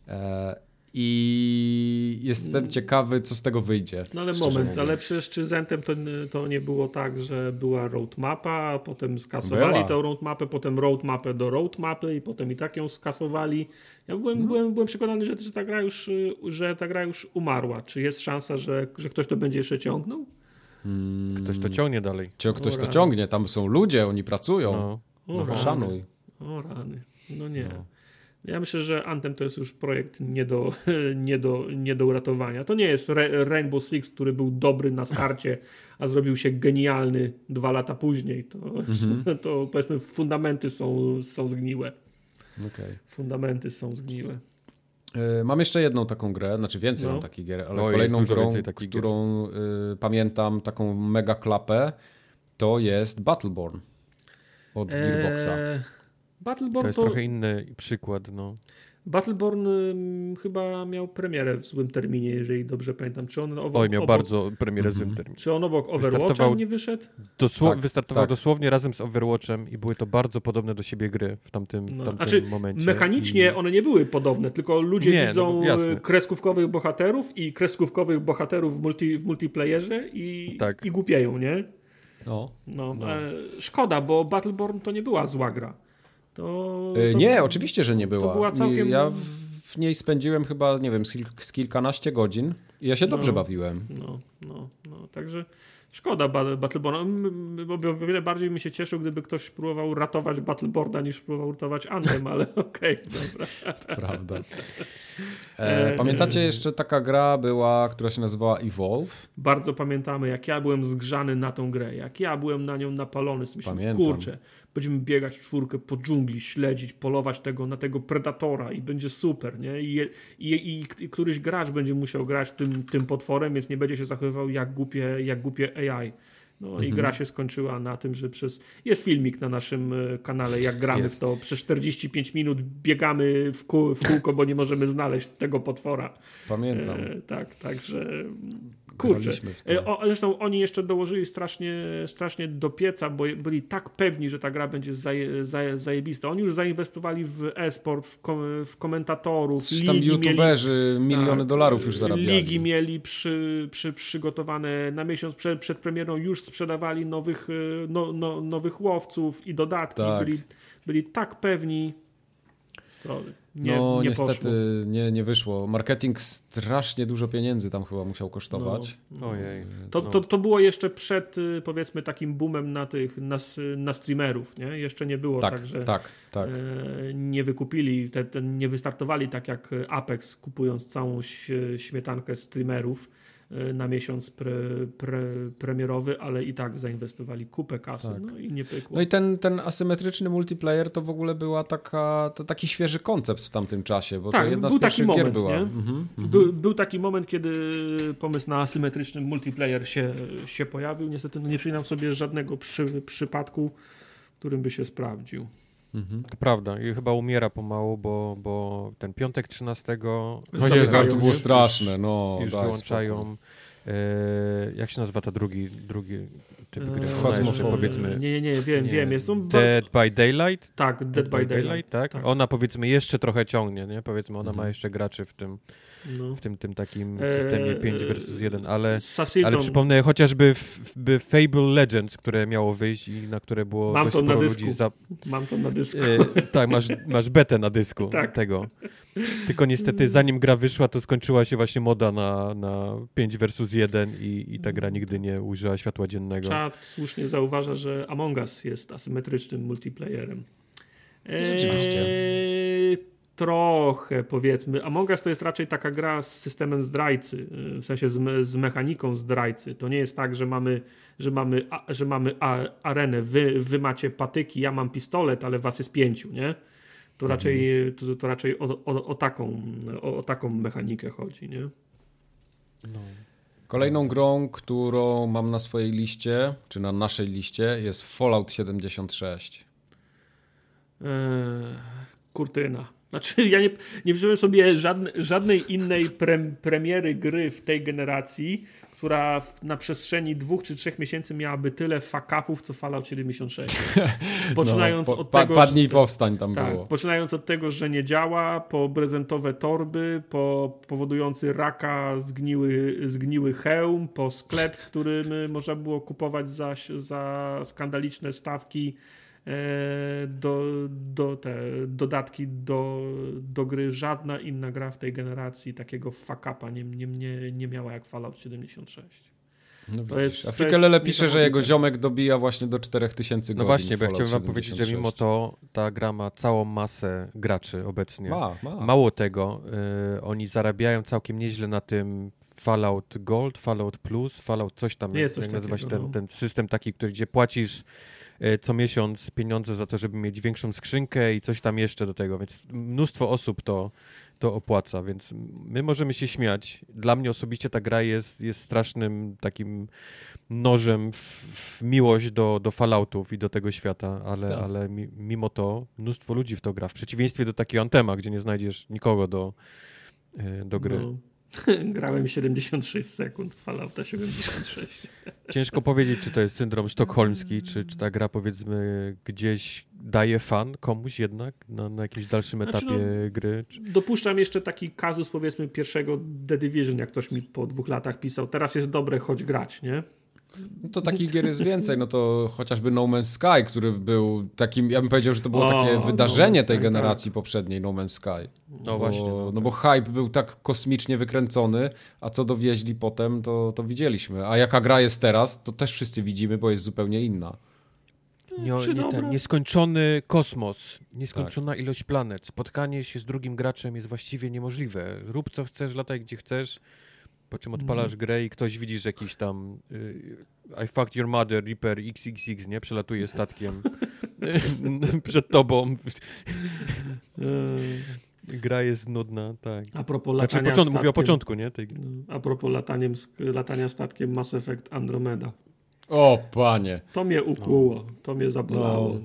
E, i jestem ciekawy, co z tego wyjdzie.
No ale moment, mówiąc. ale przecież czy Zentem to, to nie było tak, że była roadmapa, a potem skasowali była. tą roadmapę, potem roadmapę do roadmapy i potem i tak ją skasowali. Ja byłem, no. byłem, byłem przekonany, że, że, ta gra już, że ta gra już umarła. Czy jest szansa, że, że ktoś to będzie jeszcze ciągnął?
Hmm. Ktoś to ciągnie dalej.
ktoś to ciągnie, tam są ludzie, oni pracują. No, no
rany. szanuj. O rany. No nie. No. Ja myślę, że Anthem to jest już projekt nie do, nie do, nie do uratowania. To nie jest Rainbow Six, który był dobry na starcie, a zrobił się genialny dwa lata później. To, mhm. to powiedzmy fundamenty są, są zgniłe. Okay. Fundamenty są zgniłe.
E, mam jeszcze jedną taką grę, znaczy więcej no. mam takich gier, ale o, kolejną grą, którą y, pamiętam, taką mega klapę, to jest Battleborn od Gearboxa. Eee,
Battleborn to jest to... trochę inny przykład, no.
Battleborn chyba miał premierę w złym terminie, jeżeli dobrze pamiętam. Czy on
obok, Oj, miał obok... bardzo premierę w złym mhm. terminie.
Czy on obok Overwatcha nie wyszedł?
Dosło tak, wystartował tak. dosłownie razem z Overwatchem i były to bardzo podobne do siebie gry w tamtym, no. w tamtym znaczy, momencie.
Mechanicznie I... one nie były podobne, tylko ludzie nie, no widzą no, kreskówkowych bohaterów i kreskówkowych bohaterów w, multi, w multiplayerze i, tak. i głupieją, nie? No. no. no. E, szkoda, bo Battleborn to nie była zła gra.
To, e, to, nie, oczywiście, że nie była. To była całkiem... Ja w, niej spędziłem chyba, nie wiem, z, kilkanaście godzin i ja się dobrze
no,
bawiłem.
No, no, no. Także Szkoda Ba- Battleborna. Bo O wiele bardziej mi się cieszył, gdyby ktoś próbował ratować Battleborna niż próbował ratować Anthem, ale okej, dobra.
Prawda. E, pamiętacie jeszcze taka gra była, która się nazywała Evolve?
Bardzo pamiętamy, jak ja byłem zgrzany na tą grę, jak ja byłem na nią napalony. Myślałem,
Pamiętam.
kurczę, będziemy biegać czwórkę po dżungli, śledzić, polować tego, na tego predatora i będzie super, nie? I, i, i, któryś gracz będzie musiał grać tym, tym potworem, więc nie będzie się zachowywał jak głupie, jak głupie AI. No
Mhm.
i gra się skończyła na tym, że przez... Jest filmik na naszym e, kanale, jak gramy
Jest.
w to. Przez 45 minut biegamy w, kół, w kółko, bo nie możemy znaleźć tego potwora.
Pamiętam.
E, tak, także kurczę. E, o, zresztą oni jeszcze dołożyli strasznie, strasznie do pieca, bo byli tak pewni, że ta gra będzie zaje, zaje, zajebista. Oni już zainwestowali w e-sport, w, kom, w komentatorów,
Coś tam
ligi mieli,
youtuberzy miliony
tak,
dolarów już zarabiali.
Ligi mieli przy, przy, przygotowane na miesiąc przed, przed premierą, już sprzedawali nowych, e, no, no, nowych łowców i dodatki.
Tak.
Byli, byli tak pewni. To nie,
no
nie
niestety
poszło.
nie, nie wyszło. Marketing strasznie dużo pieniędzy tam chyba musiał kosztować.
No.
Ojej.
To,
no.
to, to było jeszcze przed, y, powiedzmy, takim boomem na tych, na, na streamerów, nie? Jeszcze nie było
tak,
tak, że
tak, tak.
e, nie wykupili, te, te, nie wystartowali tak jak Apex, kupując całą śmietankę streamerów na miesiąc pre, pre, premierowy, ale i tak zainwestowali kupę kasy,
Tak.
no i nie pykło.
No i ten, ten asymetryczny multiplayer to w ogóle była taka, to taki świeży koncept w tamtym czasie, bo
Tak,
to jedna
był
z pierwszych
taki moment,
była. Mhm, mhm.
Był, był taki moment, kiedy pomysł na asymetryczny multiplayer się, się pojawił. Niestety no nie przypominam sobie żadnego przy, przypadku, w którym by się sprawdził.
Mhm.
To prawda i chyba umiera pomału, bo, bo ten piątek 13
O
Zamykają,
Jezu, ale to było straszne, no.
już
daj
wyłączają. E, jak się nazywa ta drugi, drugi typ gry?
Eee,
Ona jeszcze powiedzmy
Nie, nie, nie, wiem,
Nie.
wiem. Jest, ba-
Dead by Daylight.
tak, Dead, by Daylight.
tak?
tak.
Ona powiedzmy jeszcze trochę ciągnie, nie? Powiedzmy, ona ma
Mhm.
jeszcze graczy w tym,
No.
w tym, tym takim
Eee,
systemie 5 versus 1, ale, ale przypomnę chociażby w, w Fable Legends, które miało wyjść i na które było
Mam
dość sporo ludzi za,
mam to na dysku.
E, tak, masz, masz betę na dysku
Tak.
tego. Tylko niestety zanim gra wyszła, to skończyła się właśnie moda na, na 5 versus 1 i, i ta gra nigdy nie użyła światła dziennego.
Czad słusznie zauważa, że Among Us jest asymetrycznym multiplayerem.
Rzeczywiście.
Eee, trochę powiedzmy. Among Us to jest raczej taka gra z systemem zdrajcy, yy, w sensie z, z mechaniką zdrajcy. To nie jest tak, że mamy, że mamy, a, że mamy a, arenę, wy, wy macie patyki, ja mam pistolet, ale was jest pięciu, nie? To raczej, to, to raczej o, o, o, taką, o, o taką mechanikę chodzi, nie?
No.
Kolejną grą, którą mam na swojej liście, czy na naszej liście, jest Fallout 76.
Eee, kurtyna. Znaczy, ja nie, nie przypomnę sobie żadne, żadnej innej prem, premiery gry w tej generacji, która na przestrzeni dwóch czy trzech miesięcy miałaby tyle fuck-upów, co Fallout 76. Poczynając
no, po,
od
pa,
tego,
Padnij i
że,
powstań tam
tak,
było.
poczynając od tego, że nie działa, po prezentowe torby, po powodujący raka zgniły, zgniły hełm, po sklep, w którym można było kupować za, za skandaliczne stawki do, do te dodatki do, do gry. Żadna inna gra w tej generacji takiego fuck-upa nie, nie, nie, nie miała jak Fallout 76.
No
to jest- jest
pisze, że jego ziomek dobija właśnie do 4000
No
godzin.
właśnie, bo ja chciałem wam powiedzieć, że
76.
mimo to ta gra ma całą masę graczy obecnie.
Ma, ma.
Mało tego, y, oni zarabiają całkiem nieźle na tym Fallout Gold, Fallout Plus, Fallout coś tam,
Nie jest
jak
coś
nazywa się
takiego,
ten,
no.
ten system taki, który, gdzie płacisz co miesiąc pieniądze za to, żeby mieć większą skrzynkę i coś tam jeszcze do tego, więc mnóstwo osób to, to opłaca, więc my możemy się śmiać. Dla mnie osobiście ta gra jest, jest strasznym takim nożem w, w miłość do, do Falloutów i do tego świata, ale,
Tak.
ale mi, mimo to mnóstwo ludzi w to gra. W przeciwieństwie do takiego Antema, gdzie nie znajdziesz nikogo do, y, do gry.
No. Grałem 76 sekund Fallouta 76.
Ciężko powiedzieć, czy to jest syndrom sztokholmski, czy, czy ta gra powiedzmy gdzieś daje fan komuś jednak na, na jakimś dalszym
Znaczy,
etapie
no,
gry. Czy...
Dopuszczam jeszcze taki kazus powiedzmy pierwszego The Division, jak ktoś mi po dwóch latach pisał, teraz jest dobre, choć grać, nie?
No to takich gier jest więcej, no to chociażby No Man's Sky, który był takim, ja bym powiedział, że to było
O,
takie
No
wydarzenie
Man's
tej
Sky,
generacji poprzedniej, No Man's Sky.
No
bo,
właśnie.
No,
No,
bo hype był tak kosmicznie wykręcony, a co dowieźli potem, to, to widzieliśmy. A jaka gra jest teraz, to też wszyscy widzimy, bo jest zupełnie inna.
Nie, nie ten, nieskończony kosmos, nieskończona ilość planet. Spotkanie się z drugim graczem jest właściwie niemożliwe. Rób co chcesz, lataj gdzie chcesz, po czym odpalasz grę i ktoś widzisz jakiś tam y, I fucked your mother, Reaper XXX, nie? Przelatuje statkiem przed tobą. Gra jest nudna, tak.
A propos
Znaczy,
latania
początku, mówię o początku, nie? Tej gry.
A propos lataniem, latania statkiem Mass Effect Andromeda.
O, panie.
To mnie ukłuło, to mnie zabolało.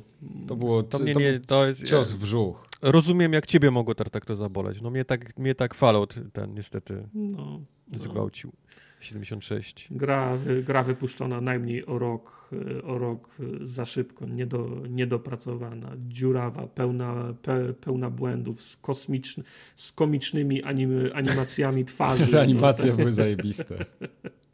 To było,
To
to
mnie
to
nie-
był
to jest-
cios w brzuch.
Rozumiem, jak ciebie mogło tak, tak to zaboleć. No mnie tak, mnie tak Fallout ten niestety
No, no.
Zgwałcił. 76.
Gra, gra wypuszczona najmniej o rok, o rok za szybko, niedo, niedopracowana, dziurawa, pełna, pe, pełna błędów, z, kosmiczny, z komicznymi anim, animacjami twarzy.
Te animacje
No,
były zajebiste.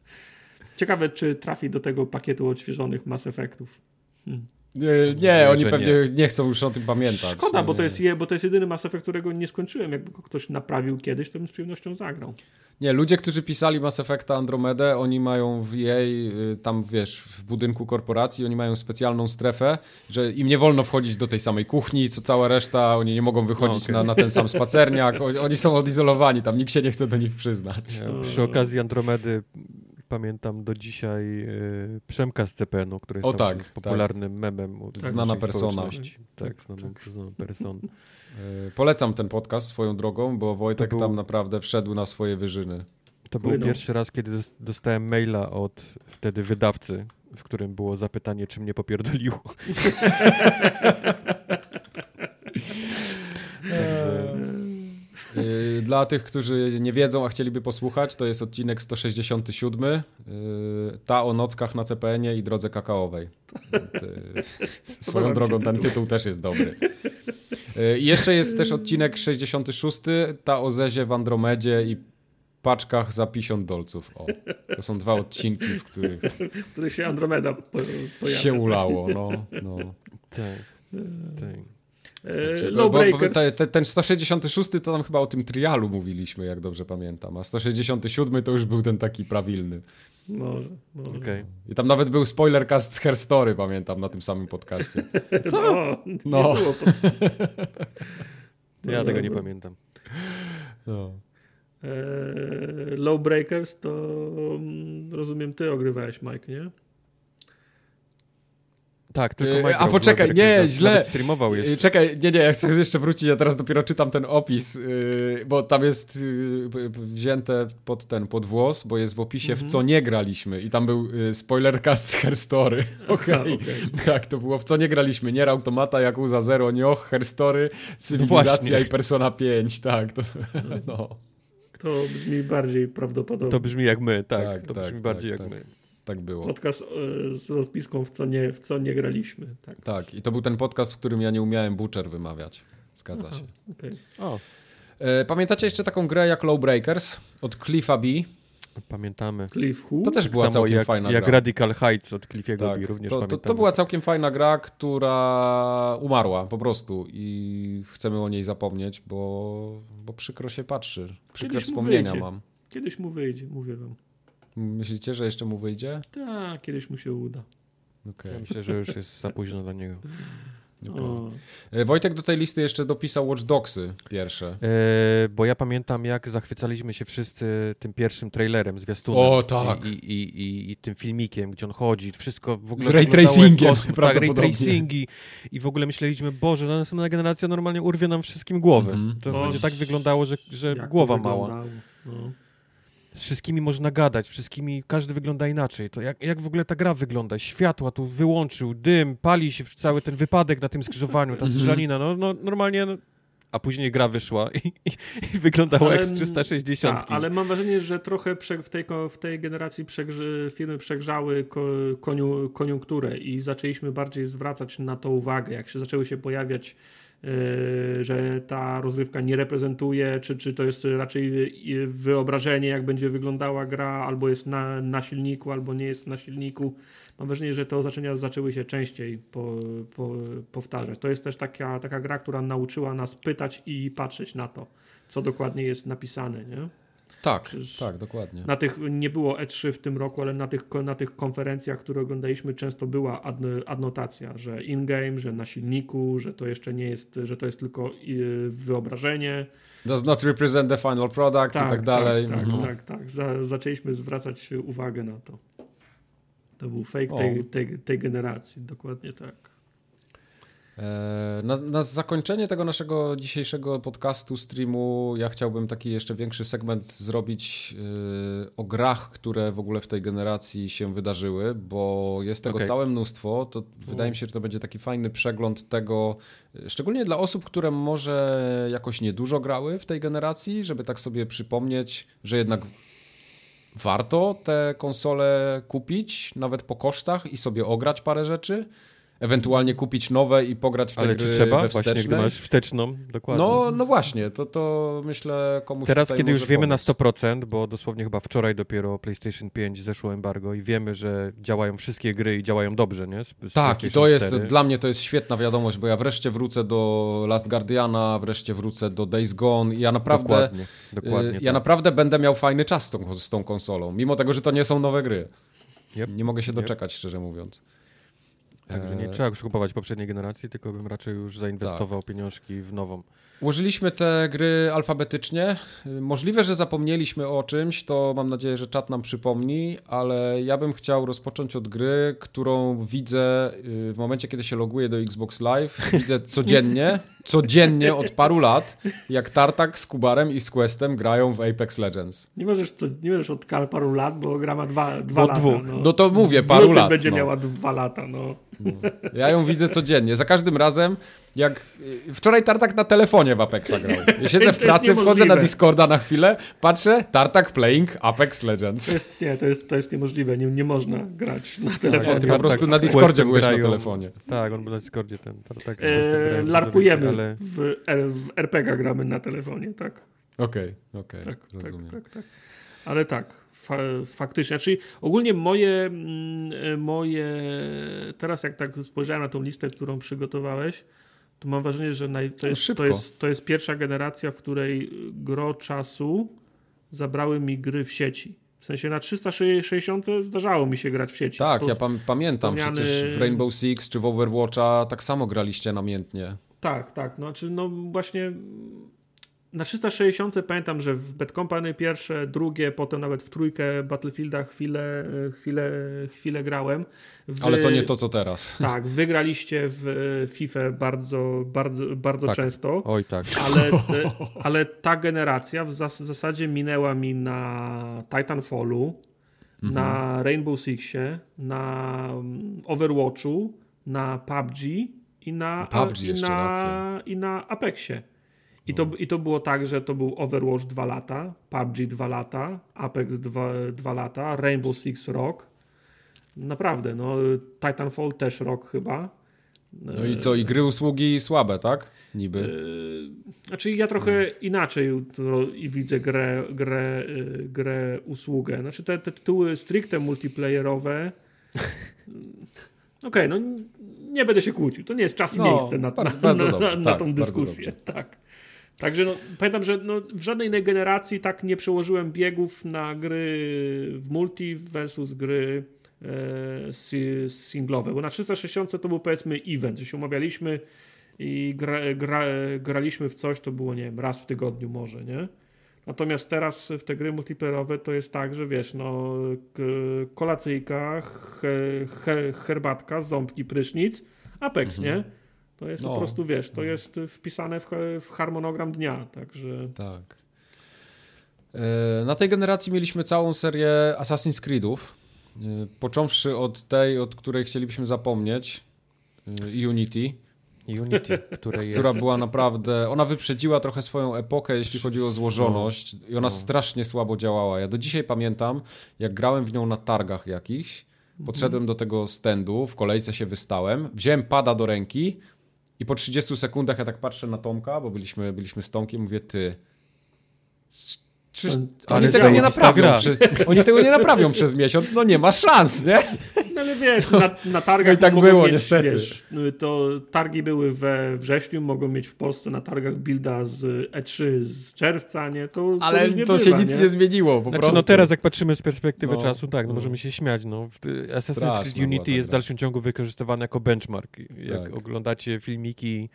Ciekawe, czy trafi do tego pakietu odświeżonych Mass Effectów. Hmm.
Nie, nie oni pewnie nie. chcą już o tym pamiętać.
Szkoda, bo
Nie.
to, jest, je- bo to jest jedyny Mass Effect, którego nie skończyłem. Jakby go ktoś naprawił kiedyś, to bym z przyjemnością zagrał.
Nie, ludzie, którzy pisali Mass Effecta Andromedę, oni mają w jej, y, tam wiesz, w budynku korporacji, oni mają specjalną strefę, że im nie wolno wchodzić do tej samej kuchni, co cała reszta, oni nie mogą wychodzić
Okej.
na, na ten sam spacerniak, oni, oni są odizolowani, tam nikt się nie chce do nich przyznać.
Ja przy okazji Andromedy pamiętam do dzisiaj e, Przemka z CPN-u, który jest
O
tam
tak,
popularnym memem. u- w
Znana persona.
Tak,
Tak,
znana, persona.
Y, Polecam ten podcast swoją drogą, bo Wojtek
był-
tam naprawdę wszedł na swoje wyżyny.
To był
Płynął.
pierwszy raz, kiedy dos- dostałem maila od wtedy wydawcy, w którym było zapytanie, czy mnie popierdoliło. Także,
Y, Dla tych, którzy nie wiedzą, a chcieliby posłuchać, to jest odcinek 167. y, Ta o nockach na CPN-ie i drodze kakaowej. Ty- Swoją drogą ten
tytuł.
też jest dobry. Y, I jeszcze jest też odcinek 66. Ta o Zezie w Andromedzie i paczkach za 50 dolców. O, to są dwa odcinki, w których
w których się Andromeda po, pojawia.
się ulało. No, no.
tak, tak.
E,
Bo- bo- bo te, ten 166 to tam chyba o tym trialu mówiliśmy, jak dobrze pamiętam, a 167 to już był ten taki prawilny.
Może, może.
Okej.
I tam nawet był spoilercast z Her Story, pamiętam, na tym samym podcaście.
Co? No, nie
No.
było pod...
Ja
No
tego nie
dobra.
pamiętam.
No.
E, Lawbreakers to mm, rozumiem ty ogrywałeś Mike, nie?
Tak, tylko Mike
a poczekaj, nie,
nawet
źle.
streamował jeszcze.
Yy, Czekaj, nie, nie, ja chcę jeszcze wrócić, ja teraz dopiero czytam ten opis, yy, bo tam jest p- wzięte pod ten, pod włos, bo jest w opisie
Mhm.
w co nie graliśmy i tam był spoilercast z Her Story. Okej,
okej.
tak, to było w co nie graliśmy, Nier Automata, Yakuza Zero, Nioh, Her Story, Cywilizacja
właśnie.
i Persona 5, tak, to, no,
To brzmi bardziej prawdopodobnie.
To brzmi jak my, tak.
Tak,
to
tak,
brzmi
tak,
bardziej jak
tak.
my.
Tak było.
Podcast e, z rozpiską w co nie, w co nie graliśmy. Tak.
Tak, i to był ten podcast, w którym ja nie umiałem Butcher wymawiać. Zgadza
Aha,
się.
okej.
O,
E, pamiętacie jeszcze taką grę jak Lowbreakers od Cliffa B?
pamiętamy.
Cliff Who?
To też
Tak
była
samo
całkiem
jak,
fajna
jak
gra.
Radical Heights od Cliffiego
Tak,
B również
to, to,
pamiętamy.
to była całkiem fajna gra, która umarła po prostu i chcemy o niej zapomnieć, bo, bo przykro się patrzy. Przykre
Kiedyś mu
wspomnienia
wyjdzie.
mam.
Kiedyś mu wyjdzie, mówię wam.
Myślicie, że jeszcze mu wyjdzie?
Tak, kiedyś mu się uda.
Okej.
Ja myślę, że już jest za późno dla niego.
okej.
O,
E, Wojtek do tej listy jeszcze dopisał Watch Dogsy pierwsze.
E, bo ja pamiętam, jak zachwycaliśmy się wszyscy tym pierwszym trailerem, zwiastunem.
O, tak.
I, i, i, i, tym filmikiem, gdzie on chodzi, wszystko w ogóle
Z ray tracingiem
kosmos, Tak, ray tracingi. I w ogóle myśleliśmy, Boże, no, następna generacja normalnie urwie nam wszystkim głowy.
Mhm.
To
Boże.
będzie tak wyglądało, że, że głowa mała.
No.
Z wszystkimi można gadać, wszystkimi, każdy wygląda inaczej. To jak, jak w ogóle ta gra wygląda? Światła tu wyłączył, dym, pali się cały ten wypadek na tym skrzyżowaniu, ta
Mhm.
strzelanina, no, no normalnie... No, a później gra wyszła i, i,
Ale-
jak z 360.
Tak, ale mam wrażenie, że trochę w, tej, w tej generacji firmy przegrzały ko, koniu, koniunkturę i zaczęliśmy bardziej zwracać na to uwagę. Jak się zaczęły się pojawiać że ta rozgrywka nie reprezentuje, czy, czy to jest raczej wyobrażenie, jak będzie wyglądała gra, albo jest na, na silniku, albo nie jest na silniku. Mam wrażenie, że te oznaczenia zaczęły się częściej po, po, powtarzać. To jest też taka, taka gra, która nauczyła nas pytać i patrzeć na to, co dokładnie jest napisane. Nie?
Tak,
Przecież
tak, dokładnie.
Na tych, nie było E3 w tym roku, ale na tych, na tych konferencjach, które oglądaliśmy, często była ad, adnotacja, że in-game, że na silniku, że to jeszcze nie jest, że to jest tylko yy, wyobrażenie.
Does not represent the final product i tak dalej.
Tak,
Mhm.
tak, tak. Za, zaczęliśmy zwracać uwagę na to. To był fake tej, tej, tej generacji, dokładnie tak.
E, Na, na zakończenie tego naszego dzisiejszego podcastu, streamu, ja chciałbym taki jeszcze większy segment zrobić e, o grach, które w ogóle w tej generacji się wydarzyły, bo jest tego
Okej.
całe mnóstwo. To wydaje mi się, że to będzie taki fajny przegląd tego, e, szczególnie dla osób, które może jakoś niedużo grały w tej generacji, żeby tak sobie przypomnieć, że jednak warto te konsole kupić, nawet po kosztach i sobie ograć parę rzeczy. Ewentualnie kupić nowe i pograć w te
Ale
gry
czy trzeba?
we
Właśnie, gdy masz wsteczną, dokładnie.
No, no właśnie, to, to myślę komuś
Teraz, kiedy już wiemy na
pomóc.
100%, bo dosłownie chyba wczoraj dopiero PlayStation 5 zeszło embargo i wiemy, że działają wszystkie gry i działają dobrze, nie? Z, z
Tak, i to jest,
4.
dla mnie to jest świetna wiadomość, bo ja wreszcie wrócę do Last Guardiana, wreszcie wrócę do Days Gone i ja naprawdę,
Dokładnie, dokładnie.
y, ja
tak.
naprawdę będę miał fajny czas z tą, z tą konsolą, mimo tego, że to nie są nowe gry.
Yep.
Nie mogę się
Yep.
doczekać, szczerze mówiąc.
Także nie
E,
trzeba już kupować poprzedniej generacji, tylko bym raczej już zainwestował
Tak.
pieniążki w nową.
Ułożyliśmy te gry alfabetycznie. Możliwe, że zapomnieliśmy o czymś, to mam nadzieję, że czat nam przypomni, ale ja bym chciał rozpocząć od gry, którą widzę y, w momencie, kiedy się loguję do Xbox Live. Widzę codziennie, codziennie od paru lat, jak Tartak z Kubarem i z Questem grają w Apex Legends.
Nie możesz, co, nie możesz od paru lat, bo gra ma dwa, dwa
Od
lata.
dwóch.
No.
No to mówię, paru
lutym
lat.
będzie
no.
miała dwa lata, no.
Ja ją widzę codziennie. Za każdym razem, jak. Wczoraj Tartak na telefonie w Apexa grał. Ja siedzę w pracy, wchodzę na. Discorda na chwilę, patrzę, Tartak playing Apex Legends.
To jest, nie, to jest, to jest niemożliwe. Nie, nie można grać na
Nie,
telefonie.
ty po prostu
tak
na Discordzie byłeś na
grają.
telefonie.
Tak, on był na Discordzie ten. Tak, tak,
E, larpujemy.
Ale
W, w RPG gramy na telefonie, tak.
Okej, okej,
Tak,
rozumiem.
tak, tak, tak. Ale tak, fa faktycznie. Czyli ogólnie moje, mm, e, moje. Teraz, jak tak spojrzałem na tą listę, którą przygotowałeś, to mam wrażenie, że naj, to, jest,
szybko.
to, jest, to jest pierwsza generacja, w której gro czasu zabrały mi gry w sieci. W sensie na 360 zdarzało mi się grać w sieci.
Tak,
Spo-
ja pam pamiętam,
wspomniany-
przecież w Rainbow Six czy w Overwatcha tak samo graliście namiętnie.
Tak, tak. No, czy no właśnie na 360 pamiętam, że w Bad Company pierwsze, drugie, potem nawet w trójkę Battlefielda chwilę, chwilę, chwilę grałem. Wy,
Ale to nie to, co teraz.
Tak, wygraliście w FIFA bardzo, bardzo, bardzo
Tak.
często,
oj tak.
ale, ale ta generacja w, zas w zasadzie minęła mi na Titanfallu, na Rainbow Sixie, na mm, Overwatchu, na PUBG i na,
PUBG
i na,
racja.
i na Apexie. I to, I to było tak, że to był Overwatch 2 lata, PUBG 2 lata, Apex 2, 2 lata, Rainbow Six rok. Naprawdę, no Titanfall też rok chyba.
No i co, i gry usługi słabe, tak? Niby.
Yy, Znaczy ja trochę inaczej i widzę grę, grę, yy, grę usługę. Znaczy te, te tytuły stricte multiplayerowe. Okej, no nie będę się kłócił. To nie jest czas i
No,
miejsce na,
bardzo-
na,
bardzo
na,
dobrze.
na,
Tak,
tą dyskusję. Tak. Także no, pamiętam, że no, w żadnej innej generacji tak nie przełożyłem biegów na gry w multi versus gry e, si- singlowe. Bo na 360 to był powiedzmy event, że się umawialiśmy i gra, gra, graliśmy w coś, to było, nie wiem, raz w tygodniu może, nie? Natomiast teraz w te gry multiplayerowe to jest tak, że wiesz, no kolacyjka, he, he, herbatka, ząbki, prysznic, Apex, nie? To jest
No.
po prostu, wiesz, to jest wpisane w, w harmonogram dnia, także
Tak. E, Na tej generacji mieliśmy całą serię Assassin's Creedów. E, Począwszy od tej, od której chcielibyśmy zapomnieć, e, Unity,
Unity, które jest...
która była naprawdę. Ona wyprzedziła trochę swoją epokę, jeśli chodzi o złożoność, i ona
No.
strasznie słabo działała. Ja do dzisiaj pamiętam, jak grałem w nią na targach jakichś. Podszedłem do tego standu, w kolejce się wystałem, wziąłem pada do ręki I po 30 sekundach ja tak patrzę na Tomka, bo byliśmy, byliśmy z Tomkiem, mówię, ty... Czyż, oni, tego nie naprawią przy, oni tego nie naprawią przez miesiąc, no nie ma szans, nie?
No wiesz, na, na targach
No i tak
mogą
było,
mieć,
niestety.
Wiesz, to targi były we wrześniu, mogą mieć w Polsce na targach builda z E3 z czerwca, nie? To, to
Ale
różnie
to się
bywa,
nic nie, zmieniło, po
Znaczy,
prostu.
no teraz jak patrzymy z perspektywy
No,
czasu, tak, no,
no.
możemy się śmiać, no. W- Assassin's Creed Unity jest w dalszym ciągu wykorzystywany jako benchmark. Jak
Tak.
oglądacie filmiki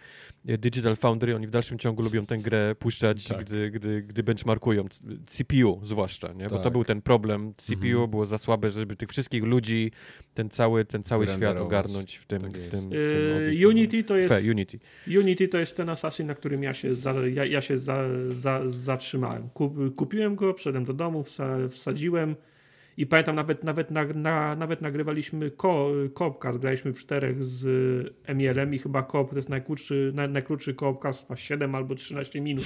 e, Digital Foundry, oni w dalszym ciągu lubią tę grę puszczać,
Tak.
gdy, gdy, gdy benchmarkują, CPU zwłaszcza, nie? Bo to
Tak.
był ten problem, CPU
Mhm.
było za słabe, żeby tych wszystkich ludzi, ten cały, ten cały świat ogarnąć w tym,
Tak
w tym, w tym
Yy,
Odyssey.
Unity to jest
Fe, Unity.
Unity to jest ten Assassin, na którym ja się, za, ja, ja się za, za, zatrzymałem. Kup, kupiłem go, wszedłem do domu, wsa, wsadziłem i pamiętam nawet, nawet, na, na, nawet nagrywaliśmy ko, koopcast, graliśmy w czterech z Emielem i chyba koop to jest najkrótszy, naj, najkrótszy koopcast, chyba 7 albo 13 minut.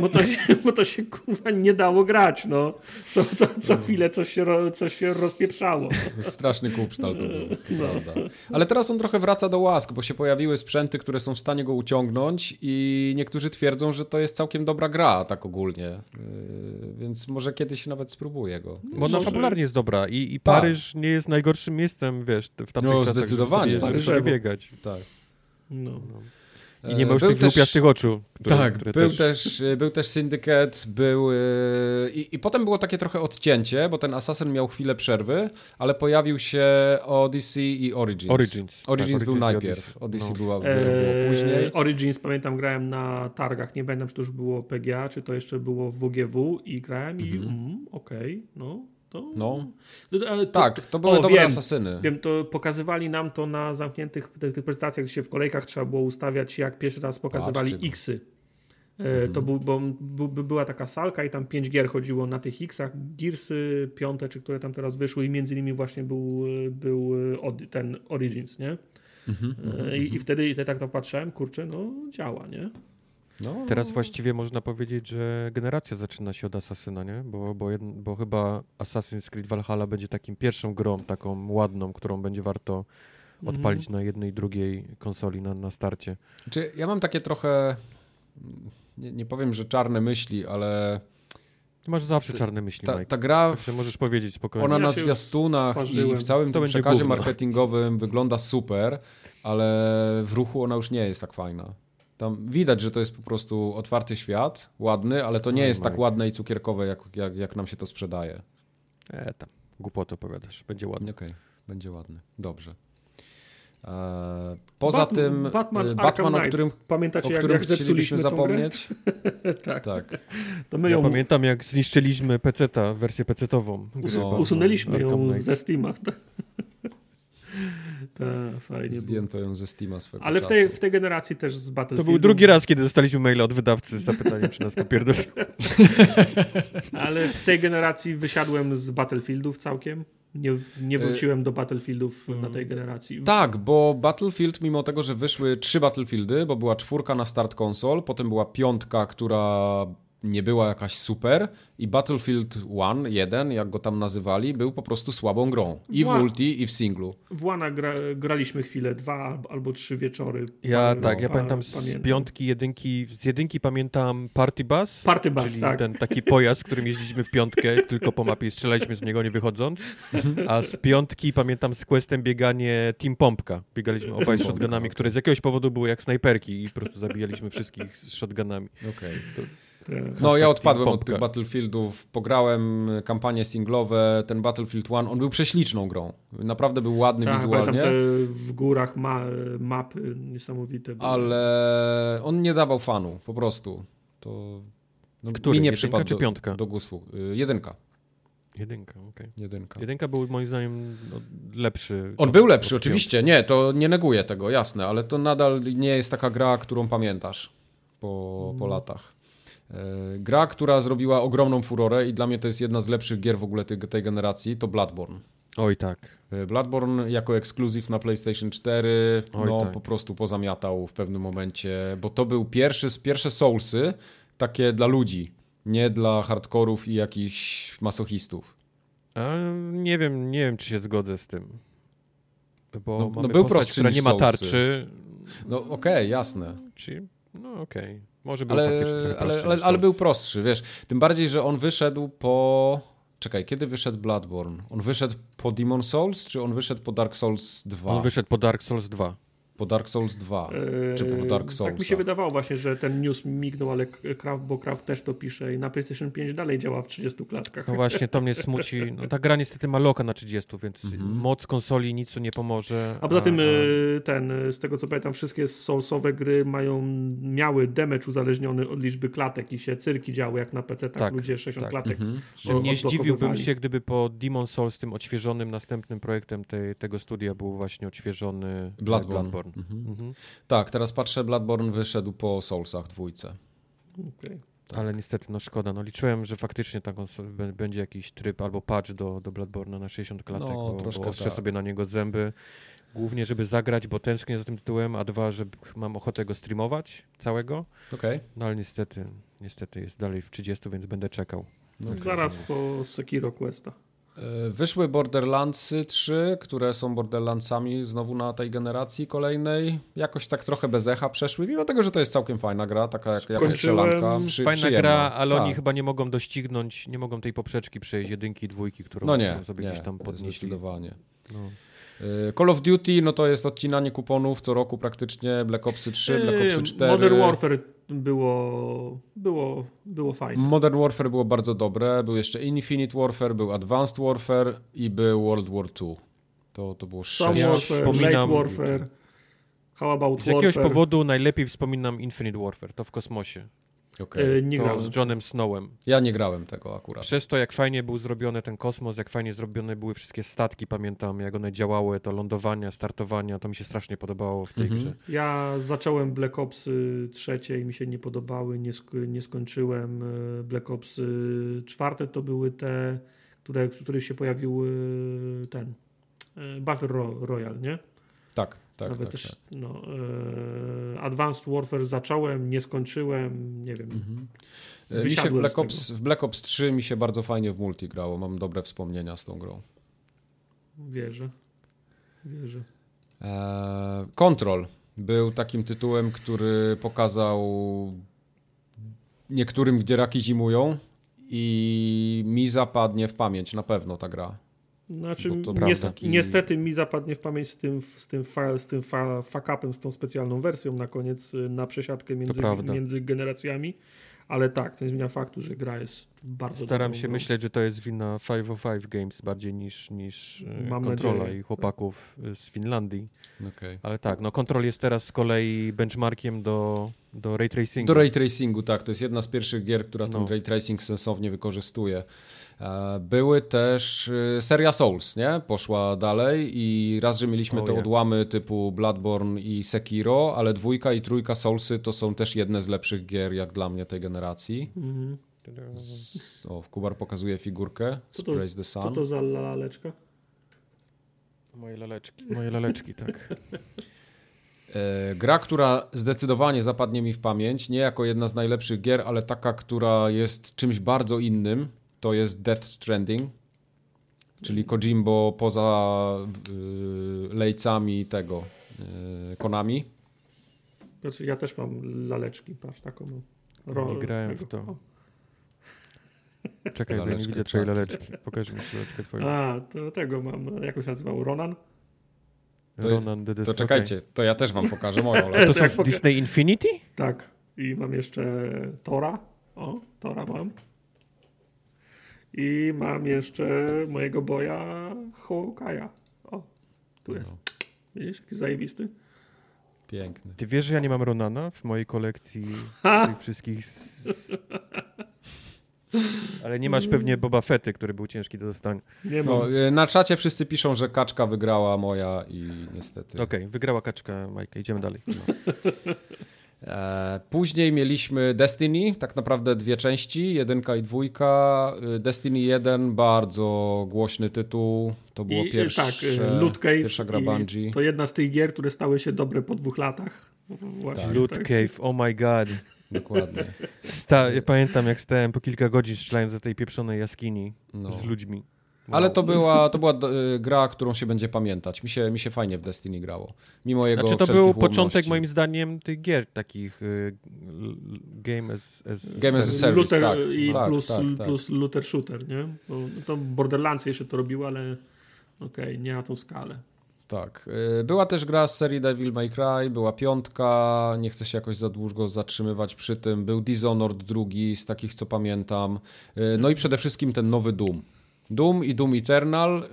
Bo to, się, bo to się kurwa nie dało grać, no. Co, co, co chwilę coś się, coś się rozpieprzało.
Straszny kupsztal to był,
No.
prawda. Ale teraz on trochę wraca do łask, bo się pojawiły sprzęty, które są w stanie go uciągnąć i niektórzy twierdzą, że to jest całkiem dobra gra, tak ogólnie. Yy, Więc może kiedyś nawet spróbuję go.
Bo ona Fabularnie jest dobra i, i
Tak.
Paryż nie jest najgorszym miejscem, wiesz, w tamtych
No,
czasach,
zdecydowanie.
żeby sobie, żeby sobie biegać.
Tak.
No.
I nie ma już
Był
tych
też-
głupiastych oczu. Które,
tak,
które
był,
też...
też... był też Syndicate, był... yy, I, I potem było takie trochę odcięcie, bo ten Assassin miał chwilę przerwy, ale pojawił się Odyssey i Origins.
Origins.
Origins
Tak,
był
Origins
najpierw,
Odyssey.
Odyssey
No.
była, było,
Eee,
było później.
Origins pamiętam grałem na targach, nie pamiętam czy to już było PGA, czy to jeszcze było w WGW i grałem i mm, okej, no to...
No.
E, to-
Tak, to były
o,
dobre
wiem,
asasyny.
Wiem, to pokazywali nam to na zamkniętych tych, tych prezentacjach, gdzie się w kolejkach trzeba było ustawiać, jak pierwszy raz pokazywali
Patrzcie no.
X-y. E, To był, bo była taka salka i tam pięć gier chodziło na tych X-ach, Gearsy, piąte, czy które tam teraz wyszły i między innymi właśnie był, był od- ten Origins, nie?
Mhm,
E, I, I wtedy i wtedy tak to patrzyłem, kurczę, no działa, nie?
No,
Teraz właściwie można powiedzieć, że generacja zaczyna się od Asasyna, nie? Bo, bo, jed... bo chyba Assassin's Creed Valhalla będzie takim pierwszą grą, taką ładną, którą będzie warto odpalić na jednej, drugiej konsoli na, na starcie.
Znaczy, ja mam takie trochę, nie, nie powiem, że czarne myśli, ale
Ty masz zawsze czarne myśli,
ta, ta gra,
Także możesz powiedzieć spokojnie.
ona
Ja
na zwiastunach i w całym
To
tym przekazie
gówno.
marketingowym wygląda super, ale w ruchu ona już nie jest tak fajna. Tam widać, że to jest po prostu otwarty świat, ładny, ale to nie
Oj,
jest tak ładne i cukierkowe, jak, jak, jak nam się to sprzedaje.
E, tam, głupoty opowiadasz, będzie ładnie.
Okej, będzie ładny. Dobrze. E, poza
Batman-
tym
Batman
Batman,
Arkham
Batman o którym,
Pamiętacie,
o
jak,
którym
jak zepsuliśmy grę?
zapomnieć.
tak.
tak.
To my
Ja
ją
pamiętam, jak zniszczyliśmy PC-ta, wersję PC-tową. gry
No.
Usunęliśmy
Arkham
ją
Knight.
ze Steama. Tak, fajnie było.
Zdjęto ją ze Steama swego
Ale w
czasu.
tej, w tej generacji też z
To
Battlefield.
był drugi raz, kiedy dostaliśmy maila od wydawcy z zapytaniem, czy nas popierdolił.
Ale w tej generacji wysiadłem z Battlefieldów całkiem. Nie, nie wróciłem do Battlefieldów na tej generacji.
Tak, bo Battlefield, mimo tego, że wyszły trzy Battlefieldy, bo była czwórka na start konsol, potem była piątka, która nie była jakaś super i Battlefield 1, 1, jak go tam nazywali, był po prostu słabą grą. I w multi, i w singlu.
W Łana gra, graliśmy chwilę, dwa albo- trzy wieczory.
Ja tak, ja
parę-
pamiętam z
pamiętam.
piątki, jedynki, z jedynki pamiętam Party Bus,
Party Bus,
czyli
tak.
ten taki pojazd, którym jeździliśmy w piątkę, tylko po mapie i strzelaliśmy z niego nie wychodząc, a z piątki pamiętam z questem bieganie Team Pompka. Biegaliśmy obaj z shotgunami, które z jakiegoś powodu były jak snajperki i po prostu zabijaliśmy wszystkich z shotgunami.
Okay. No ja odpadłem od tych. Battlefieldów, pograłem kampanię singlowe, ten Battlefield 1, on był prześliczną grą. Naprawdę był ładny
Tak,
wizualnie.
te w górach ma, mapy niesamowite. były.
ale on nie dawał fanu, po prostu. To no,
Który?
mi nie przypadł
czy
do,
piątka?
do gusłu. Y, Jedynka.
Jedynka, okej.
Jedynka.
Jedynka był moim zdaniem no, lepszy.
On
od-
był lepszy, oczywiście. Nie, to nie neguję tego, jasne, ale to nadal nie jest taka gra, którą pamiętasz po, po latach. E, Gra, która zrobiła ogromną furorę i dla mnie to jest jedna z lepszych gier w ogóle tej, tej generacji, to Bloodborne.
Oj tak.
E, Bloodborne jako ekskluzyw na PlayStation 4,
Oj,
no
tak.
po prostu pozamiatał w pewnym momencie, bo to był pierwszy, pierwsze Soulsy takie dla ludzi, nie dla hardkorów i jakichś masochistów.
A, nie wiem, nie wiem, czy się zgodzę z tym. No bo
No- no
mamy
był
postać, która nie ma tarczy,
No okej, jasne.
czy... No okej. Może był
Ale, ale, ale, ale był prostszy, wiesz. Tym bardziej, że on wyszedł po... Czekaj, kiedy wyszedł Bloodborne? On wyszedł po Demon Souls, czy on wyszedł po Dark Souls 2?
On wyszedł po Dark Souls 2.
Po Dark Souls 2. Czy po
Eee,
Dark Soulsa?
Tak mi się wydawało właśnie, że ten news mignął, ale Kraft, bo Kraft też to pisze i na PlayStation 5 dalej działa w 30 klatkach.
No właśnie, to mnie smuci. No, ta gra niestety ma loka na 30, więc
Mhm.
moc konsoli nic nie pomoże.
A poza tym
a-
e, ten, e, z tego co pamiętam, wszystkie Soulsowe gry mają, miały damage uzależniony od liczby klatek i się cyrki działy jak na PC, tak,
Tak,
ludzie 60
tak.
klatek.
Mhm.
Że nie zdziwiłbym się, gdyby po Demon Souls, tym odświeżonym następnym projektem tej, tego studia był właśnie odświeżony e,
Bloodborne.
Bloodborne.
Mhm.
Mhm.
Tak, teraz patrzę, Bloodborne wyszedł po Soulsach dwójce.
Okej.
Tak.
Ale niestety, no szkoda. No liczyłem, że faktycznie ta konsola b- będzie jakiś tryb albo patch do, do Bloodborne'a na 60 klatek,
No,
bo,
troszkę
bo ostrzę
tak.
sobie na niego zęby. Głównie, żeby zagrać, bo tęsknię za tym tytułem, a dwa, że mam ochotę go streamować całego.
Okej.
No ale niestety, niestety jest dalej w 30, więc będę czekał.
No.
Zaraz po Sekiro Questa.
E, Wyszły Borderlandsy 3, które są Borderlandsami znowu na tej generacji kolejnej. Jakoś tak trochę bez echa przeszły, mimo tego, że to jest całkiem fajna gra, taka jak, jakaś strzelanka. Przy,
Fajna
przyjemna.
gra, ale
Tak.
oni chyba nie mogą doścignąć, nie mogą tej poprzeczki przejść, jedynki i dwójki, którą
No nie,
sobie
nie,
gdzieś tam podnieśli.
zdecydowanie.
No.
E, Call of Duty, no to jest odcinanie kuponów co roku praktycznie, Black Opsy 3, Black Opsy
Eee,
4.
Modern Warfare było, było, było fajne.
Modern Warfare było bardzo dobre, był jeszcze Infinite Warfare, był Advanced Warfare i był World War II. To, to było
Some
sześć.
Warfare,
wspominam-
Late Warfare, How About
Z jakiegoś
Warfare.
powodu najlepiej wspominam Infinite Warfare, to w kosmosie.
Okej.
E, nie
to
grałem.
z Johnem Snowem.
Ja nie grałem tego akurat.
Przez to, jak fajnie był zrobiony ten kosmos, jak fajnie zrobione były wszystkie statki, pamiętam, jak one działały, to lądowania, startowania, to mi się strasznie podobało w tej
Mhm.
grze.
Ja zacząłem Black Opsy trzecie i mi się nie podobały, nie, sk- nie skończyłem. E, Black Opsy czwarte to były te, które, w których się pojawił ten e, Battle Ro- Royale, nie?
Tak, tak,
Nawet
tak.
też,
tak.
no, e, Advanced Warfare zacząłem, nie skończyłem, nie wiem.
Mhm. E, Mi się Black. Ops, w Black Ops 3 mi się bardzo fajnie w multi grało. Mam dobre wspomnienia z tą grą.
Wierzę. Wierzę.
Eee, Control był takim tytułem, który pokazał niektórym, gdzie raki zimują i mi zapadnie w pamięć na pewno ta gra.
Znaczy,
Bo to
nies-
prawda.
niestety mi zapadnie w pamięć z tym, z tym, fa, z tym fa, fuck-upem, z tą specjalną wersją na koniec, y, na przesiadkę między, między generacjami, ale tak, co nie zmienia faktu, że gra jest bardzo
Staram się
grą.
myśleć, że to jest wina 505 Games bardziej niż, niż e,
Mam
Controla
nadzieję.
i chłopaków e, z Finlandii.
Okay.
Ale tak, no Control jest teraz z kolei benchmarkiem do, do ray tracingu.
Do ray tracingu, tak. To jest jedna z pierwszych gier, która ten
No.
ray tracing sensownie wykorzystuje. E, Były też e, seria Souls, nie? Poszła dalej i raz, że mieliśmy
Oh,
te
yeah.
odłamy typu Bloodborne i Sekiro, ale dwójka i trójka Soulsy to są też jedne z lepszych gier, jak dla mnie, tej generacji.
Mhm.
Z- O, Kubar pokazuje figurkę z
Co to-
Praise the
Co
Sun.
to za laleczka?
Moje laleczki. Moje laleczki, tak.
E, Gra, która zdecydowanie zapadnie mi w pamięć, nie jako jedna z najlepszych gier, ale taka, która jest czymś bardzo innym, to jest Death Stranding. Czyli Kojimbo poza y, lejcami tego y, Konami.
Znaczy, ja też mam laleczki, patrz, taką mam.
Nie grałem w
tego.
to.
O.
Czekaj, bo ja nie widzę twojej
tak.
laleczki. Pokaż mi laleczkę twoją.
A, to tego mam, jak się nazywał, Ronan?
to-
Ronan the
To czekajcie, to ja też wam pokażę moją laleczkę.
To są z Disney Infinity?
Tak. I mam jeszcze Tora. O, Tora mam. I mam jeszcze mojego boja Hawkeye'a. O, tu jest. Widzisz, jaki zajebisty.
Piękny.
Ty wiesz, że ja nie mam Ronana w mojej kolekcji
Ha!
tych wszystkich... Z... Ale nie masz pewnie Boba Fetty, który był ciężki do dostania.
Nie mam.
No, y, na czacie wszyscy piszą, że kaczka wygrała moja i niestety.
Okej, wygrała kaczka Majka. Idziemy dalej.
E, Później mieliśmy Destiny, tak naprawdę dwie części, jedynka i dwójka. Y, Destiny 1, bardzo głośny tytuł, to było
I,
pierwsze,
tak, Loot Cave.
pierwsza gra Bungie.
To jedna z tych gier, które stały się dobre po dwóch latach. Właśnie,
Loot
tak.
Cave, oh my god.
Dokładnie.
Sta ja pamiętam, jak stałem po kilka godzin strzelając do tej pieprzonej jaskini
No.
z ludźmi.
Ale to była, to była y, gra, którą się będzie pamiętać. Mi się, mi się fajnie w Destiny grało. Mimo jego
Znaczy to był początek
ułomności.
moim zdaniem tych gier takich y, game as, as
Game as a service,
Luther
tak.
i
Tak,
plus,
tak, tak.
plus Luther Shooter, nie? Bo to Borderlands jeszcze to robił, ale okej, nie na tą skalę.
Tak. Y, Była też gra z serii Devil May Cry, była piątka, nie chcę się jakoś za długo zatrzymywać przy tym. Był Dishonored drugi, z takich co pamiętam. No i przede wszystkim ten nowy Doom. Doom i Doom Eternal.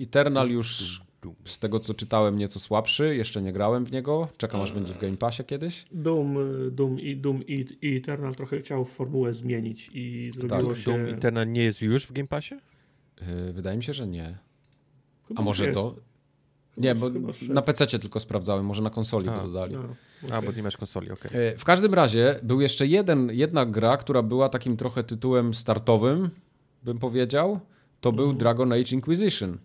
Y, Eternal już z tego co czytałem nieco słabszy, jeszcze nie grałem w niego. Czekam aż będzie w Game Passie kiedyś.
Doom, y, Doom i Doom i, i Eternal trochę chciał formułę zmienić i zrobiło
Tak,
się...
Doom Eternal nie jest już w Game Passie?
Y, Wydaje mi się, że nie.
Chyba
A może
jest.
to?
Chyba-
Nie, bo na PC tylko sprawdzałem, może na konsoli
A,
go dodali.
No,
A, bo nie masz konsoli, okej.
E, W każdym razie był jeszcze jeden, jedna gra, która była takim trochę tytułem startowym, bym powiedział. To był Dragon Age Inquisition.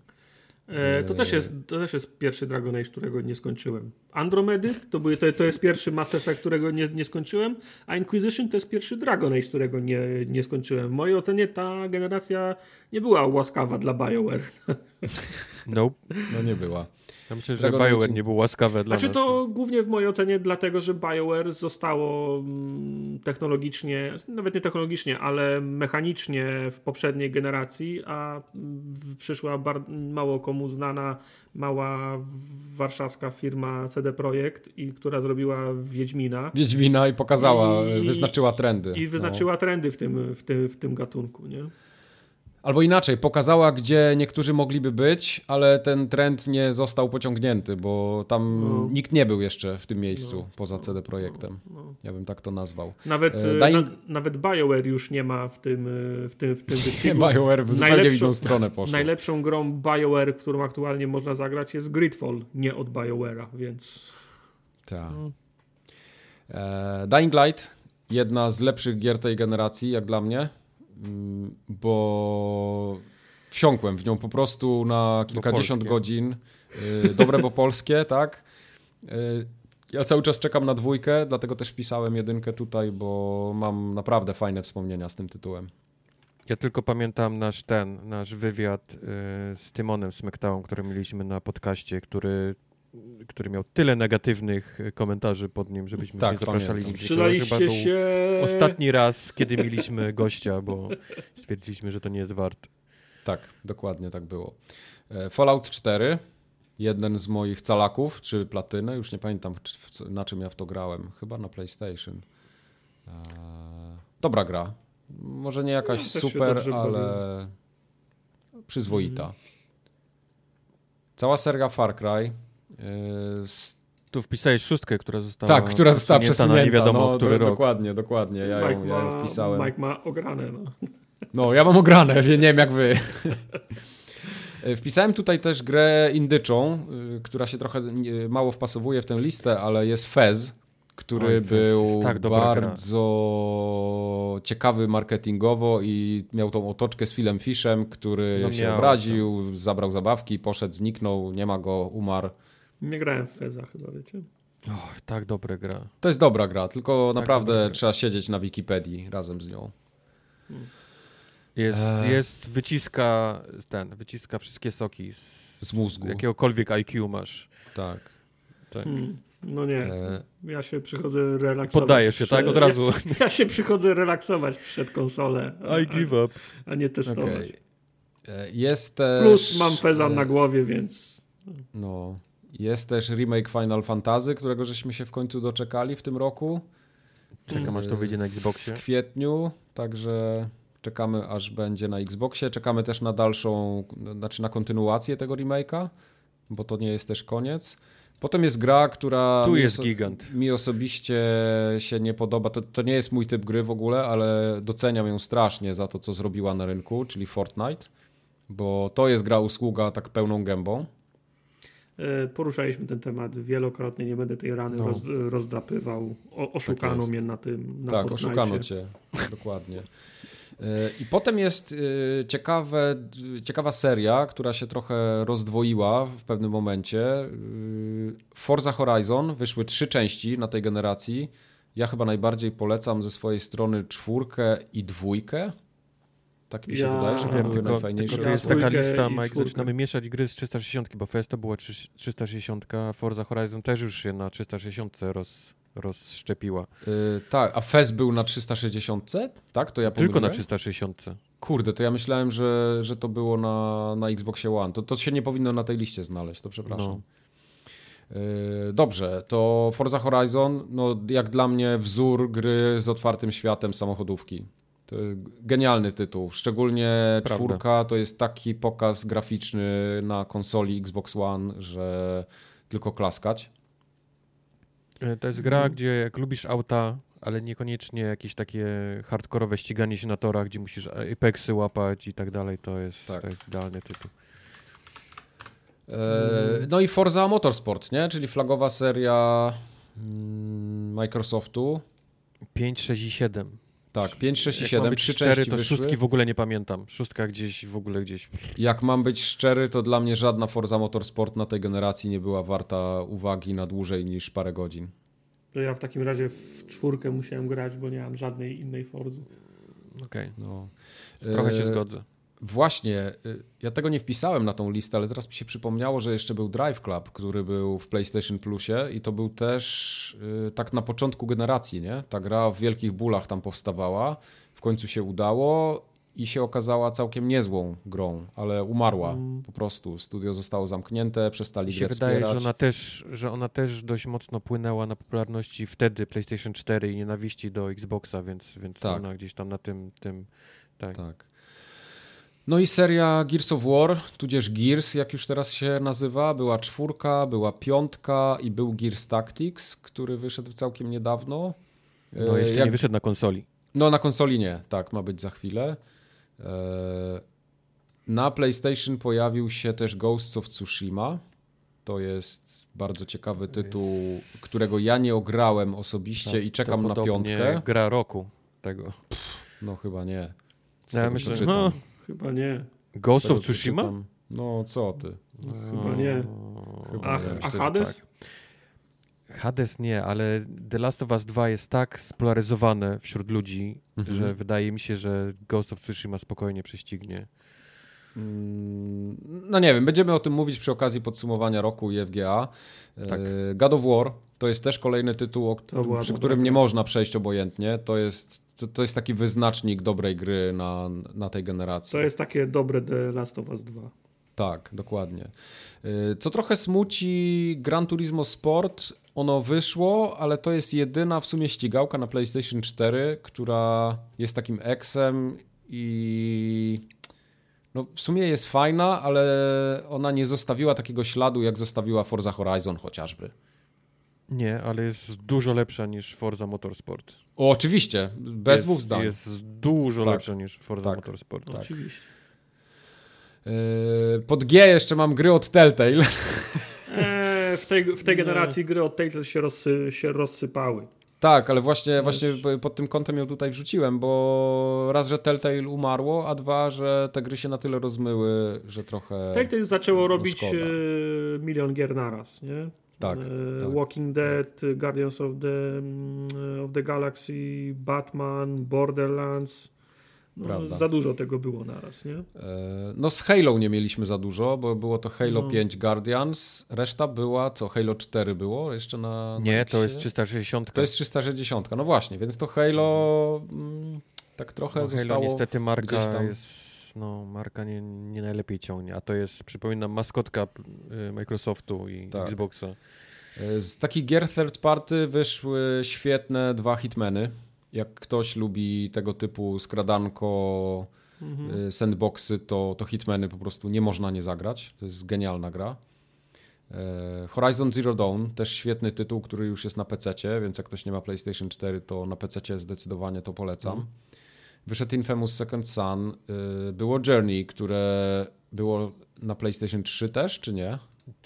E, to, też jest, to też jest pierwszy Dragon Age, którego nie skończyłem. Andromedy to, były, to, to jest pierwszy Mass Effect, którego nie, nie skończyłem, a Inquisition to jest pierwszy Dragon Age, którego nie, nie skończyłem. W mojej ocenie ta generacja nie była łaskawa dla BioWare.
Nope.
No nie była.
Ja myślę, że
Dragon
BioWare nie był łaskawe dla
Znaczy
nas.
to głównie w mojej ocenie dlatego, że BioWare zostało mm, technologicznie, nawet nie technologicznie, ale mechanicznie w poprzedniej generacji, a przyszła mało komu znana mała warszawska firma CD Projekt, i która zrobiła Wiedźmina
Wiedźmina i pokazała,
I-
wyznaczyła trendy.
i wyznaczyła trendy w tym, w tym, w tym gatunku. Nie?
No. Albo inaczej, pokazała, gdzie niektórzy mogliby być, ale ten trend nie został pociągnięty, bo tam
No.
nikt nie był jeszcze w tym miejscu
No.
poza CD Projektem.
No.
Ja bym tak to nazwał.
Nawet,
E,
e,
Dying-
na, nawet BioWare już nie ma w tym, e, w tym, w tym
Nie,
wyścigu.
BioWare w zupełnie inną stronę poszło.
Najlepszą grą BioWare, którą aktualnie można zagrać jest Gridfall, nie od BioWare'a, więc
Tak. E, Dying Light, jedna z lepszych gier tej generacji, jak dla mnie, bo wsiąkłem w nią po prostu na kilkadziesiąt godzin. E, Dobre, bo polskie, tak. E, Ja cały czas czekam na dwójkę, dlatego też wpisałem jedynkę tutaj, bo mam naprawdę fajne wspomnienia z tym tytułem.
Ja tylko pamiętam nasz ten, nasz wywiad y, z Tymonem Smektałą, który mieliśmy na podcaście, który, który miał tyle negatywnych y, komentarzy pod nim, żebyśmy
Tak,
nie zapraszali nigdzie. Był
się...
Ostatni raz, kiedy mieliśmy gościa, bo stwierdziliśmy, że to nie jest wart.
Tak, dokładnie tak było. E, Fallout 4, jeden z moich calaków, czy platynę, już nie pamiętam na czym ja w to grałem, chyba na PlayStation. E, Dobra gra. Może nie jakaś
No,
super,
Mhm.
ale przyzwoita. Cała seria Far Cry. E,
Tu wpisałeś szóstkę, która została
tak, która została przesunięta.
na nie wiadomo,
no,
który
do,
rok.
Dokładnie, dokładnie. Ja ją,
Mike,
ja ją
ma,
wpisałem.
Mike ma ograne, no.
No, ja mam ograne, nie wiem jak wy. E, Wpisałem tutaj też grę indyczą, y, która się trochę mało wpasowuje w tę listę, ale jest Fez, który
Oj,
był
tak dobra gra.
bardzo ciekawy marketingowo i miał tą otoczkę z Philem Fishem, który
No
się
miał,
obraził, zabrał zabawki, poszedł, zniknął, nie ma go, umarł.
Nie grałem w Feza chyba, wiecie.
Och, tak dobra gra.
To jest dobra gra, tylko
Tak,
naprawdę
dobra gra.
trzeba siedzieć na Wikipedii razem z nią.
Jest,
Eee.
jest wyciska ten, wyciska wszystkie soki z,
Z mózgu.
jakiegokolwiek IQ masz.
Tak.
Tak.
Hmm. No nie,
E,
ja się przychodzę relaksować.
Poddajesz się,
przed-
tak? Od razu.
Ja się przychodzę relaksować przed konsolę,
I give up.
a, nie testować.
Okej. E, Jest też...
Plus mam Feza
e,
na głowie, więc
No. Jest też remake Final Fantasy, którego żeśmy się w końcu doczekali w tym roku.
Czekam aż to wyjdzie na Xboxie.
W kwietniu, także czekamy aż będzie na Xboxie. Czekamy też na dalszą, znaczy na kontynuację tego remake'a, bo to nie jest też koniec. Potem jest gra, która
Tu
mi
jest
oso-
gigant.
mi osobiście się nie podoba. To, to nie jest mój typ gry w ogóle, ale doceniam ją strasznie za to, co zrobiła na rynku, czyli Fortnite, bo to jest gra usługa tak pełną gębą.
E, poruszaliśmy ten temat wielokrotnie, nie będę tej rany
No.
roz, rozdrapywał. O, oszukano
jest.
mnie na tym, na
tak,
Fortnite'cie.
oszukano cię. Dokładnie. E, I potem jest e, ciekawe, ciekawa seria, która się trochę rozdwoiła w pewnym momencie. Forza Horizon wyszły trzy części na tej generacji. Ja chyba najbardziej polecam ze swojej strony czwórkę i dwójkę. Tak mi się
Ja
wydaje, że to
wiem,
były
tylko,
najfajniejsze.
tylko to jest taka lista, Mike,
czwórkę.
zaczynamy mieszać gry z 360, bo Festo była trzy- 360, Forza Horizon też już się na 360 roz, rozszczepiła.
Y, tak, a Fez był na 360? Tak, to ja
Tylko na
pomyliłem?
360.
Kurde, to ja myślałem, że, że to było na, na Xboxie One. To, to się nie powinno na tej liście znaleźć, to przepraszam. Yy, Dobrze, to Forza Horizon, no jak dla mnie wzór gry z otwartym światem samochodówki. Genialny tytuł, szczególnie
Prawda.
czwórka to jest taki pokaz graficzny na konsoli Xbox One, że tylko klaskać.
E, To jest gra, gdzie jak lubisz auta, ale niekoniecznie jakieś takie hardkorowe ściganie się na torach, gdzie musisz Apexy łapać i tak dalej, to jest,
Tak.
to jest idealny tytuł.
E, No i Forza Motorsport, nie? czyli flagowa seria mm, Microsoftu.
5, 6 i 7.
Tak, 5, 6 i
Jak mam
7,
być
trzy części
to
wyszły.
szóstki w ogóle nie pamiętam. Szóstka gdzieś w ogóle gdzieś.
Jak mam być szczery, to dla mnie żadna Forza Motorsport na tej generacji nie była warta uwagi na dłużej niż parę godzin.
To ja w takim razie w czwórkę musiałem grać, bo nie mam żadnej innej Forzy.
Okej,
No.
trochę się
E,
zgodzę.
Właśnie, y, ja tego nie wpisałem na tą listę, ale teraz mi się przypomniało, że jeszcze był Drive Club, który był w PlayStation Plusie i to był też y, tak na początku generacji, nie? Ta gra w wielkich bólach tam powstawała, w końcu się udało i się okazała całkiem niezłą grą, ale umarła
Mm.
po prostu. Studio zostało zamknięte, przestali
się
grę
wydaje,
wspierać.
że ona, też, że ona też dość mocno płynęła na popularności wtedy PlayStation 4 i nienawiści do Xboxa, więc, więc
Tak.
ona gdzieś tam na tym, tym tak.
Tak. No i seria Gears of War, tudzież Gears, jak już teraz się nazywa, była czwórka, była piątka i był Gears Tactics, który wyszedł całkiem niedawno.
No
E,
jeszcze
jak-
nie wyszedł na konsoli.
No na konsoli nie, tak, ma być za chwilę. E, Na PlayStation pojawił się też Ghosts of Tsushima. To jest bardzo ciekawy tytuł, którego ja nie ograłem osobiście i czekam na piątkę.
gra roku tego.
No chyba nie. Z
Ja myślę, no,
Chyba nie.
Ghost of Tsushima?
No co ty?
Chyba nie.
Chyba
A,
nie.
a Hades?
tak. Hades nie, ale The Last of Us 2 jest tak spolaryzowane wśród ludzi,
Mhm.
że wydaje mi się, że Ghost of Tsushima spokojnie prześcignie.
Mm, No nie wiem, będziemy o tym mówić przy okazji podsumowania roku i FGA.
Tak.
E, God of War to jest też kolejny tytuł, o, przy którym nie można przejść obojętnie. To jest, to, to jest taki wyznacznik dobrej gry na, na tej generacji.
To jest takie dobre The Last of Us 2.
Tak, dokładnie. Y, Co trochę smuci Gran Turismo Sport, ono wyszło, ale to jest jedyna w sumie ścigałka na PlayStation 4, która jest takim eksem i no w sumie jest fajna, ale ona nie zostawiła takiego śladu, jak zostawiła Forza Horizon chociażby.
Nie, ale jest dużo lepsza niż Forza Motorsport.
O, oczywiście, bez
jest,
dwóch zdań.
Jest dużo
Tak.
lepsza niż Forza
Tak.
Motorsport.
Tak.
Oczywiście.
Y, Pod G jeszcze mam gry od Telltale.
Eee, w, tej, w tej generacji gry od Telltale się, rozsy, się rozsypały.
Tak, ale właśnie, właśnie pod tym kątem ją tutaj wrzuciłem, bo raz, że Telltale umarło, a dwa, że te gry się na tyle rozmyły, że trochę...
Telltale zaczęło
no
robić
szkoda.
e, milion gier naraz, nie?
Tak,
E,
tak.
Walking Dead, Guardians of the, mm, of the Galaxy, Batman, Borderlands. No, za dużo tego było naraz, nie?
E, No z Halo nie mieliśmy za dużo, bo było to Halo
No.
5 Guardians, reszta była, co, Halo 4 było jeszcze na... na
Nie, to
Xie?
jest 360.
To jest 360, no właśnie, więc to Halo mm, tak trochę
no,
zostało...
Halo niestety marka
tam.
jest, no marka nie, nie najlepiej ciągnie, a to jest, przypominam, maskotka y, Microsoftu i
Tak.
Xboxa.
E, Z takich gier third party wyszły świetne dwa hitmeny. Jak ktoś lubi tego typu skradanko,
Mhm.
y, sandboxy, to, to hitmeny po prostu nie można nie zagrać. To jest genialna gra. Horizon Zero Dawn, też świetny tytuł, który już jest na PC, więc jak ktoś nie ma PlayStation 4, to na PC zdecydowanie to polecam.
Mhm.
Wyszedł Infamous Second Son, y, było Journey, które było na PlayStation 3 też, czy nie?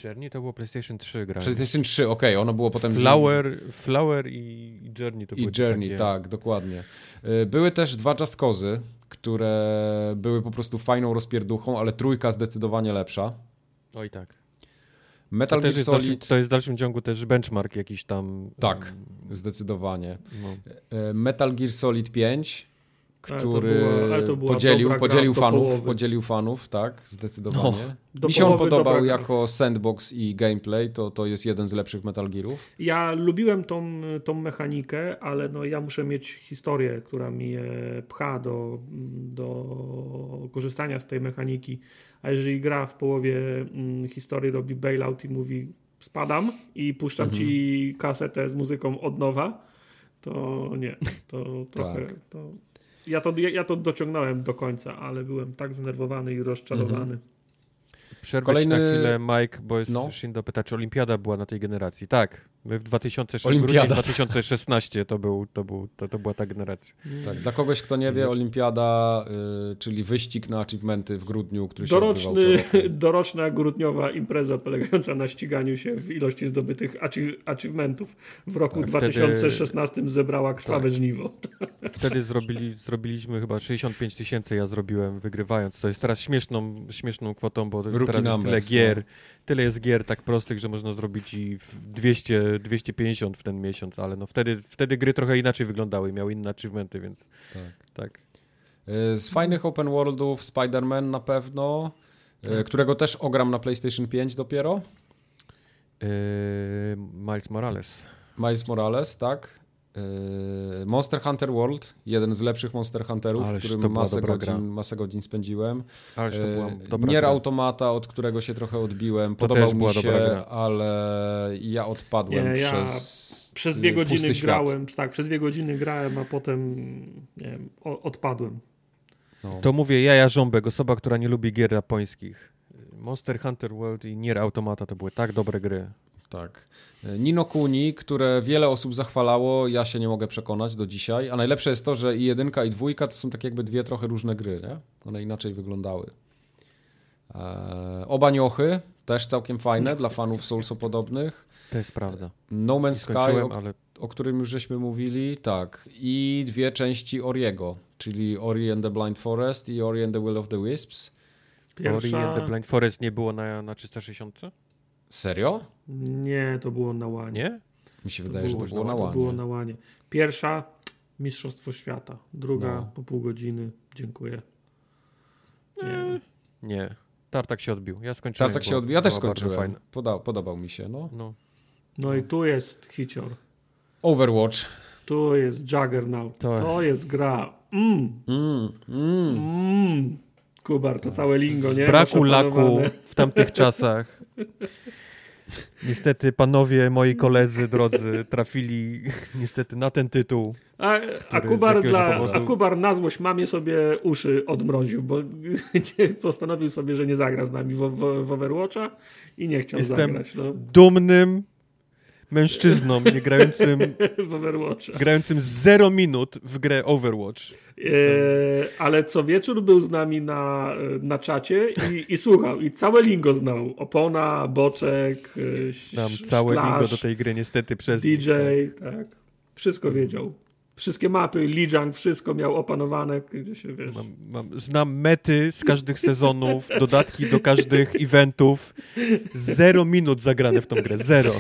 Journey to było PlayStation 3 gra.
PlayStation 3, okej, ono było potem... z-
Flower, Flower i Journey to
I
były
Journey,
takie...
tak, dokładnie. Y, Były też dwa Just Cause'y, które były po prostu fajną rozpierduchą, ale trójka zdecydowanie lepsza.
Oj tak.
Metal
To,
Gear Solid,
to jest w dalszym ciągu też benchmark jakiś tam.
Tak.
em,
zdecydowanie.
No.
Y, Metal Gear Solid 5,
Ale to
który
była- ale to była
podzielił, podzielił fanów,
połowy.
podzielił fanów, tak, zdecydowanie.
Do
Mi się on podobał jako sandbox i gameplay, to, to jest jeden z lepszych Metal Gearów.
Ja lubiłem tą, tą mechanikę, ale no ja muszę mieć historię, która mnie pcha do, do korzystania z tej mechaniki. A jeżeli gra w połowie mm, historii robi bailout i mówi spadam i puszczam
Mhm.
ci kasetę z muzyką od nowa, to nie, to trochę...
Tak.
To, ja, to, ja, ja to dociągnąłem do końca, ale byłem tak zdenerwowany i rozczarowany.
Mhm.
Przerwać
Kolejny-
na chwilę, Mike, bo jest
No.
Shindo pyta, czy Olimpiada była na tej generacji. Tak, my w 2006,
Olimpiada.
grudzień 2016 to, był, to, był, to, to była ta generacja.
Tak, dla kogoś, kto nie wie, Olimpiada, y, czyli wyścig na achievementy w grudniu, który się
Doroczny,
roku.
doroczna grudniowa impreza polegająca na ściganiu się w ilości zdobytych achie- achievementów w roku
Tak, wtedy-
2016 zebrała krwawe
Tak.
żniwo.
Wtedy zrobili, zrobiliśmy chyba 65 tysięcy, ja zrobiłem wygrywając. To jest teraz śmieszną, śmieszną kwotą, bo
Rookie
teraz jest tyle
numbers,
gier,
no.
Tyle jest gier tak prostych, że można zrobić i w 200, 250 w ten miesiąc, ale no wtedy, wtedy gry trochę inaczej wyglądały, miały inne achievementy, więc
Tak.
tak.
Y, Z fajnych open worldów Spider-Man na pewno, y,
Tak.
którego też ogram na PlayStation 5 dopiero.
Yy, Miles Morales.
Miles Morales, tak. Yy, Monster Hunter World, jeden z lepszych Monster Hunterów, w którym
była
masę godzin, masę godzin spędziłem.
Ależ to była
Yy,
dobra
Nier
gra.
Automata, od którego się trochę odbiłem.
To
Podobał
też była
mi się,
dobra gra.
ale ja odpadłem
Nie, ja
przez
Przez dwie
pusty
godziny
świat.
grałem, tak, przez dwie godziny grałem, a potem nie wiem, odpadłem.
No.
To mówię ja, ja Żąbek, osoba, która nie lubi gier japońskich. Monster Hunter World i Nier Automata to były tak dobre gry.
Tak. Nino Kuni, które wiele osób zachwalało, ja się nie mogę przekonać do dzisiaj. A najlepsze jest to, że i jedynka, i dwójka to są tak jakby dwie trochę różne gry, nie? One inaczej wyglądały. Eee, oba niochy, też całkiem fajne dla fanów Soulsopodobnych.
To jest prawda.
No Man's Sky, o,
ale
o którym już żeśmy mówili, tak. I dwie części Oriego, czyli Ori and the Blind Forest i Ori and the Will of the Wisps.
Ori and
Pierwsza...
the Blind Forest nie było na, na 360?
Serio?
Nie, to było na łanie.
Nie?
Mi się
To
wydaje, że to było na
To
łanie.
było na łanie. Pierwsza Mistrzostwo Świata. Druga
No.
po pół godziny. Dziękuję. Nie.
Nie. Tartak się odbił. Ja skończyłem.
Tartak się odbił. Ja też skończyłem. Poda podobał mi się, no.
No.
No i tu jest hicior.
Overwatch.
Tu jest Juggernaut.
To-
To, jest gra. Mm,
Mm, mm.
mm. Kubar, to całe lingo,
Z
nie?
braku
Masz
laku w tamtych czasach. Niestety panowie, moi koledzy drodzy, trafili niestety na ten tytuł.
A, a, Kubar dla,
powodu-
a Kubar na złość mamie sobie uszy odmroził, bo postanowił sobie, że nie zagra z nami w, w, w Overwatcha i nie chciał
Jestem-
zagrać no,
Dumnym mężczyzną, nie grającym,
w Overwatcha.
grającym 0 minut w grę Overwatch.
E, ale co wieczór był z nami na, na czacie i, i słuchał. I całe lingo znał. Opona, boczek, e,
Tam
sz-
całe
szklasz,
lingo do tej gry niestety przez nich,
DJ, tak. Wszystko wiedział. Wszystkie mapy, Lijiang, wszystko miał opanowane, gdzie się wiesz.
Mam, mam, znam mety z każdych sezonów, dodatki do każdych eventów. Zero minut zagrane w tą grę. Zero.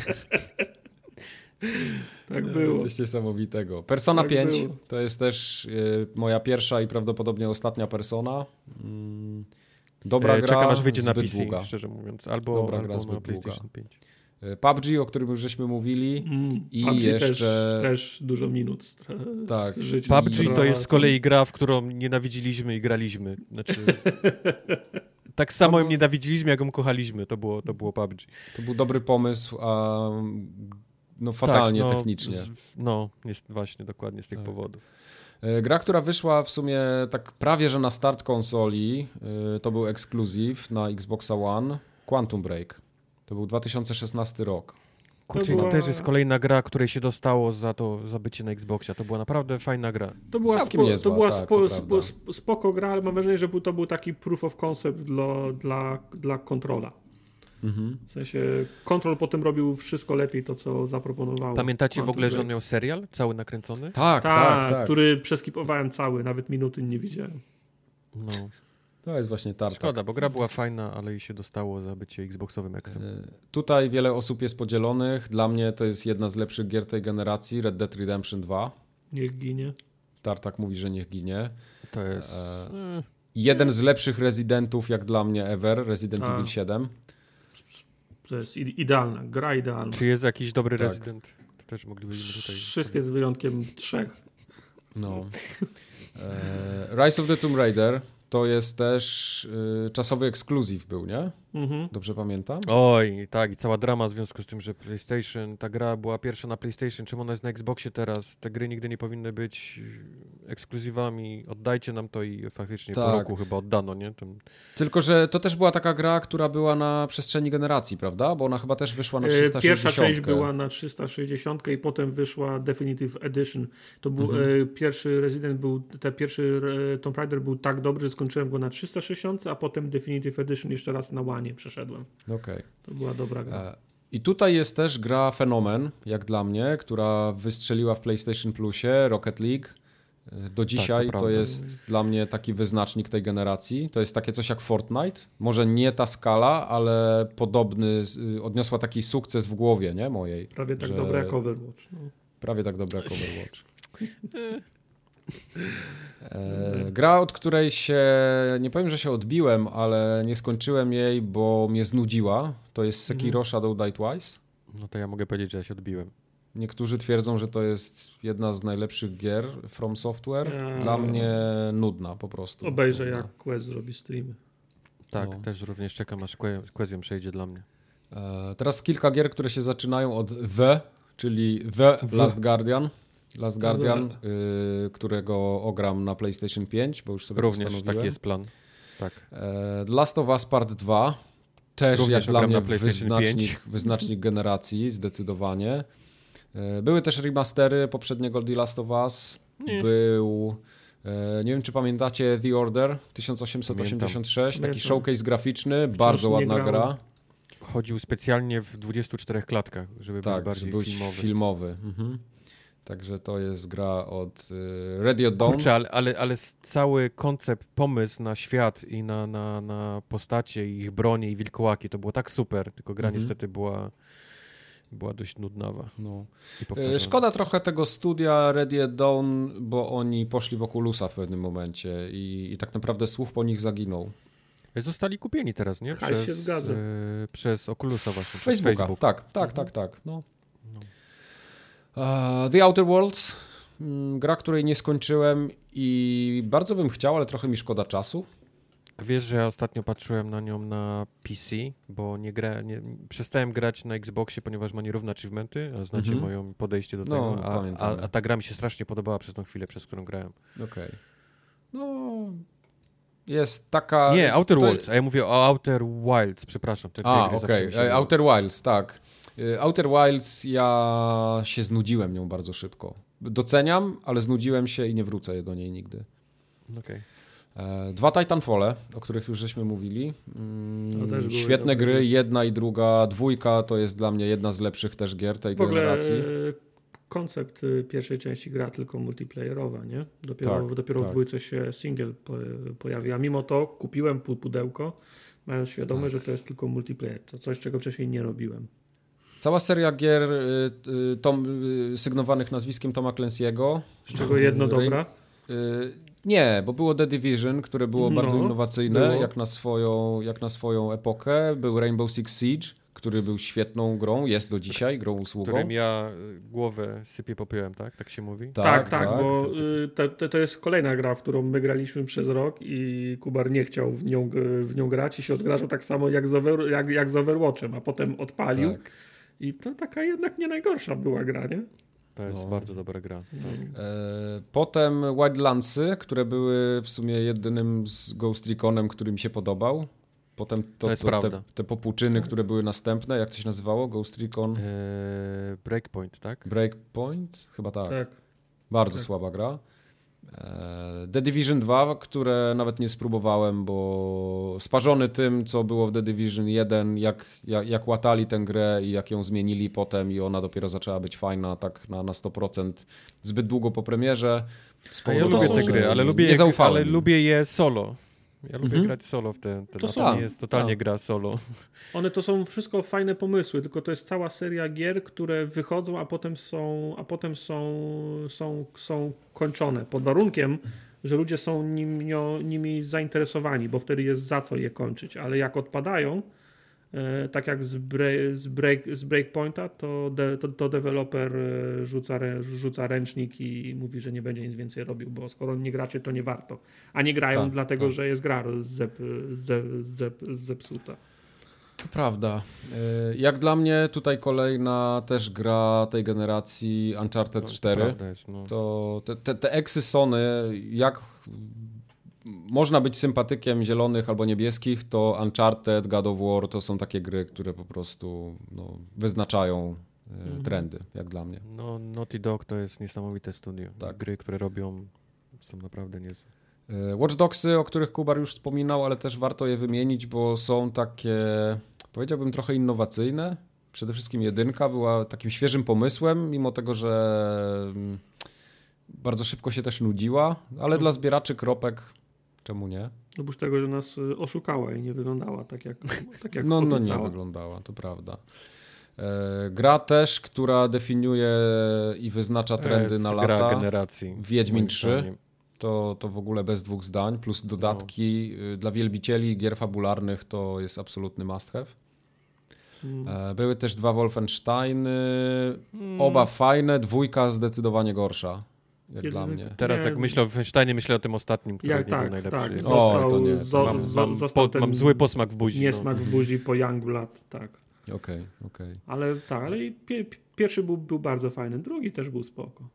Tak było.
Coś niesamowitego. Persona
Tak
5
było.
to jest też y, moja pierwsza i prawdopodobnie ostatnia persona. Mm, dobra
E,
gra,
Czekam aż wyjdzie na PC,
długa.
szczerze mówiąc. Albo,
Dobra gra,
albo na
zbyt długa.
PlayStation 5.
Y, PUBG, o którym już żeśmy mówili.
Mm,
I
PUBG
jeszcze-
też, też dużo minut stra-
Tak.
PUBG to jest z kolei gra, w którą nienawidziliśmy i graliśmy. Znaczy, tak samo ją nienawidziliśmy, jak ją kochaliśmy. To było, to było PUBG.
To był dobry pomysł, a no fatalnie
Tak, no,
technicznie.
Z, no, jest właśnie, dokładnie z tych
Tak.
powodów.
E, Gra, która wyszła w sumie tak prawie, że na start konsoli, e, to był ekskluzyw na Xboxa One, Quantum Break. To był 2016 rok.
Kurczę,
była-
to też jest kolejna gra, której się dostało za to, za bycie na Xboxie. To była naprawdę fajna gra.
To była, spo,
niezła,
to była
tak,
spo,
to
spo, spoko gra, ale mam wrażenie, że był, to był taki proof of concept dla, dla, dla kontrola.
Mhm.
W sensie kontrol potem robił wszystko lepiej to, co zaproponował.
Pamiętacie w ogóle, że on miał serial cały nakręcony?
Tak,
Tak,
tak, tak.
który przeskipowałem cały, nawet minuty nie widziałem.
No.
To jest właśnie tartak.
Szkoda, bo gra była fajna, ale jej się dostało za bycie Xboxowym eksem.
E, Tutaj wiele osób jest podzielonych. Dla mnie to jest jedna z lepszych gier tej generacji, Red Dead Redemption 2.
Niech ginie.
Tartak mówi, że niech ginie.
To jest...
E,
e,
Jeden z lepszych rezydentów, jak dla mnie, ever, Resident
Tak.
Evil 7.
To jest idealna, gra idealna.
Czy jest jakiś dobry
Tak.
rezydent? To też moglibyśmy tutaj...
Wszystkie z wyjątkiem trzech.
No. E, Rise of the Tomb Raider to jest też y, czasowy ekskluzyw był, nie?
Mhm.
Dobrze pamiętam?
Oj, tak, i cała drama w związku z tym, że PlayStation, ta gra była pierwsza na PlayStation, czemu ona jest na Xboxie teraz? Te gry nigdy nie powinny być e, ekskluzywami, oddajcie nam to i faktycznie po
Tak.
roku chyba oddano, nie? Tym,
Tylko, że to też była taka gra, która była na przestrzeni generacji, prawda? Bo ona chyba też wyszła na
E,
360.
Pierwsza część była na 360 i potem wyszła Definitive Edition. To był
Mhm.
e, pierwszy Resident był, ten pierwszy e, Tomb Raider był tak dobry, że skończyłem go na 360, a potem Definitive Edition jeszcze raz na łanie przeszedłem.
Okej.
To była dobra gra.
E, I tutaj jest też gra Fenomen, jak dla mnie, która wystrzeliła w PlayStation Plusie, Rocket League. E, Do dzisiaj to,
prawda.
jest dla mnie taki wyznacznik tej generacji. To jest takie coś jak Fortnite. Może nie ta skala, ale podobny, y, odniosła taki sukces w głowie, nie mojej.
Prawie tak
że-
dobra jak Overwatch. No.
Prawie tak dobra jak Overwatch. E, gra, od której się, nie powiem, że się odbiłem, ale nie skończyłem jej, bo mnie znudziła. To jest Sekiro Shadow Die Twice.
no to ja mogę powiedzieć, że ja się odbiłem.
Niektórzy twierdzą, że to jest jedna z najlepszych gier From Software. Dla mnie nudna po prostu.
Obejrzę
Nudna.
jak Quest zrobi streamy.
Tak,
No.
też również czekam, aż Que- Queziem przejdzie dla mnie.
E, teraz kilka gier, które się zaczynają od The, czyli The Last Guardian. Last Guardian, y, którego ogram na PlayStation 5, bo już sobie
Również taki jest plan. Tak.
E, The Last of Us Part 2 też
Również
jak dla mnie wyznacznik,
5.
wyznacznik generacji, zdecydowanie. E, Były też remastery poprzedniego The Last of Us.
Nie.
Był, e, nie wiem czy pamiętacie The Order 1886, taki
Pamiętam.
showcase graficzny, bardzo
nie
ładna gra.
Chodził specjalnie w 24 klatkach, żeby
Tak,
być bardziej
był
filmowy.
filmowy. Mhm. Także to jest gra od y, at Dawn.
Kurczę, ale, ale, ale cały koncept, pomysł na świat i na, na, na postacie i ich bronie i wilkołaki, to było tak super, tylko gra
Mhm.
niestety była, była dość nudnawa.
No.
Powtarzana.
Szkoda trochę tego studia Ready at Dawn, bo oni poszli w Oculusa w pewnym momencie i, i tak naprawdę słuch po nich zaginął.
Zostali kupieni teraz, nie?
Hajs się zgadza.
e, przez Oculusa właśnie, przez
Facebooka.
Facebook.
Tak, tak, tak, tak. No. The Outer Worlds, mm, gra, której nie skończyłem i bardzo bym chciał, ale trochę mi szkoda czasu.
Wiesz, że ja ostatnio patrzyłem na nią na PC, bo nie gra, nie, przestałem grać na Xboxie, ponieważ ma nierówne achievementy, a znacie
Mhm.
moją podejście do
No,
tego, a, a,
pamiętamy.
a ta gra mi się strasznie podobała przez tą chwilę, przez którą grałem.
Okej. No, jest taka...
nie, Outer
to-
Worlds, a ja mówię o Outer Wilds, przepraszam. Te
A, okej. E, Outer Wilds, tak. E, Outer Wilds, ja się znudziłem nią bardzo szybko. Doceniam, ale znudziłem się i nie wrócę do niej nigdy.
Okej.
E, Dwa Titanfole, o których już żeśmy mówili.
To
Mm, Świetne
dobre
gry,
gry.
jedna i druga. Dwójka to jest dla mnie jedna z lepszych też gier tej
W ogóle
generacji.
e, koncept e, pierwszej części gra tylko multiplayerowa, nie? Dopiero,
Tak,
dopiero
tak.
w dwójce się single po, pojawi, a mimo to kupiłem pu- pudełko, mając świadomość,
Tak.
że to jest tylko multiplayer. To coś, czego wcześniej nie robiłem.
Cała seria gier y, y, tom, y, sygnowanych nazwiskiem Toma Clancy'ego.
Z czego jedno dobra.
Y, Nie, bo było The Division, które było
No,
bardzo innowacyjne,
było.
jak na, swoją, jak na swoją epokę. Był Rainbow Six Siege, który był świetną grą, jest do dzisiaj grą usługą.
Którym ja głowę sypię popiołem, tak? Tak się mówi?
Tak, tak, bo y, to, to, to jest kolejna gra, w którą my graliśmy przez rok i Kubar nie chciał w nią, w nią grać i się odgrażał tak samo jak z, over, jak, jak z Overwatchem, a potem odpalił
Tak.
I to taka jednak nie najgorsza była gra, nie?
To jest
No.
bardzo dobra gra.
E, Potem Wildlandsy, które były w sumie jedynym z Ghost Reconem, który mi się podobał. Potem to,
To jest
te, te popłuczyny, które były następne, jak to się nazywało? Ghost Recon?
Eee, Breakpoint, tak?
Breakpoint? Chyba tak.
Tak.
Bardzo
Tak.
słaba gra. E, The Division 2, które nawet nie spróbowałem, bo sparzony tym, co było w The Division 1, jak, jak, jak łatali tę grę i jak ją zmienili potem i ona dopiero zaczęła być fajna tak na, na 100% zbyt długo po premierze.
Ja lubię te gry, ale
nie
lubię, ale lubię je solo. Ja lubię
Mhm.
grać solo w te, te
To
to,
są.
nie jest totalnie
Tak.
gra solo.
One to są wszystko fajne pomysły, tylko to jest cała seria gier, które wychodzą, a potem są, a potem są, są, są kończone. Pod warunkiem, że ludzie są nimi, nimi zainteresowani, bo wtedy jest za co je kończyć. Ale jak odpadają, tak jak z, break, z, break, z Breakpointa, to, de, to, to deweloper e, rzuca, rzuca ręcznik i mówi, że nie będzie nic więcej robił, bo skoro nie gracie, to nie warto. A nie grają
Tak,
dlatego,
tak.
że jest gra zep, zep, zep, zepsuta.
To prawda. Y, Jak dla mnie tutaj kolejna też gra tej generacji Uncharted
No,
4.
prawda Jest, no.
To te, te, te eksy Sony, jak można być sympatykiem zielonych albo niebieskich, to Uncharted, God of War to są takie gry, które po prostu no, wyznaczają y,
Mhm.
trendy, jak dla mnie.
no, Naughty Dog to jest niesamowite studio.
Tak.
Gry, które robią są naprawdę niezłe.
Y, Watch Dogsy, o których Kubar już wspominał, ale też warto je wymienić, bo są takie, powiedziałbym, trochę innowacyjne. Przede wszystkim jedynka była takim świeżym pomysłem, mimo tego, że mm, bardzo szybko się też nudziła, ale dla zbieraczy kropek czemu nie?
Oprócz tego, że nas y, oszukała i nie wyglądała tak jak, tak jak
No, no nie
obiecała.
wyglądała, to prawda. E, gra też, która definiuje i wyznacza trendy
jest
na
gra
lata.
generacji.
Wiedźmin
moim
3.
zdaniem.
To, to w ogóle bez dwóch zdań, plus dodatki y, dla wielbicieli gier fabularnych to jest absolutny must have.
Mm.
Były też dwa Wolfensteiny,
Mm.
oba fajne, dwójka zdecydowanie gorsza, jak
Jedyny-
dla mnie.
Teraz
Nie.
jak myślę o Wolfensteinie, myślę o tym ostatnim, który
Jak
nie
tak,
był najlepszy.
tak.
Jest-
O,
Został,
to nie, to
zo,
mam,
zo,
mam,
został
po,
ten
mam zły posmak w buzi.
niesmak
no.
w buzi po Youngblood, tak.
Okej, okej.
Ale tak, ale i pie, pierwszy był, był bardzo fajny, drugi też był spoko.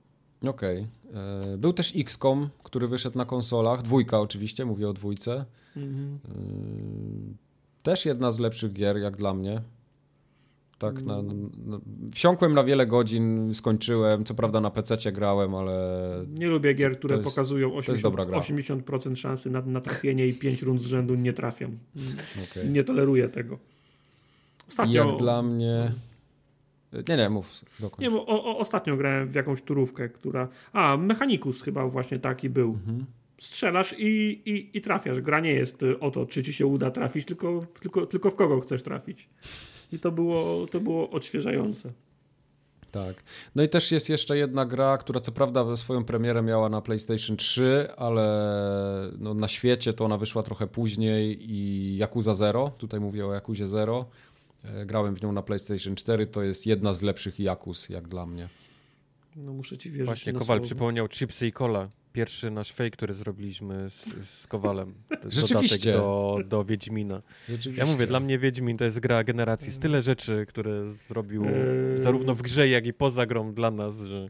Okej. E, Był też XCOM, który wyszedł na konsolach, dwójka oczywiście, mówię o dwójce.
Mhm.
Yy, Też jedna z lepszych gier, jak dla mnie. Tak, na,
Mm.
na, wsiąkłem na wiele godzin, skończyłem. Co prawda na PC grałem, ale
Nie lubię gier, które
jest-
pokazują
jest
80%,
dobra gra.
80% szansy na, na trafienie i 5 rund z rzędu nie trafią. Mm.
okej.
Nie toleruję tego. Ostatnio,
Jak dla mnie. Nie, nie, mów. Dokończ.
Nie, bo o, o, ostatnio grałem w jakąś turówkę, która. A, Mechanicus chyba właśnie taki był.
Mhm.
Strzelasz i, i, i trafiasz. Gra nie jest y, o to, czy ci się uda trafić, tylko, tylko, tylko w kogo chcesz trafić. I to było, to było odświeżające.
Tak. No i też jest jeszcze jedna gra, która co prawda swoją premierę miała na PlayStation 3, ale no na świecie to ona wyszła trochę później i Yakuza Zero, tutaj mówię o Yakuzie Zero. E, Grałem w nią na PlayStation 4, to jest jedna z lepszych Yakuz, jak dla mnie.
No muszę ci wierzyć
Właśnie
na
Kowal
słowo.
przypomniał Chipsy i Cola. Pierwszy nasz fake, który zrobiliśmy z, z Kowalem.
Rzeczywiście.
dodatek Do, do Wiedźmina.
Rzeczywiście.
Ja mówię, dla mnie Wiedźmin to jest gra generacji. Jest tyle rzeczy, które zrobił
Eee.
zarówno w grze, jak i poza grą dla nas, że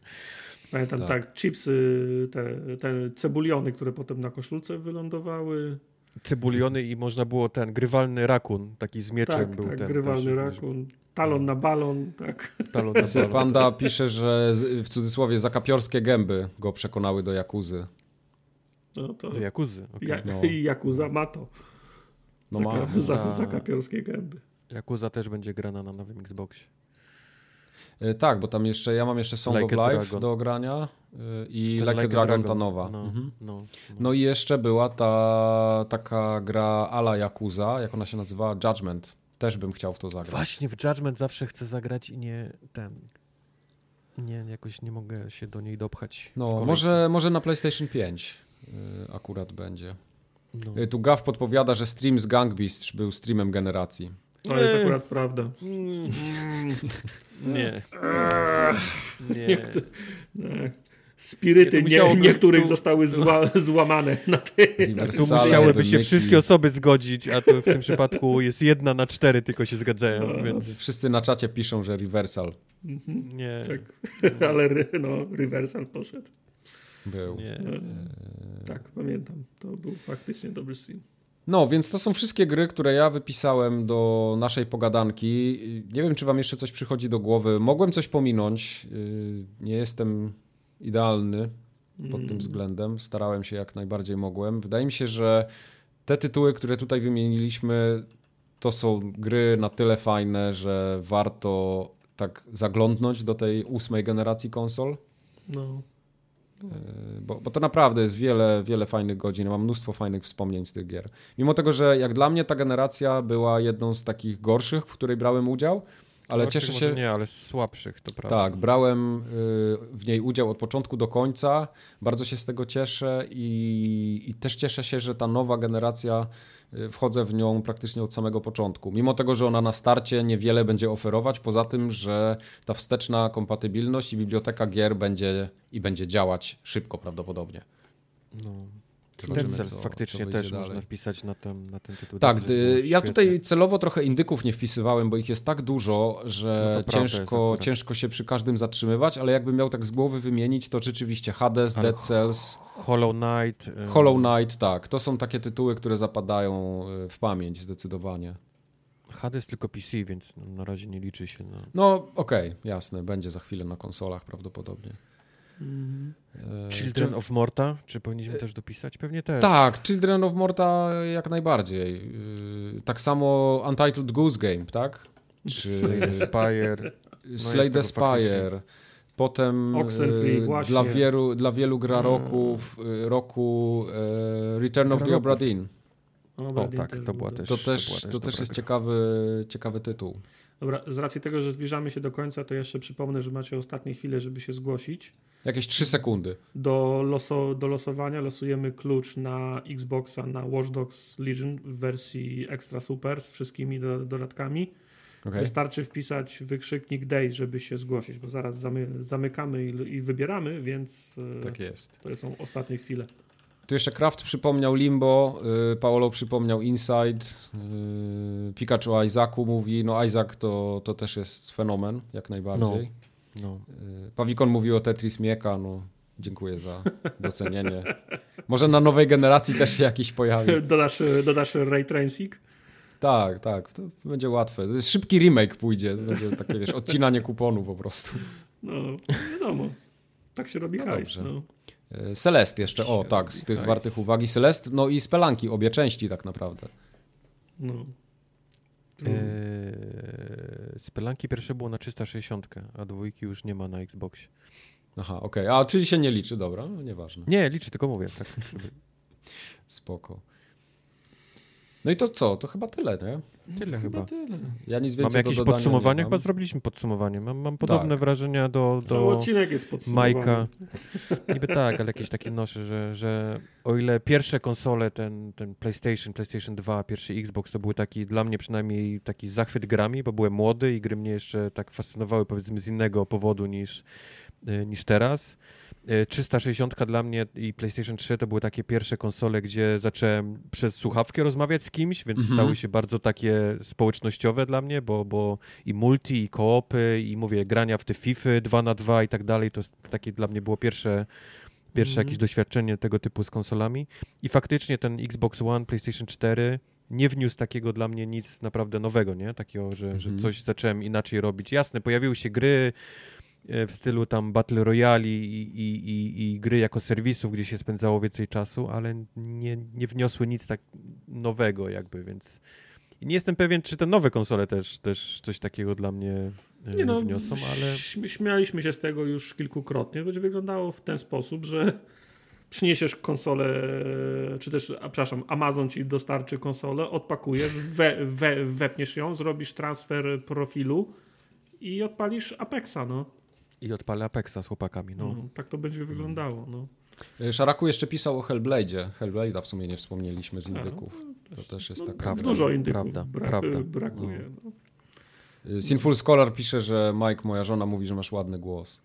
Pamiętam,
Tak.
tak, chipsy, te, te cebuliony, które potem na koszulce wylądowały.
cebuliony i można było ten grywalny rakun, taki z mieczem
Tak,
był
tak,
ten.
grywalny
też,
rakun. Talon na balon, tak.
Talon na balon.
Panda pisze, że w cudzysłowie zakapiorskie gęby go przekonały do Jakuzy.
No to
Do Jakuzy. okej.
ja,
no.
I Jakuza ma to.
No ma.
Zaka, za,
Za-
zakapiorskie gęby.
Jakuza też będzie grana na nowym Xboxie.
E, Tak, bo tam jeszcze, ja mam jeszcze Song
Like
of Life
Dragon.
do ogrania e, i
Ten
Like, a Dragon, ta nowa.
No,
Mhm.
no, no.
No i jeszcze była ta taka gra ala Yakuza, jak ona się nazywa? Judgment. Też bym chciał w to zagrać.
Właśnie w Judgment zawsze chcę zagrać i nie ten. Nie, jakoś nie mogę się do niej dopchać.
No, może, może na PlayStation 5 y, akurat będzie.
No.
Y, Tu Gav podpowiada, że stream z Gang Beast był streamem generacji.
To jest
Nie.
akurat prawda.
Mm, Nie. Nie.
Nie. Spiryty
Nie,
niektórych
tu-
zostały zła, złamane na ty.
Tu musiałyby się wszystkie osoby zgodzić, a to w tym przypadku jest jedna na cztery tylko się zgadzają,
No.
więc
Wszyscy na czacie piszą, że Reversal
nie.
Tak. Ale no, reversal poszedł.
był.
nie.
No, tak, pamiętam. To był faktycznie dobry stream.
No, więc to są wszystkie gry, które ja wypisałem do naszej pogadanki. Nie wiem, czy wam jeszcze coś przychodzi do głowy. Mogłem coś pominąć. Yy, Nie jestem idealny pod
Mm.
tym względem. Starałem się jak najbardziej mogłem. Wydaje mi się, że te tytuły, które tutaj wymieniliśmy, to są gry na tyle fajne, że warto tak zaglądnąć do tej ósmej generacji konsol.
No.
E, Bo, bo to naprawdę jest wiele, wiele fajnych godzin, mam mnóstwo fajnych wspomnień z tych gier. Mimo tego, że jak dla mnie ta generacja była jedną z takich gorszych, w której brałem udział, ale cieszę się...
Nie, ale słabszych, to prawda.
Tak, brałem y, w niej udział od początku do końca. Bardzo się z tego cieszę i, i też cieszę się, że ta nowa generacja, y, wchodzę w nią praktycznie od samego początku. Mimo tego, że ona na starcie niewiele będzie oferować, poza tym, że ta wsteczna kompatybilność i biblioteka gier będzie i będzie działać szybko prawdopodobnie.
No.
Zobaczymy,
Dead Cells
co-
faktycznie
co
też
wyjdzie
można
dalej.
wpisać na ten, na ten tytuł.
Tak, ja tutaj celowo trochę indyków nie wpisywałem, bo ich jest tak dużo, że
No
ciężko, ciężko się przy każdym zatrzymywać, ale jakbym miał tak z głowy wymienić, to rzeczywiście Hades,
Ale
Dead Cells,
Hollow Knight. y,
Hollow Knight, tak. To są takie tytuły, które zapadają y, w pamięć zdecydowanie.
Hades tylko PC, więc na razie nie liczy się na...
No okej, jasne, będzie za chwilę na konsolach prawdopodobnie.
Mhm.
E,
Children
czy-
of Morta? Czy powinniśmy też dopisać? Pewnie też.
Tak, Children of Morta jak najbardziej. Y, Tak samo Untitled Goose Game, tak? Czy
Slay the Spire.
Slay the. Spire. Potem
Oxenfree,
y,
właśnie.
dla, wielu, dla wielu gra
Mm.
roków, y, roku y, Return of the Obra. Dinn.
O,
tak, to
był
była też...
To też,
była
to
dobra
też jest
gra.
ciekawy, ciekawy tytuł.
Dobra, z racji tego, że zbliżamy się do końca, to jeszcze przypomnę, że macie ostatnie chwile, żeby się zgłosić.
Jakieś 3 sekundy.
Do, loso, do losowania losujemy klucz na Xboxa na Watch Dogs Legion w wersji Extra Super z wszystkimi do, dodatkami.
Okay.
Wystarczy wpisać wykrzyknik Day, żeby się zgłosić, bo zaraz zamy, zamykamy i, i wybieramy, więc e,
Tak jest.
to są ostatnie chwile.
Tu jeszcze Kraft przypomniał Limbo, y, Paolo przypomniał Inside, y, Pikachu o Isaacu mówi, no Isaac to, to też jest fenomen, jak najbardziej.
No.
Y, Pawikon mówił o Tetris Mieka, no dziękuję za docenienie. Może na nowej generacji też się jakiś pojawi.
Dodasz, dodasz Ray Tracing?
Tak, tak, to będzie łatwe. To jest Szybki remake pójdzie, to będzie takie wiesz, odcinanie kuponu po prostu.
No, wiadomo. Tak się robi
No
hajs. No.
Y, Celest jeszcze, o tak, z tych
hajs.
wartych uwagi. Celest, no i Spelanki, obie części tak naprawdę.
No.
Eee, Spelanki pierwsze było na 360, a dwójki już nie ma na Xboxie.
Aha, okej, a czyli się nie liczy, dobra, no nieważne.
Nie, liczy, tylko mówię. Tak, żeby-
Spoko. No i to co? To chyba tyle, nie?
tyle chyba.
tyle.
Ja nic więcej
Mamy
do
jakieś
dodania
podsumowanie?
nie
Chyba zrobiliśmy podsumowanie. Mam, mam podobne
Tak.
wrażenia do,
Cały
do
odcinek jest podsumowany.
Majka. Niby tak, ale jakieś takie nosze, że, że o ile pierwsze konsole, ten, ten PlayStation, PlayStation 2, pierwszy Xbox, to były taki, dla mnie przynajmniej taki zachwyt grami, bo byłem młody i gry mnie jeszcze tak fascynowały powiedzmy z innego powodu niż, y, niż teraz. Y, 360 dla mnie i PlayStation 3 to były takie pierwsze konsole, gdzie zacząłem przez słuchawkę rozmawiać z kimś, więc
Mhm.
stały się bardzo takie społecznościowe dla mnie, bo, bo i multi, i koopy, i mówię, grania w te FIFA 2 na 2 i tak dalej, to takie dla mnie było pierwsze, pierwsze
Mhm.
jakieś doświadczenie tego typu z konsolami. I faktycznie ten Xbox One, PlayStation 4 nie wniósł takiego dla mnie nic naprawdę nowego, nie? Takiego, że, że
Mhm.
coś zacząłem inaczej robić. Jasne, pojawiły się gry e, w stylu tam Battle Royale i, i, i, i gry jako serwisów, gdzie się spędzało więcej czasu, ale nie, nie wniosły nic tak nowego jakby, więc nie jestem pewien, czy te nowe konsole też, też coś takiego dla mnie e,
Nie no,
wniosą, ale
śm- śmialiśmy się z tego już kilkukrotnie. Będzie wyglądało w ten sposób, że przyniesiesz konsolę, czy też, a, przepraszam, Amazon ci dostarczy konsolę, odpakujesz, we, we, wepniesz ją, zrobisz transfer profilu i odpalisz Apexa, no.
I odpalę Apexa z chłopakami, no.
no. tak to będzie wyglądało, no.
Y, Szaraku jeszcze pisał o Hellblade'zie. Hellblade'a w sumie nie wspomnieliśmy z indyków. To też jest
no
taka...
prawda,
Dużo indyków
prawda,
bra-
prawda.
brakuje. No.
Y, Sinful Scholar pisze, że Mike, moja żona, mówi, że masz ładny głos.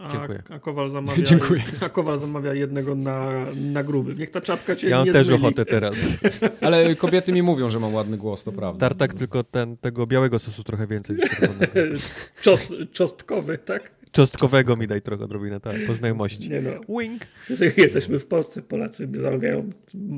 A,
Dziękuję.
a Kowal zamawia,
Dziękuję.
A Kowal zamawia jednego na, na gruby. Niech ta czapka cię
Ja mam
nie
też
zmyli.
ochotę teraz.
Ale kobiety mi mówią, że mam ładny głos, to prawda.
Tartak tylko ten, tego białego sosu trochę więcej.
Czos, czosnkowy, tak?
Czosnkowego mi daj trochę odrobinę, tak, po znajomości.
Nie no.
Wink.
Jesteśmy w Polsce, Polacy zamawiają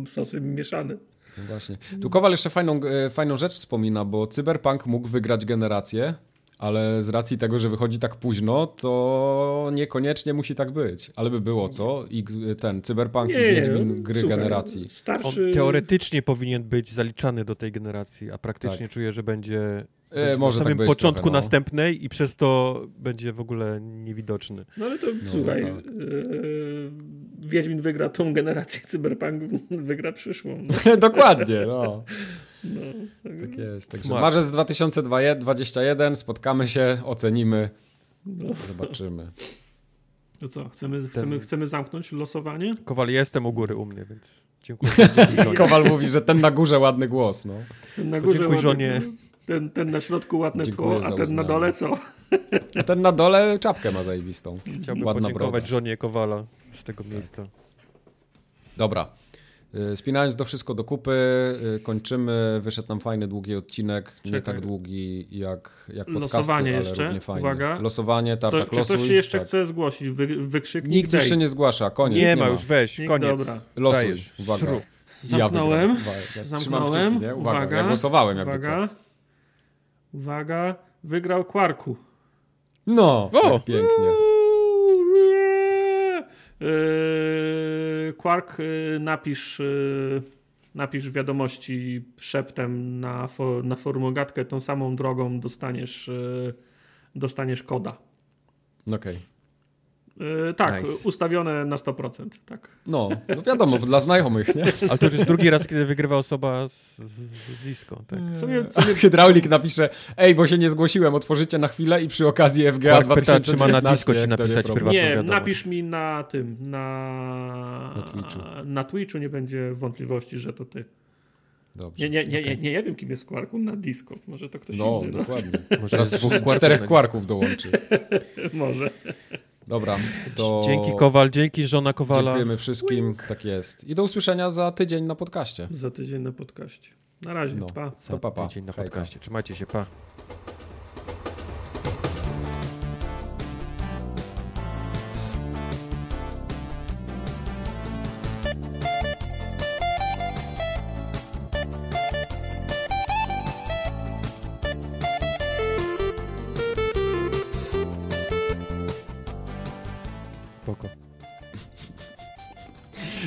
sosy mieszane.
No właśnie. Tu Kowal jeszcze fajną, e, fajną rzecz wspomina, bo Cyberpunk mógł wygrać generację, ale z racji tego, że wychodzi tak późno, to niekoniecznie musi tak być. Ale by było co? I ten Cyberpunk i Wiedźmin gry
słuchaj,
generacji.
On
Starszy...
teoretycznie powinien być zaliczany do tej generacji, a praktycznie
Tak.
czuję, że będzie,
E,
będzie
może
na
tak
samym
być
początku
trochę, no.
następnej i przez to będzie w ogóle niewidoczny.
No ale to słuchaj,
tak.
yy, Wiedźmin wygra tą generację, Cyberpunk wygra przyszłą. No,
Dokładnie, no.
no.
Tak jest. Także
Smart.
marzec 2021, spotkamy się, ocenimy,
No.
zobaczymy.
To co, chcemy, chcemy, chcemy zamknąć losowanie?
Kowal, jestem u góry u mnie, więc dziękuję.
Kowal mówi, że ten na górze ładny głos, no.
Ten na górze
dziękuj żonie.
Ten, ten na środku ładne
Dziękuję
tło, a ten na dole co?
A ten na dole czapkę ma zajebistą.
Chciałbym
Ładna
podziękować
broda.
żonie Kowala z tego miejsca.
Dobra. Y, Spinając to wszystko do kupy, y, kończymy. Wyszedł nam fajny, długi odcinek. Nie
Czekaj.
tak długi jak, jak podcasty,
Losowanie
ale
jeszcze.
równie fajny.
Uwaga.
Losowanie,
To,
tarczak
czy
losuj.
ktoś się jeszcze
tak.
chce zgłosić? Wy, wykrzyknik
Nikt już się nie zgłasza, koniec.
Nie ma już, weź,
Nikt,
koniec.
Dobra.
Losuj,
Dajesz.
uwaga.
Sru.
Zamknąłem.
Ja
Zamknąłem.
kciuki, nie? Uwaga.
Uwaga.
Ja głosowałem jakby
Uwaga.
co.
Uwaga. Wygrał Quarku.
No,
O!
pięknie.
Yy, Quark, yy, napisz, yy, napisz wiadomości szeptem na, fo, na forumogatkę tą samą drogą dostaniesz, dostaniesz koda.
Okej.
Yy, tak,
Nice.
ustawione na 100%. Tak.
No, no wiadomo, dla znajomych, nie?
Ale to już jest drugi raz, kiedy wygrywa osoba z, z, z blisko. Tak.
W
A
sumie
hydraulik napisze, ej, bo się nie zgłosiłem, otworzycie na chwilę i przy okazji FGA
Mark pyta,
2019.
czy ma na Disco
nie
napisać prywatną
nie,
wiadomość.
napisz mi na tym, na,
Na Twitchu.
na Twitchu nie będzie wątpliwości, że to ty.
Dobrze.
Nie, nie, nie, nie, nie, ja wiem, kim jest Quarku na Disco. Może to ktoś
No,
inny.
dokładnie.
Może
Teraz dwóch, czterech
na
kwarków dołączy.
No, może.
Dobra, to
Dzięki Kowal, dzięki żona Kowala.
dziękujemy wszystkim. Tak jest. I do usłyszenia za tydzień na podcaście.
Za tydzień na podcaście. Na razie,
No.
pa.
Za
To pa, pa.
tydzień na
Hejka.
podcaście. Trzymajcie się, pa.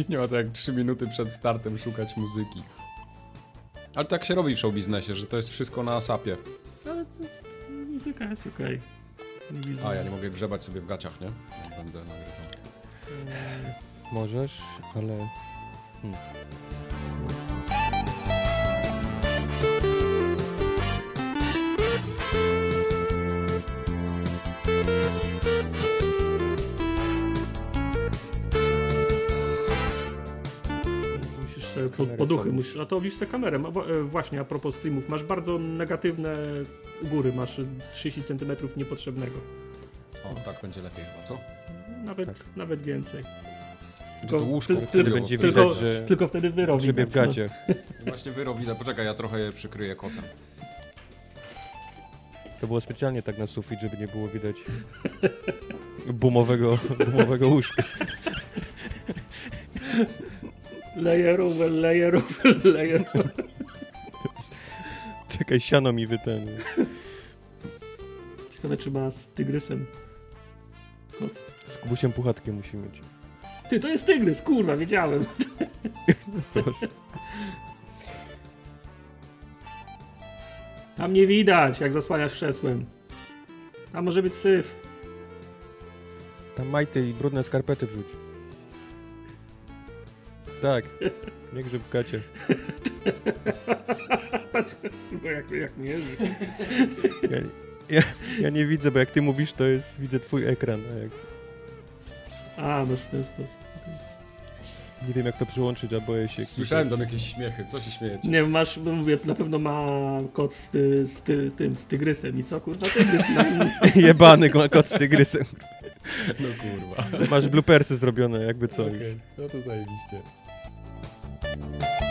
Nie ma to jak 3 minuty przed startem szukać muzyki. Ale tak się robi w show biznesie, że to jest wszystko na asapie.
Ale to, to, to, muzyka jest okej. Widzę.
A ja nie mogę grzebać sobie w gaciach, nie? Będę nagrywał.
Możesz, ale...
Musisz
Kamerę
poduchy, musisz, a to widzisz tę kamerę. E, właśnie, a propos streamów, masz bardzo negatywne u góry, masz 30 cm niepotrzebnego.
O, tak będzie lepiej chyba, co?
Nawet,
Tak.
nawet więcej.
Że to łóżko
ty-
wtedy
tylko-
Wtedy będzie
tylko-
widać, że
Tylko wtedy wyrobi. no.
ciebie w gacie.
Właśnie wyro widać. Poczekaj, ja trochę je przykryję kocem.
To było specjalnie tak na sufit, żeby nie było widać boomowego, boomowego łóżka.
Layer over, layer over, layer over.
Czekaj, siano mi wyten.
Ciekawe, czy ma z tygrysem. Koc.
Z Kubusiem Puchatkiem musi mieć.
Ty, to jest tygrys, kurwa, wiedziałem.
Proszę.
Tam nie widać, jak zasłaniasz krzesłem. Tam może być syf.
Tam majty i brudne skarpety wrzuć. Tak, nie grzyb w gacie.
Bo jak, jak nie jeży.
Ja, ja, ja nie widzę, bo jak ty mówisz, to jest, widzę twój ekran. A jak,
A, masz w ten sposób.
nie wiem jak to przyłączyć, a boję się.
Słyszałem tam jakieś śmiechy. Co się śmiejecie?
Nie, masz, no mówię, na pewno ma kot z, ty, z, ty, z tym, z tygrysem. I co, kurwa, tygrys na
Jebany ma kot z tygrysem.
No kurwa.
Masz bloopersy zrobione, jakby co.
Okej, no to zajebiście. Thank you.